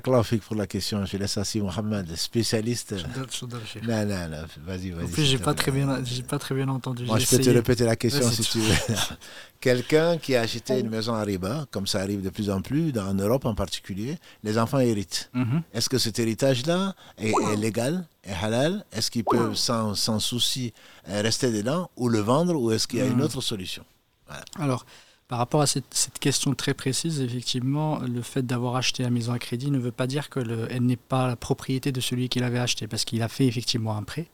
pour la question. Je laisse assis Mohamed, spécialiste. Non, non, non, vas-y, vas-y. En plus, j'ai pas, très bien, pas très bien entendu. Moi, je peux te répéter la question si tu veux. Quelqu'un qui a acheté une maison à Riba, comme ça arrive de plus en plus, dans, en Europe en particulier, les enfants héritent. Mhm. Est-ce que cet héritage-là est, légal, est halal? Est-ce qu'ils peuvent sans, sans souci rester dedans ou le vendre ou est-ce qu'il y a une mhm. autre solution? Alors, par rapport à cette, question très précise, effectivement, le fait d'avoir acheté la maison à crédit ne veut pas dire qu'elle n'est pas la propriété de celui qui l'avait acheté, parce qu'il a fait effectivement un prêt.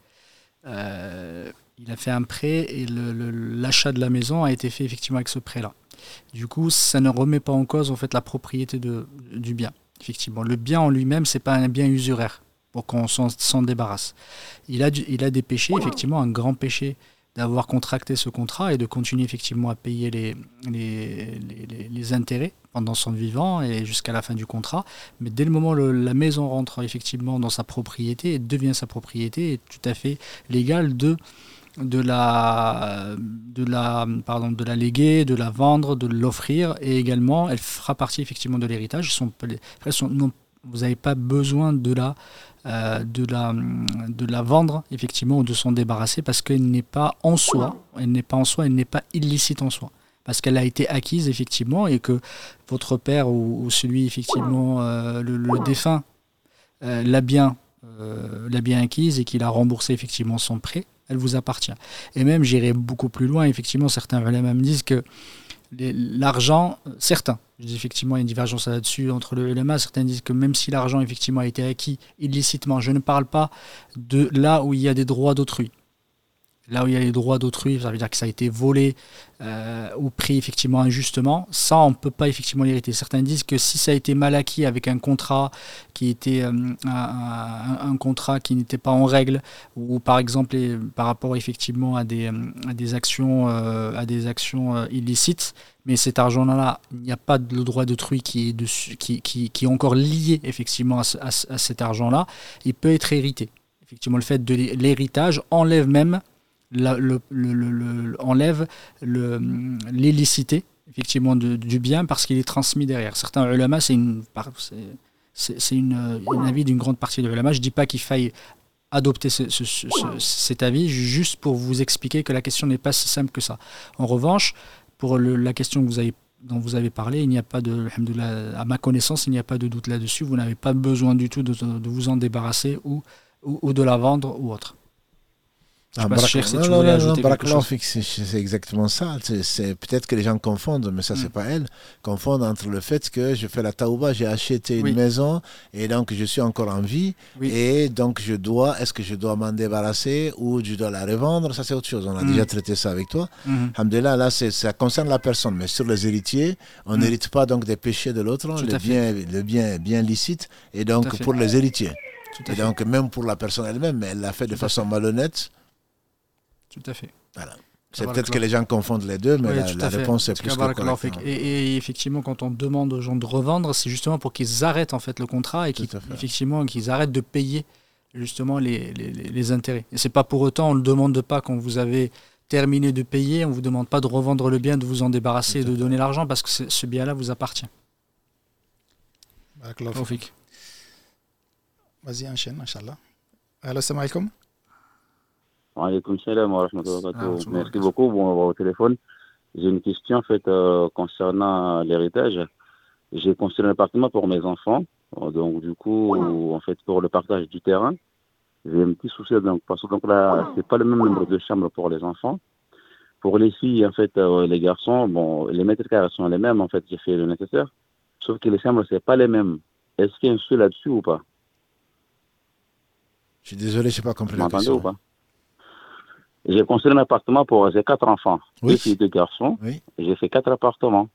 Euh, il a fait un prêt et l'achat de la maison a été fait effectivement avec ce prêt-là. Du coup, ça ne remet pas en cause en fait la propriété de, du bien. Effectivement, le bien en lui-même, c'est pas un bien usuraire pour qu'on s'en débarrasse. Il a, il a des péchés, effectivement, un grand péché d'avoir contracté ce contrat et de continuer effectivement à payer les, les, les, intérêts pendant son vivant et jusqu'à la fin du contrat. Mais dès le moment où la maison rentre effectivement dans sa propriété et devient sa propriété, est tout à fait légal de de la, de la, pardon, de la léguer, de la vendre, de l'offrir, et également elle fera partie effectivement de l'héritage. Vous n'avez pas besoin de la, euh, de, la, de la vendre effectivement ou de s'en débarrasser parce qu'elle n'est pas en soi, elle n'est pas en soi, elle n'est pas illicite en soi parce qu'elle a été acquise effectivement et que votre père ou, celui effectivement euh, le, défunt euh, l'a bien l'a bien acquise et qu'il a remboursé effectivement son prêt elle vous appartient. Et même, j'irai beaucoup plus loin, effectivement, certains me disent que l'argent, certains, je dis effectivement, il y a une divergence là-dessus entre le ulama, certains disent que même si l'argent effectivement a été acquis illicitement, je ne parle pas de là où il y a des droits d'autrui. Là où il y a les droits d'autrui, ça veut dire que ça a été volé euh, ou pris effectivement injustement. Ça, on ne peut pas effectivement l'hériter. Certains disent que si ça a été mal acquis avec un contrat qui était euh, un, contrat qui n'était pas en règle, ou par exemple par rapport effectivement à des, actions, euh, illicites, mais cet argent-là, il n'y a pas de droit d'autrui qui, est encore lié effectivement à, à cet argent-là, il peut être hérité. Effectivement, le fait de l'héritage enlève même le, enlève l'illicité effectivement du bien parce qu'il est transmis derrière. Certains ulama, c'est une, c'est une, avis d'une grande partie de ulama. Je dis pas qu'il faille adopter cet avis, juste pour vous expliquer que la question n'est pas si simple que ça. En revanche, pour la question dont vous avez parlé, il n'y a pas de, à ma connaissance, il n'y a pas de doute là-dessus. Vous n'avez pas besoin du tout de, vous en débarrasser ou, ou de la vendre ou autre. Ah, c'est exactement ça. C'est peut-être que les gens confondent, mais ça c'est hmm. pas elle. Confondent entre le fait que je fais la taouba, j'ai acheté une maison et donc je suis encore en vie et donc je dois, est-ce que je dois m'en débarrasser ou je dois la revendre? Ça c'est autre chose. On a hmm. déjà traité ça avec toi. Mm. là ça concerne la personne, mais sur les héritiers, on hmm. n'hérite pas donc des péchés de l'autre. Le bien, le bien est bien licite et donc pour les héritiers. et donc même pour la personne elle-même, elle l'a fait de façon malhonnête tout à fait. Voilà. C'est peut-être que les gens confondent les deux, mais la, réponse est plus que et, et, effectivement, quand on demande aux gens de revendre, c'est justement pour qu'ils arrêtent en fait le contrat et qu'ils effectivement qu'ils arrêtent de payer justement les, les, les intérêts. Et c'est pas pour autant, on ne demande pas quand vous avez terminé de payer, on vous demande pas de revendre le bien, de vous en débarrasser et de donner l'argent parce que ce bien-là vous appartient. Vas-y, enchaîne, Inch'Allah. Allo, salam alaikum. Merci beaucoup avoir au téléphone. J'ai une question en fait euh, concernant l'héritage. J'ai construit un appartement pour mes enfants. Donc du coup, en fait, pour le partage du terrain, j'ai un petit souci donc parce que donc là, c'est pas le même nombre de chambres pour les enfants. Pour les filles, en fait, euh, les garçons, bon, les mètres carrés sont les mêmes. En fait, j'ai fait le nécessaire. Sauf que les chambres, c'est pas les mêmes. Est-ce qu'il y a un souci là-dessus ou pas? Je suis désolé, je n'ai pas compris la question. ou pas? J'ai construit un appartement pour j'ai quatre enfants, deux filles, deux garçons. J'ai fait quatre appartements.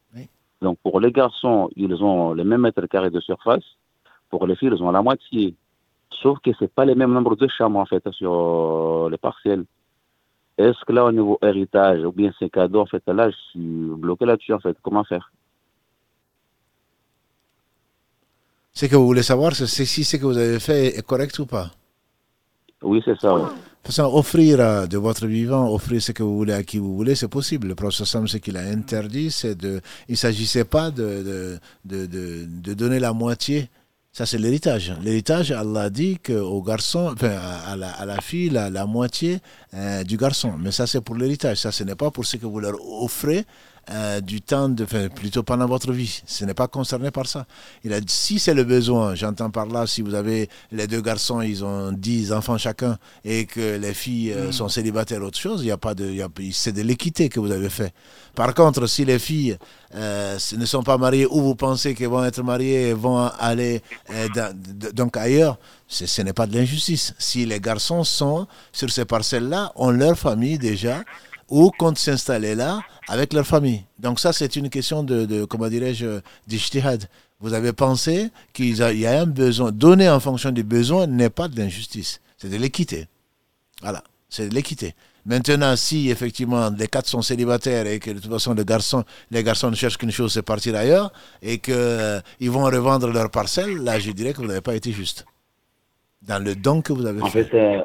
Donc pour les garçons, ils ont le même mètre carré de surface. Pour les filles, ils ont la moitié. Sauf que ce pas les mêmes nombres de chambres en fait sur euh, les parcelles. Est-ce que là au niveau héritage ou bien c'est cadeau en fait là je suis bloqué là-dessus en fait. Comment faire? C'est que vous voulez savoir si ce que vous avez fait est correct ou pas Oui, c'est ça. Oui offrir de votre vivant, offrir ce que vous voulez à qui vous voulez, c'est possible. Le prophète ce qu'il a interdit, c'est de. Il ne s'agissait pas de, de, de, de, donner la moitié. Ça, c'est l'héritage. L'héritage, Allah dit au garçon, enfin, à, la, à la fille, la, la moitié euh, du garçon. Mais ça, c'est pour l'héritage. Ça, ce n'est pas pour ce que vous leur offrez euh, du temps, de, enfin, plutôt pendant votre vie. Ce n'est pas concerné par ça. Il a dit, si c'est le besoin, j'entends par là, si vous avez les deux garçons, ils ont 10 enfants chacun, et que les filles euh, mm. sont célibataires, autre chose, il n'y a pas de, c'est de l'équité que vous avez fait. Par contre, si les filles euh, ne sont pas mariées ou vous pensez qu'elles vont être mariées et vont aller donc ailleurs, ce n'est pas de l'injustice. Si les garçons sont sur ces parcelles-là, ont leur famille déjà, ou comptent s'installer là avec leur famille. Donc ça, c'est une question de, comment dirais-je, d'ijtihad. Vous avez pensé qu'il y a un besoin. Donner en fonction des besoins n'est pas de l'injustice, c'est de l'équité. Voilà, c'est de l'équité. Maintenant, si effectivement les quatre sont célibataires et que de toute façon les garçons, les garçons ne cherchent qu'une chose, c'est partir ailleurs, et qu'ils euh, vont revendre leur parcelle, là je dirais que vous n'avez pas été juste. Dans le don que vous avez fait. En fait, euh,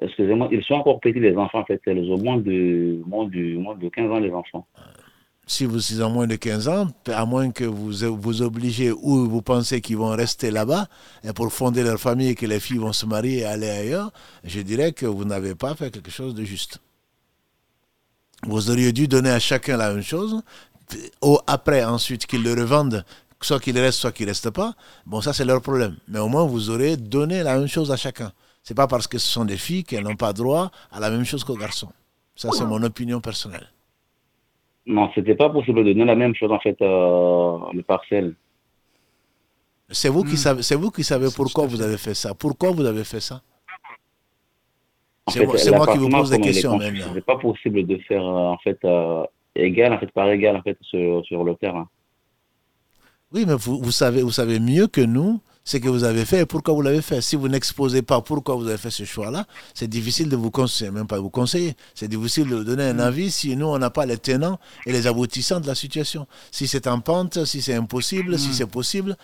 excusez-moi, ils sont encore petits les enfants, en fait, c'est au moins de, moins, de, moins de 15 ans les enfants si vous êtes moins de 15 ans, à moins que vous vous obligez ou vous pensez qu'ils vont rester là-bas pour fonder leur famille et que les filles vont se marier et aller ailleurs, je dirais que vous n'avez pas fait quelque chose de juste. Vous auriez dû donner à chacun la même chose, ou après ensuite qu'ils le revendent, soit qu'il reste, soit qu'il ne reste pas. Bon, ça c'est leur problème. Mais au moins vous aurez donné la même chose à chacun. C'est pas parce que ce sont des filles qu'elles n'ont pas droit à la même chose qu'aux garçons. Ça c'est mon opinion personnelle. Non, c'était pas possible de donner la même chose en fait euh, le parcelle. C'est vous qui hmm. savez, c'est vous qui savez pourquoi vous avez fait ça. Pourquoi vous avez fait ça? C'est moi, qui vous pose des questions Ce C'est pas possible de faire euh, en fait euh, égal en fait par égal en fait sur, sur le terrain. Oui, mais vous, vous, savez, vous savez mieux que nous ce que vous avez fait et pourquoi vous l'avez fait. Si vous n'exposez pas pourquoi vous avez fait ce choix-là, c'est difficile de vous conseiller, même pas vous conseiller. C'est difficile de donner un mm. avis si nous, on n'a pas les tenants et les aboutissants de la situation. Si c'est en pente, si c'est impossible, si mm. c'est possible,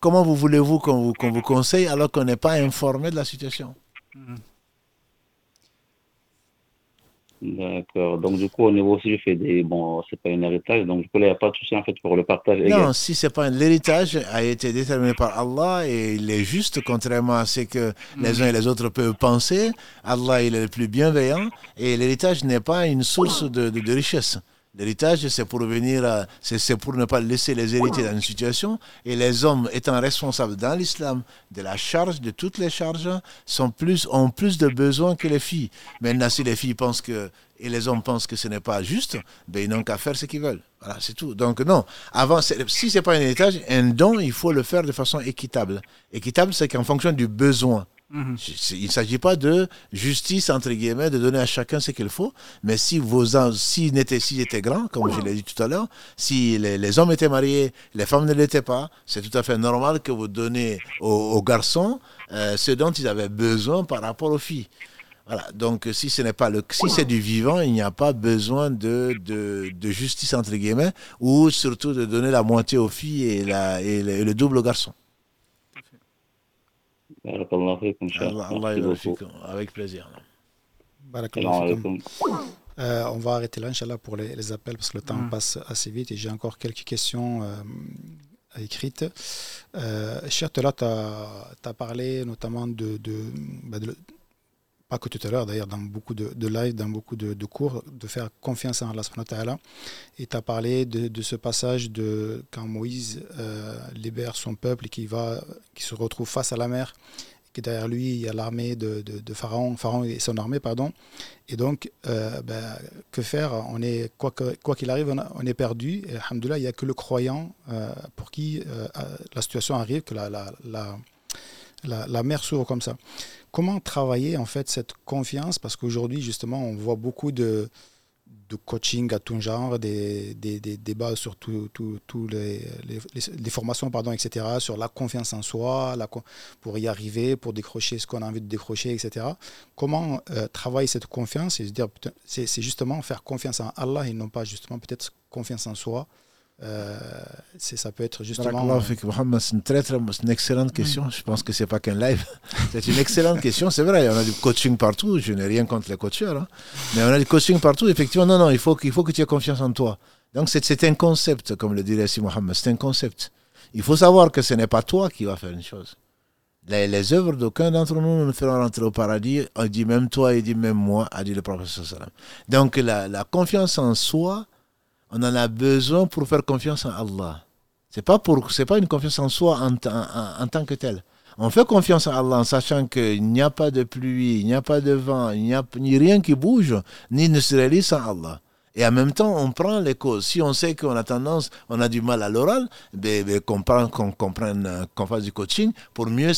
comment vous voulez-vous qu'on vous, vous, conseille alors qu'on n'est pas informé de la situation? Mm. D'accord. Donc, du coup, au niveau aussi, je fais des. Bon, c'est pas un héritage, donc du coup, il n'y a pas de souci en fait pour le partage. Non, si c'est pas un héritage, a été déterminé par Allah et il est juste, contrairement à ce que les uns et les autres peuvent penser. Allah, il est le plus bienveillant et l'héritage n'est pas une source de, de richesse. L'héritage, c'est pour venir, pour ne pas laisser les héritiers dans une situation. Et les hommes étant responsables dans l'islam de la charge, de toutes les charges, sont plus, ont plus de besoins que les filles. Maintenant, si les filles pensent que, et les hommes pensent que ce n'est pas juste, ben, ils n'ont qu'à faire ce qu'ils veulent. Voilà, c'est tout. Donc, non. Avant, si ce n'est pas un héritage, un don, il faut le faire de façon équitable. Équitable, c'est qu'en fonction du besoin. Mhm. Il ne s'agit pas de justice, entre guillemets, de donner à chacun ce qu'il faut, mais si vos s'ils étaient, si étaient grands, comme je l'ai dit tout à l'heure, si les, hommes étaient mariés, les femmes ne l'étaient pas, c'est tout à fait normal que vous donnez aux, garçons euh, ce dont ils avaient besoin par rapport aux filles. Voilà. Donc, si ce n'est pas le, si c'est du vivant, il n'y a pas besoin de, de, de, justice entre guillemets, ou surtout de donner la moitié aux filles et, la, et le double aux garçons. Avec plaisir. Euh, on va arrêter là, Inch'Allah, pour les, appels parce que le temps mm. passe assez vite et j'ai encore quelques questions euh, écrites. Euh, Cher tu as, parlé notamment de, bah, de, pas que tout à l'heure d'ailleurs, dans beaucoup de, de lives, dans beaucoup de, cours, de faire confiance en Allah. Et tu as parlé de, ce passage de quand Moïse euh, libère son peuple et qui, va, qui se retrouve face à la mer, que derrière lui il y a l'armée de, Pharaon, Pharaon et son armée, pardon. Et donc, euh, ben, que faire? On est, Quoi qu'il quoi qu'il arrive, on, est perdu. Et il n'y a que le croyant euh, pour qui la situation arrive, que la, la, la mer s'ouvre comme ça. Comment travailler en fait cette confiance? Parce qu'aujourd'hui, justement, on voit beaucoup de, de coaching à tout genre, des, des, des débats sur toutes tout, les, les, formations, pardon, etc., sur la confiance en soi, pour y arriver, pour décrocher ce qu'on a envie de décrocher, etc. Comment euh, travailler cette confiance? C'est justement faire confiance en Allah et non pas justement peut-être confiance en soi euh, ça peut être justement. c'est une, très, très, une excellente question. Je pense que c'est pas qu'un live. c'est une excellente question. C'est vrai, on a du coaching partout. Je n'ai rien contre les coacheurs. Hein. Mais on a du coaching partout. Effectivement, non, non, il faut, il faut que tu aies confiance en toi. Donc, c'est un concept, comme le dirait Si Mohammed. C'est un concept. Il faut savoir que ce n'est pas toi qui vas faire une chose. Les, les œuvres d'aucun d'entre nous nous feront rentrer au paradis. On dit même toi et dit même moi, a dit le prophète. Donc, la, la confiance en soi, on en a besoin pour faire confiance en Allah. Ce n'est pas, pas une confiance en soi en, tant que tel. On fait confiance en Allah en sachant qu'il n'y a pas de pluie, il n'y a pas de vent, il n'y a ni rien qui bouge, ni ne se réalise sans Allah. Et en même temps, on prend les causes. Si on sait qu'on a tendance, on a du mal à l'oral, ben, ben qu'on qu'on comprenne, qu'on fasse du coaching pour mieux,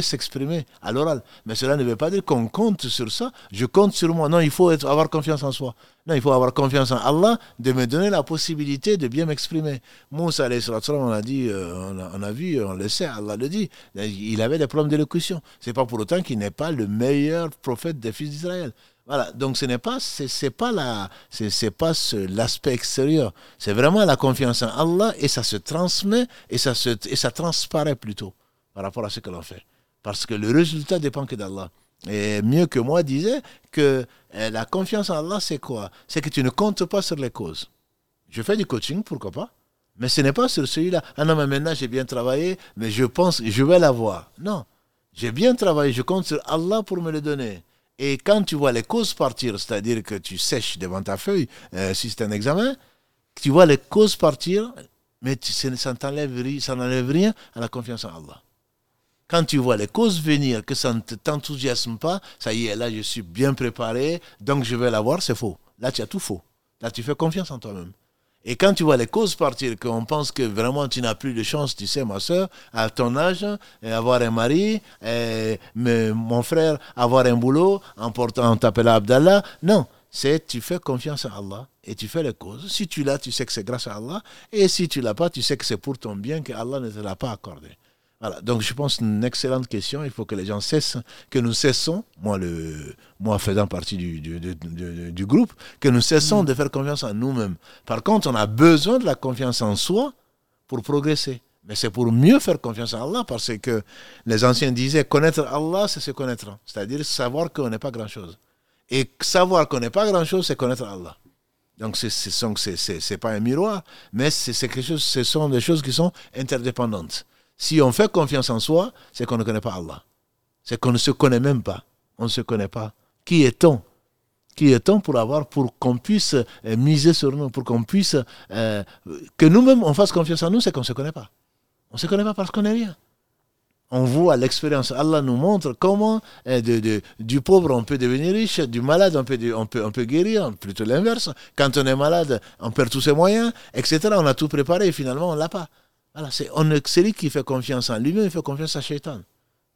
s'exprimer à l'oral. Mais cela ne veut pas dire qu'on compte sur ça. Je compte sur moi. Non, il faut avoir confiance en soi. Non, il faut avoir confiance en Allah de me donner la possibilité de bien m'exprimer. Moussa, on a dit, euh, on a, on a, vu, on le sait, Allah le dit, il avait des problèmes d'élocution. C'est pas pour autant qu'il n'est pas le meilleur prophète des fils d'Israël. Voilà, donc ce n'est pas, c'est, pas la, c'est, pas l'aspect extérieur. C'est vraiment la confiance en Allah et ça se transmet et ça se, et ça transparaît plutôt par rapport à ce que l'on fait. Parce que le résultat dépend que d'Allah. Et mieux que moi disait que eh, la confiance en Allah, c'est quoi? C'est que tu ne comptes pas sur les causes. Je fais du coaching, pourquoi pas? Mais ce n'est pas sur celui-là. Ah non, mais maintenant j'ai bien travaillé, mais je pense, je vais l'avoir. Non. J'ai bien travaillé, je compte sur Allah pour me le donner. Et quand tu vois les causes partir, c'est-à-dire que tu sèches devant ta feuille, euh, si c'est un examen, tu vois les causes partir, mais ça n'enlève rien à la confiance en Allah. Quand tu vois les causes venir, que ça ne t'enthousiasme pas, ça y est, là je suis bien préparé, donc je vais l'avoir, c'est faux. Là tu as tout faux. Là tu fais confiance en toi-même. Et quand tu vois les causes partir, qu'on pense que vraiment tu n'as plus de chance, tu sais, ma soeur, à ton âge, avoir un mari, mon frère, avoir un boulot, en, portant, t'appelant Abdallah. Non, c'est tu fais confiance à Allah et tu fais les causes. Si tu l'as, tu sais que c'est grâce à Allah. Et si tu l'as pas, tu sais que c'est pour ton bien que Allah ne te l'a pas accordé. Voilà, donc je pense une excellente question. Il faut que les gens cessent, que nous cessons, moi, le, moi faisant partie du, du, du, groupe, que nous cessons mm. de faire confiance en nous-mêmes. Par contre, on a besoin de la confiance en soi pour progresser. Mais c'est pour mieux faire confiance en Allah, parce que les anciens disaient connaître Allah, c'est se connaître. C'est-à-dire savoir qu'on n'est pas grand-chose. Et savoir qu'on n'est pas grand-chose, c'est connaître Allah. Donc, ce n'est pas un miroir, mais c'est quelque chose, ce sont des choses qui sont interdépendantes. Si on fait confiance en soi, c'est qu'on ne connaît pas Allah. C'est qu'on ne se connaît même pas. On ne se connaît pas. Qui est-on? Qui est-on pour avoir, pour qu'on puisse euh, miser sur nous, pour qu'on puisse, euh, que nous-mêmes on fasse confiance en nous, c'est qu'on ne se connaît pas. On ne se connaît pas parce qu'on n'est rien. On voit l'expérience. Allah nous montre comment euh, du pauvre on peut devenir riche, du malade on peut, on peut, on peut guérir, plutôt l'inverse. Quand on est malade, on perd tous ses moyens, etc. On a tout préparé et finalement on ne l'a pas. Voilà, c'est celui qui fait confiance en lui-même, il fait confiance à Shaitan.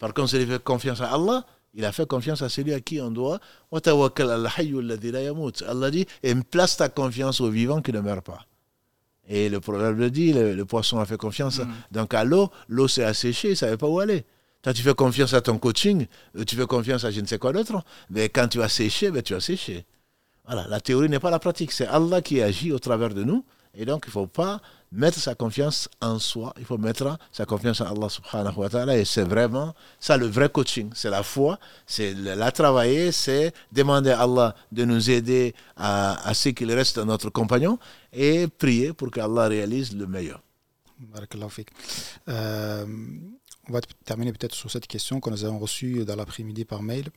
Par contre, celui qui fait confiance à Allah, il a fait confiance à celui à qui on doit. Allah dit, et place ta confiance au vivant qui ne meurt pas. Et le proverbe le dit, le, poisson a fait confiance. Mm. Donc à l'eau, l'eau s'est asséchée, il ne savait pas où aller. Quand tu fais confiance à ton coaching, euh, tu fais confiance à je ne sais quoi d'autre, mais quand tu as séché, ben, tu as séché. Voilà, la théorie n'est pas la pratique, c'est Allah qui agit au travers de nous. Et donc, il ne faut pas mettre sa confiance en soi, il faut mettre sa confiance en Allah subhanahu wa ta'ala. Et c'est vraiment ça le vrai coaching. C'est la foi, c'est la travailler, c'est demander à Allah de nous aider à, à ce qu'il reste notre compagnon et prier pour qu'Allah réalise le meilleur. Euh, on va terminer peut-être sur cette question que nous avons reçue dans l'après-midi par mail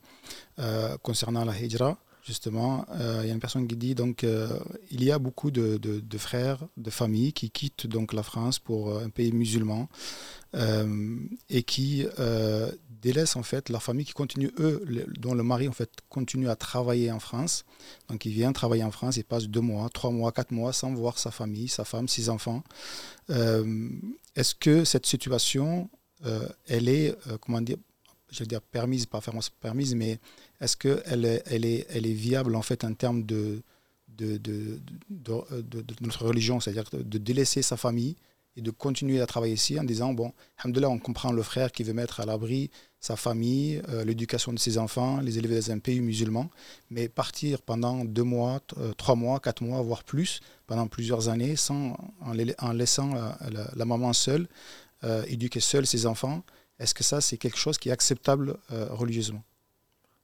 euh, concernant la hijra justement, euh, il y a une personne qui dit donc euh, il y a beaucoup de, frères, de familles qui quittent donc la France pour euh, un pays musulman et qui délaissent en fait leur famille, qui continue eux, dont le mari en fait continue à travailler en France. Donc il vient travailler en France, il passe deux mois, trois mois, quatre mois sans voir sa famille, sa femme, ses enfants. Est-ce que cette situation, elle est, comment dire, je veux dire permise, pas permise, mais est-ce qu'elle est, elle est, elle est viable en fait en termes de, de, de, de, notre religion, c'est-à-dire de délaisser sa famille et de continuer à travailler ici en disant, bon, alhamdoulilah, on comprend le frère qui veut mettre à l'abri sa famille, euh, l'éducation de ses enfants, les élever dans un pays musulman, mais partir pendant deux mois, euh, trois mois, quatre mois, voire plus, pendant plusieurs années, sans, en, laissant la, la, maman seule, euh, éduquer seule ses enfants, est-ce que ça, c'est quelque chose qui est acceptable religieusement?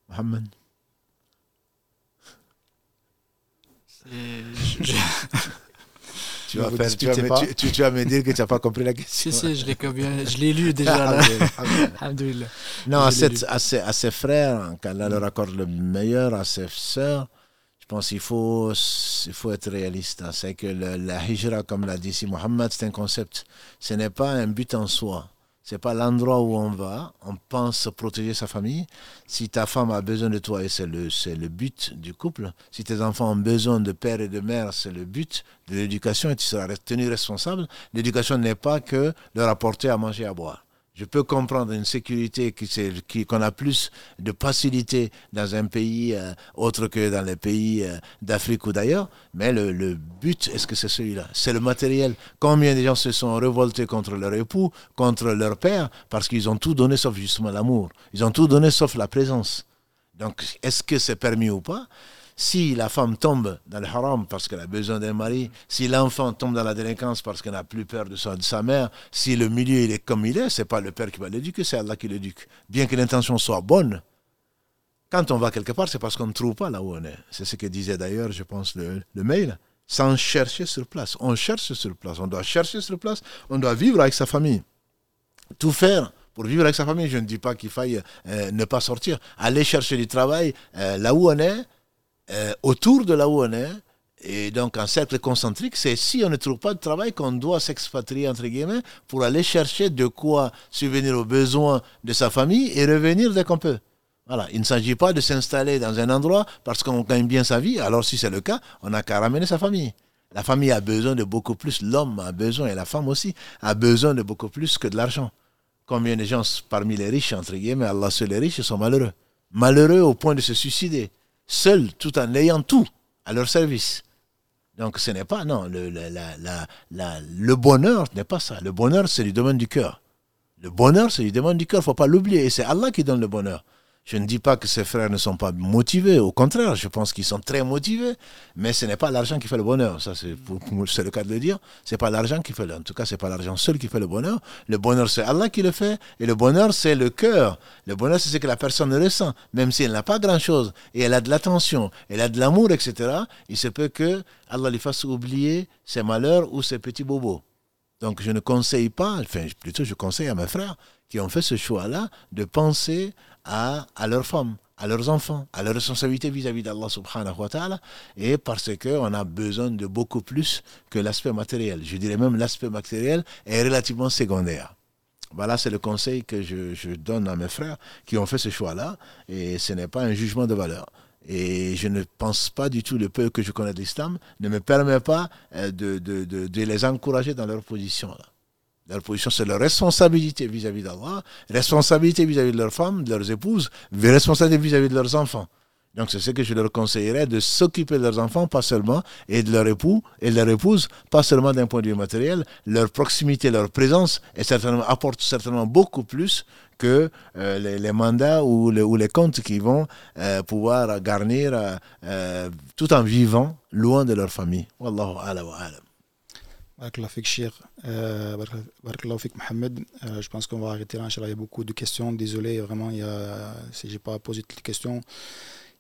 Mohamed tu, vas faire, tu, vas me, tu, tu, vas me dire que tu n'as pas compris la question. Si, si, je l'ai lu déjà. non, à, cette, à, ses, à, ses, frères, quand elle leur accorde le meilleur, à ses sœurs, je pense qu'il faut, il faut être réaliste. C'est que la hijra, comme l'a dit ici Mohammed, c'est un concept. Ce n'est pas un but en soi. C'est pas l'endroit où on va. On pense protéger sa famille. Si ta femme a besoin de toi, et c'est le, c'est le but du couple, si tes enfants ont besoin de père et de mère, c'est le but de l'éducation et tu seras tenu responsable. L'éducation n'est pas que leur apporter à manger et à boire. Je peux comprendre une sécurité qu'on qui, a plus de facilité dans un pays euh, autre que dans les pays euh, d'Afrique ou d'ailleurs, mais le, le but, est-ce que c'est celui-là? C'est le matériel. Combien de gens se sont révoltés contre leur époux, contre leur père, parce qu'ils ont tout donné sauf justement l'amour. Ils ont tout donné sauf la présence. Donc, est-ce que c'est permis ou pas? Si la femme tombe dans le haram parce qu'elle a besoin d'un mari, si l'enfant tombe dans la délinquance parce qu'elle n'a plus peur de sa, de sa, mère, si le milieu il est comme il est, c'est pas le père qui va l'éduquer, c'est Allah qui l'éduque. Bien que l'intention soit bonne, quand on va quelque part, c'est parce qu'on ne trouve pas là où on est. C'est ce que disait d'ailleurs, je pense, le, le mail. Sans chercher sur place. On cherche sur place. On doit chercher sur place. On doit vivre avec sa famille. Tout faire pour vivre avec sa famille. Je ne dis pas qu'il faille euh, ne pas sortir. Aller chercher du travail euh, là où on est, euh, autour de là où on est, et donc en cercle concentrique, c'est si on ne trouve pas de travail qu'on doit s'expatrier, entre guillemets, pour aller chercher de quoi subvenir aux besoins de sa famille et revenir dès qu'on peut. Voilà, il ne s'agit pas de s'installer dans un endroit parce qu'on gagne bien sa vie. Alors si c'est le cas, on n'a qu'à ramener sa famille. La famille a besoin de beaucoup plus, l'homme a besoin, et la femme aussi, a besoin de beaucoup plus que de l'argent. Combien de gens parmi les riches, entre guillemets, Allah seul les riches, sont malheureux. Malheureux au point de se suicider seuls tout en ayant tout à leur service. Donc ce n'est pas, non, le, le bonheur n'est pas ça. Le bonheur, c'est du domaine du cœur. Le bonheur, c'est du domaine du cœur, il ne faut pas l'oublier. Et c'est Allah qui donne le bonheur. Je ne dis pas que ces frères ne sont pas motivés, au contraire, je pense qu'ils sont très motivés, mais ce n'est pas l'argent qui fait le bonheur. Ça, c'est, le cas de le dire. Ce n'est pas l'argent qui fait le, en tout cas, c'est pas l'argent seul qui fait le bonheur. Le bonheur, c'est Allah qui le fait, et le bonheur, c'est le cœur. Le bonheur, c'est ce que la personne ressent, même si elle n'a pas grand-chose, et elle a de l'attention, elle a de l'amour, etc. Il se peut que Allah lui fasse oublier ses malheurs ou ses petits bobos. Donc, je ne conseille pas, enfin, plutôt, je conseille à mes frères qui ont fait ce choix-là de penser à, à leurs femmes, à leurs enfants, à leurs responsabilités vis-à-vis d'Allah subhanahu wa ta'ala, et parce qu'on a besoin de beaucoup plus que l'aspect matériel. Je dirais même l'aspect matériel est relativement secondaire. Voilà, c'est le conseil que je, je, donne à mes frères qui ont fait ce choix-là, et ce n'est pas un jugement de valeur. Et je ne pense pas du tout, le peu que je connais de ne me permet pas euh, de, de, de, de les encourager dans leur position. Là. Leur position, c'est leur responsabilité vis-à-vis d'Allah, responsabilité vis-à-vis de leurs femmes, de leurs épouses, responsabilité vis-à-vis de leurs enfants. Donc c'est ce que je leur conseillerais de s'occuper de leurs enfants, pas seulement, et de leur époux et de leur épouse, pas seulement d'un point de vue matériel. Leur proximité, leur présence est certainement, apporte certainement beaucoup plus que euh, les, mandats ou, les comptes qu'ils vont euh, pouvoir garnir euh, tout en vivant loin de leur famille. Wallahu ala wa alam. Mohamed. Je pense qu'on va arrêter là. Il y a beaucoup de questions. Désolé, vraiment, il y a, si je n'ai pas posé toutes les questions.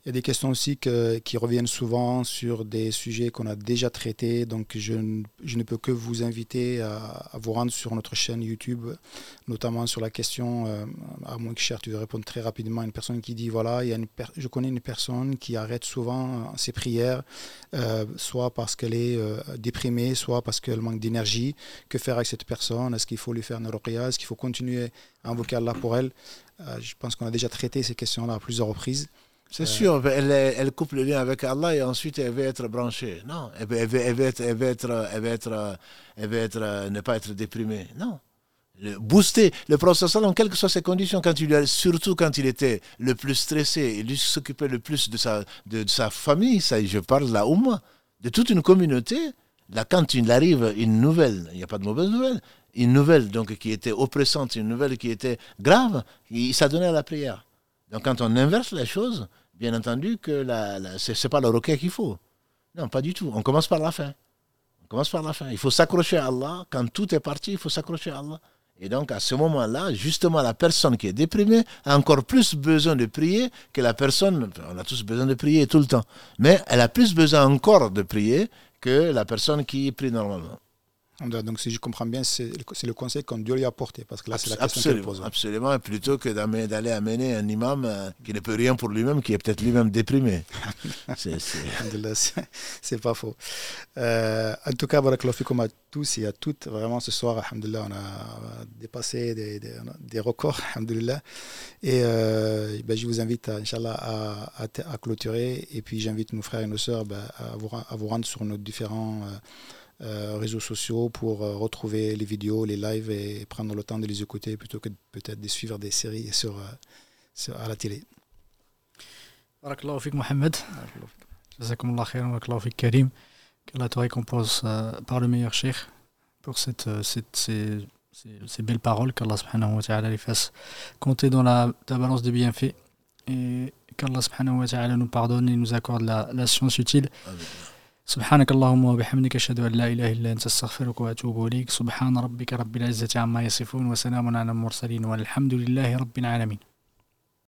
Il y a des questions aussi qui reviennent souvent sur des sujets qu'on a déjà traités. Donc, je, ne peux que vous inviter à, vous rendre sur notre chaîne YouTube, notamment sur la question, euh, à moins que cher, tu veux répondre très rapidement à une personne qui dit voilà, il y a une je connais une personne qui arrête souvent ses prières, euh, soit parce qu'elle est euh, déprimée, soit parce qu'elle manque d'énergie. Que faire avec cette personne? Est-ce qu'il faut lui faire une ruqya? Est-ce qu'il faut continuer à invoquer Allah pour elle? Je pense qu'on a déjà traité ces questions-là à plusieurs reprises. C'est sûr, elle, coupe le lien avec Allah et ensuite elle veut être branchée. Non, elle veut, elle être, elle veut être, elle veut être, elle veut être, ne pas être déprimée. Non. Booster le processus, en quelles que soient ses conditions, surtout quand il était le plus stressé, il s'occupait le plus de sa, de, sa famille, ça, je parle là au moins, de toute une communauté. Là, quand il arrive une nouvelle, il n'y a pas de mauvaise nouvelle, une nouvelle donc qui était oppressante, une nouvelle qui était grave, il s'adonnait à la prière. Donc quand on inverse les choses, bien entendu que ce n'est pas le roquet qu'il faut. Non, pas du tout. On commence par la fin. On commence par la fin. Il faut s'accrocher à Allah. Quand tout est parti, il faut s'accrocher à Allah. Et donc à ce moment-là, justement, la personne qui est déprimée a encore plus besoin de prier que la personne, on a tous besoin de prier tout le temps, mais elle a plus besoin encore de prier que la personne qui prie normalement. Donc, si je comprends bien, c'est le conseil qu'on doit lui apporter, parce que là, c'est la question qu'il pose. Absolument, plutôt que d'aller amener un imam euh, qui ne peut rien pour lui-même, qui est peut-être lui-même déprimé. c'est pas faux. Euh, en tout cas, voilà, comme à tous et à toutes, vraiment ce soir, on a dépassé des, des, records, Et euh, ben, je vous invite, à, Inch'Allah, à, à, clôturer. Et puis, j'invite nos frères et nos sœurs ben, à, vous, à vous rendre sur nos différents. Euh, réseaux sociaux pour euh, retrouver les vidéos, les lives et prendre le temps de les écouter plutôt que peut-être de suivre des séries sur, euh, sur à la télé. Barakallahu fik Mohamed. Jazakumullah khair, barakallahu fik Karim. Qu'Allah te récompense par le meilleur cheikh pour cette, cette, ces, ces, belles paroles, qu'Allah subhanahu wa ta'ala les fasse compter dans la, la balance des bienfaits et qu'Allah subhanahu wa ta'ala nous pardonne et nous accorde la, la science utile. Amen. سبحانك اللهم وبحمدك أشهد أن لا إله إلا أنت أستغفرك وأتوب إليك. سبحان ربك رب العزة عما يصفون وسلام على المرسلين والحمد لله رب العالمين.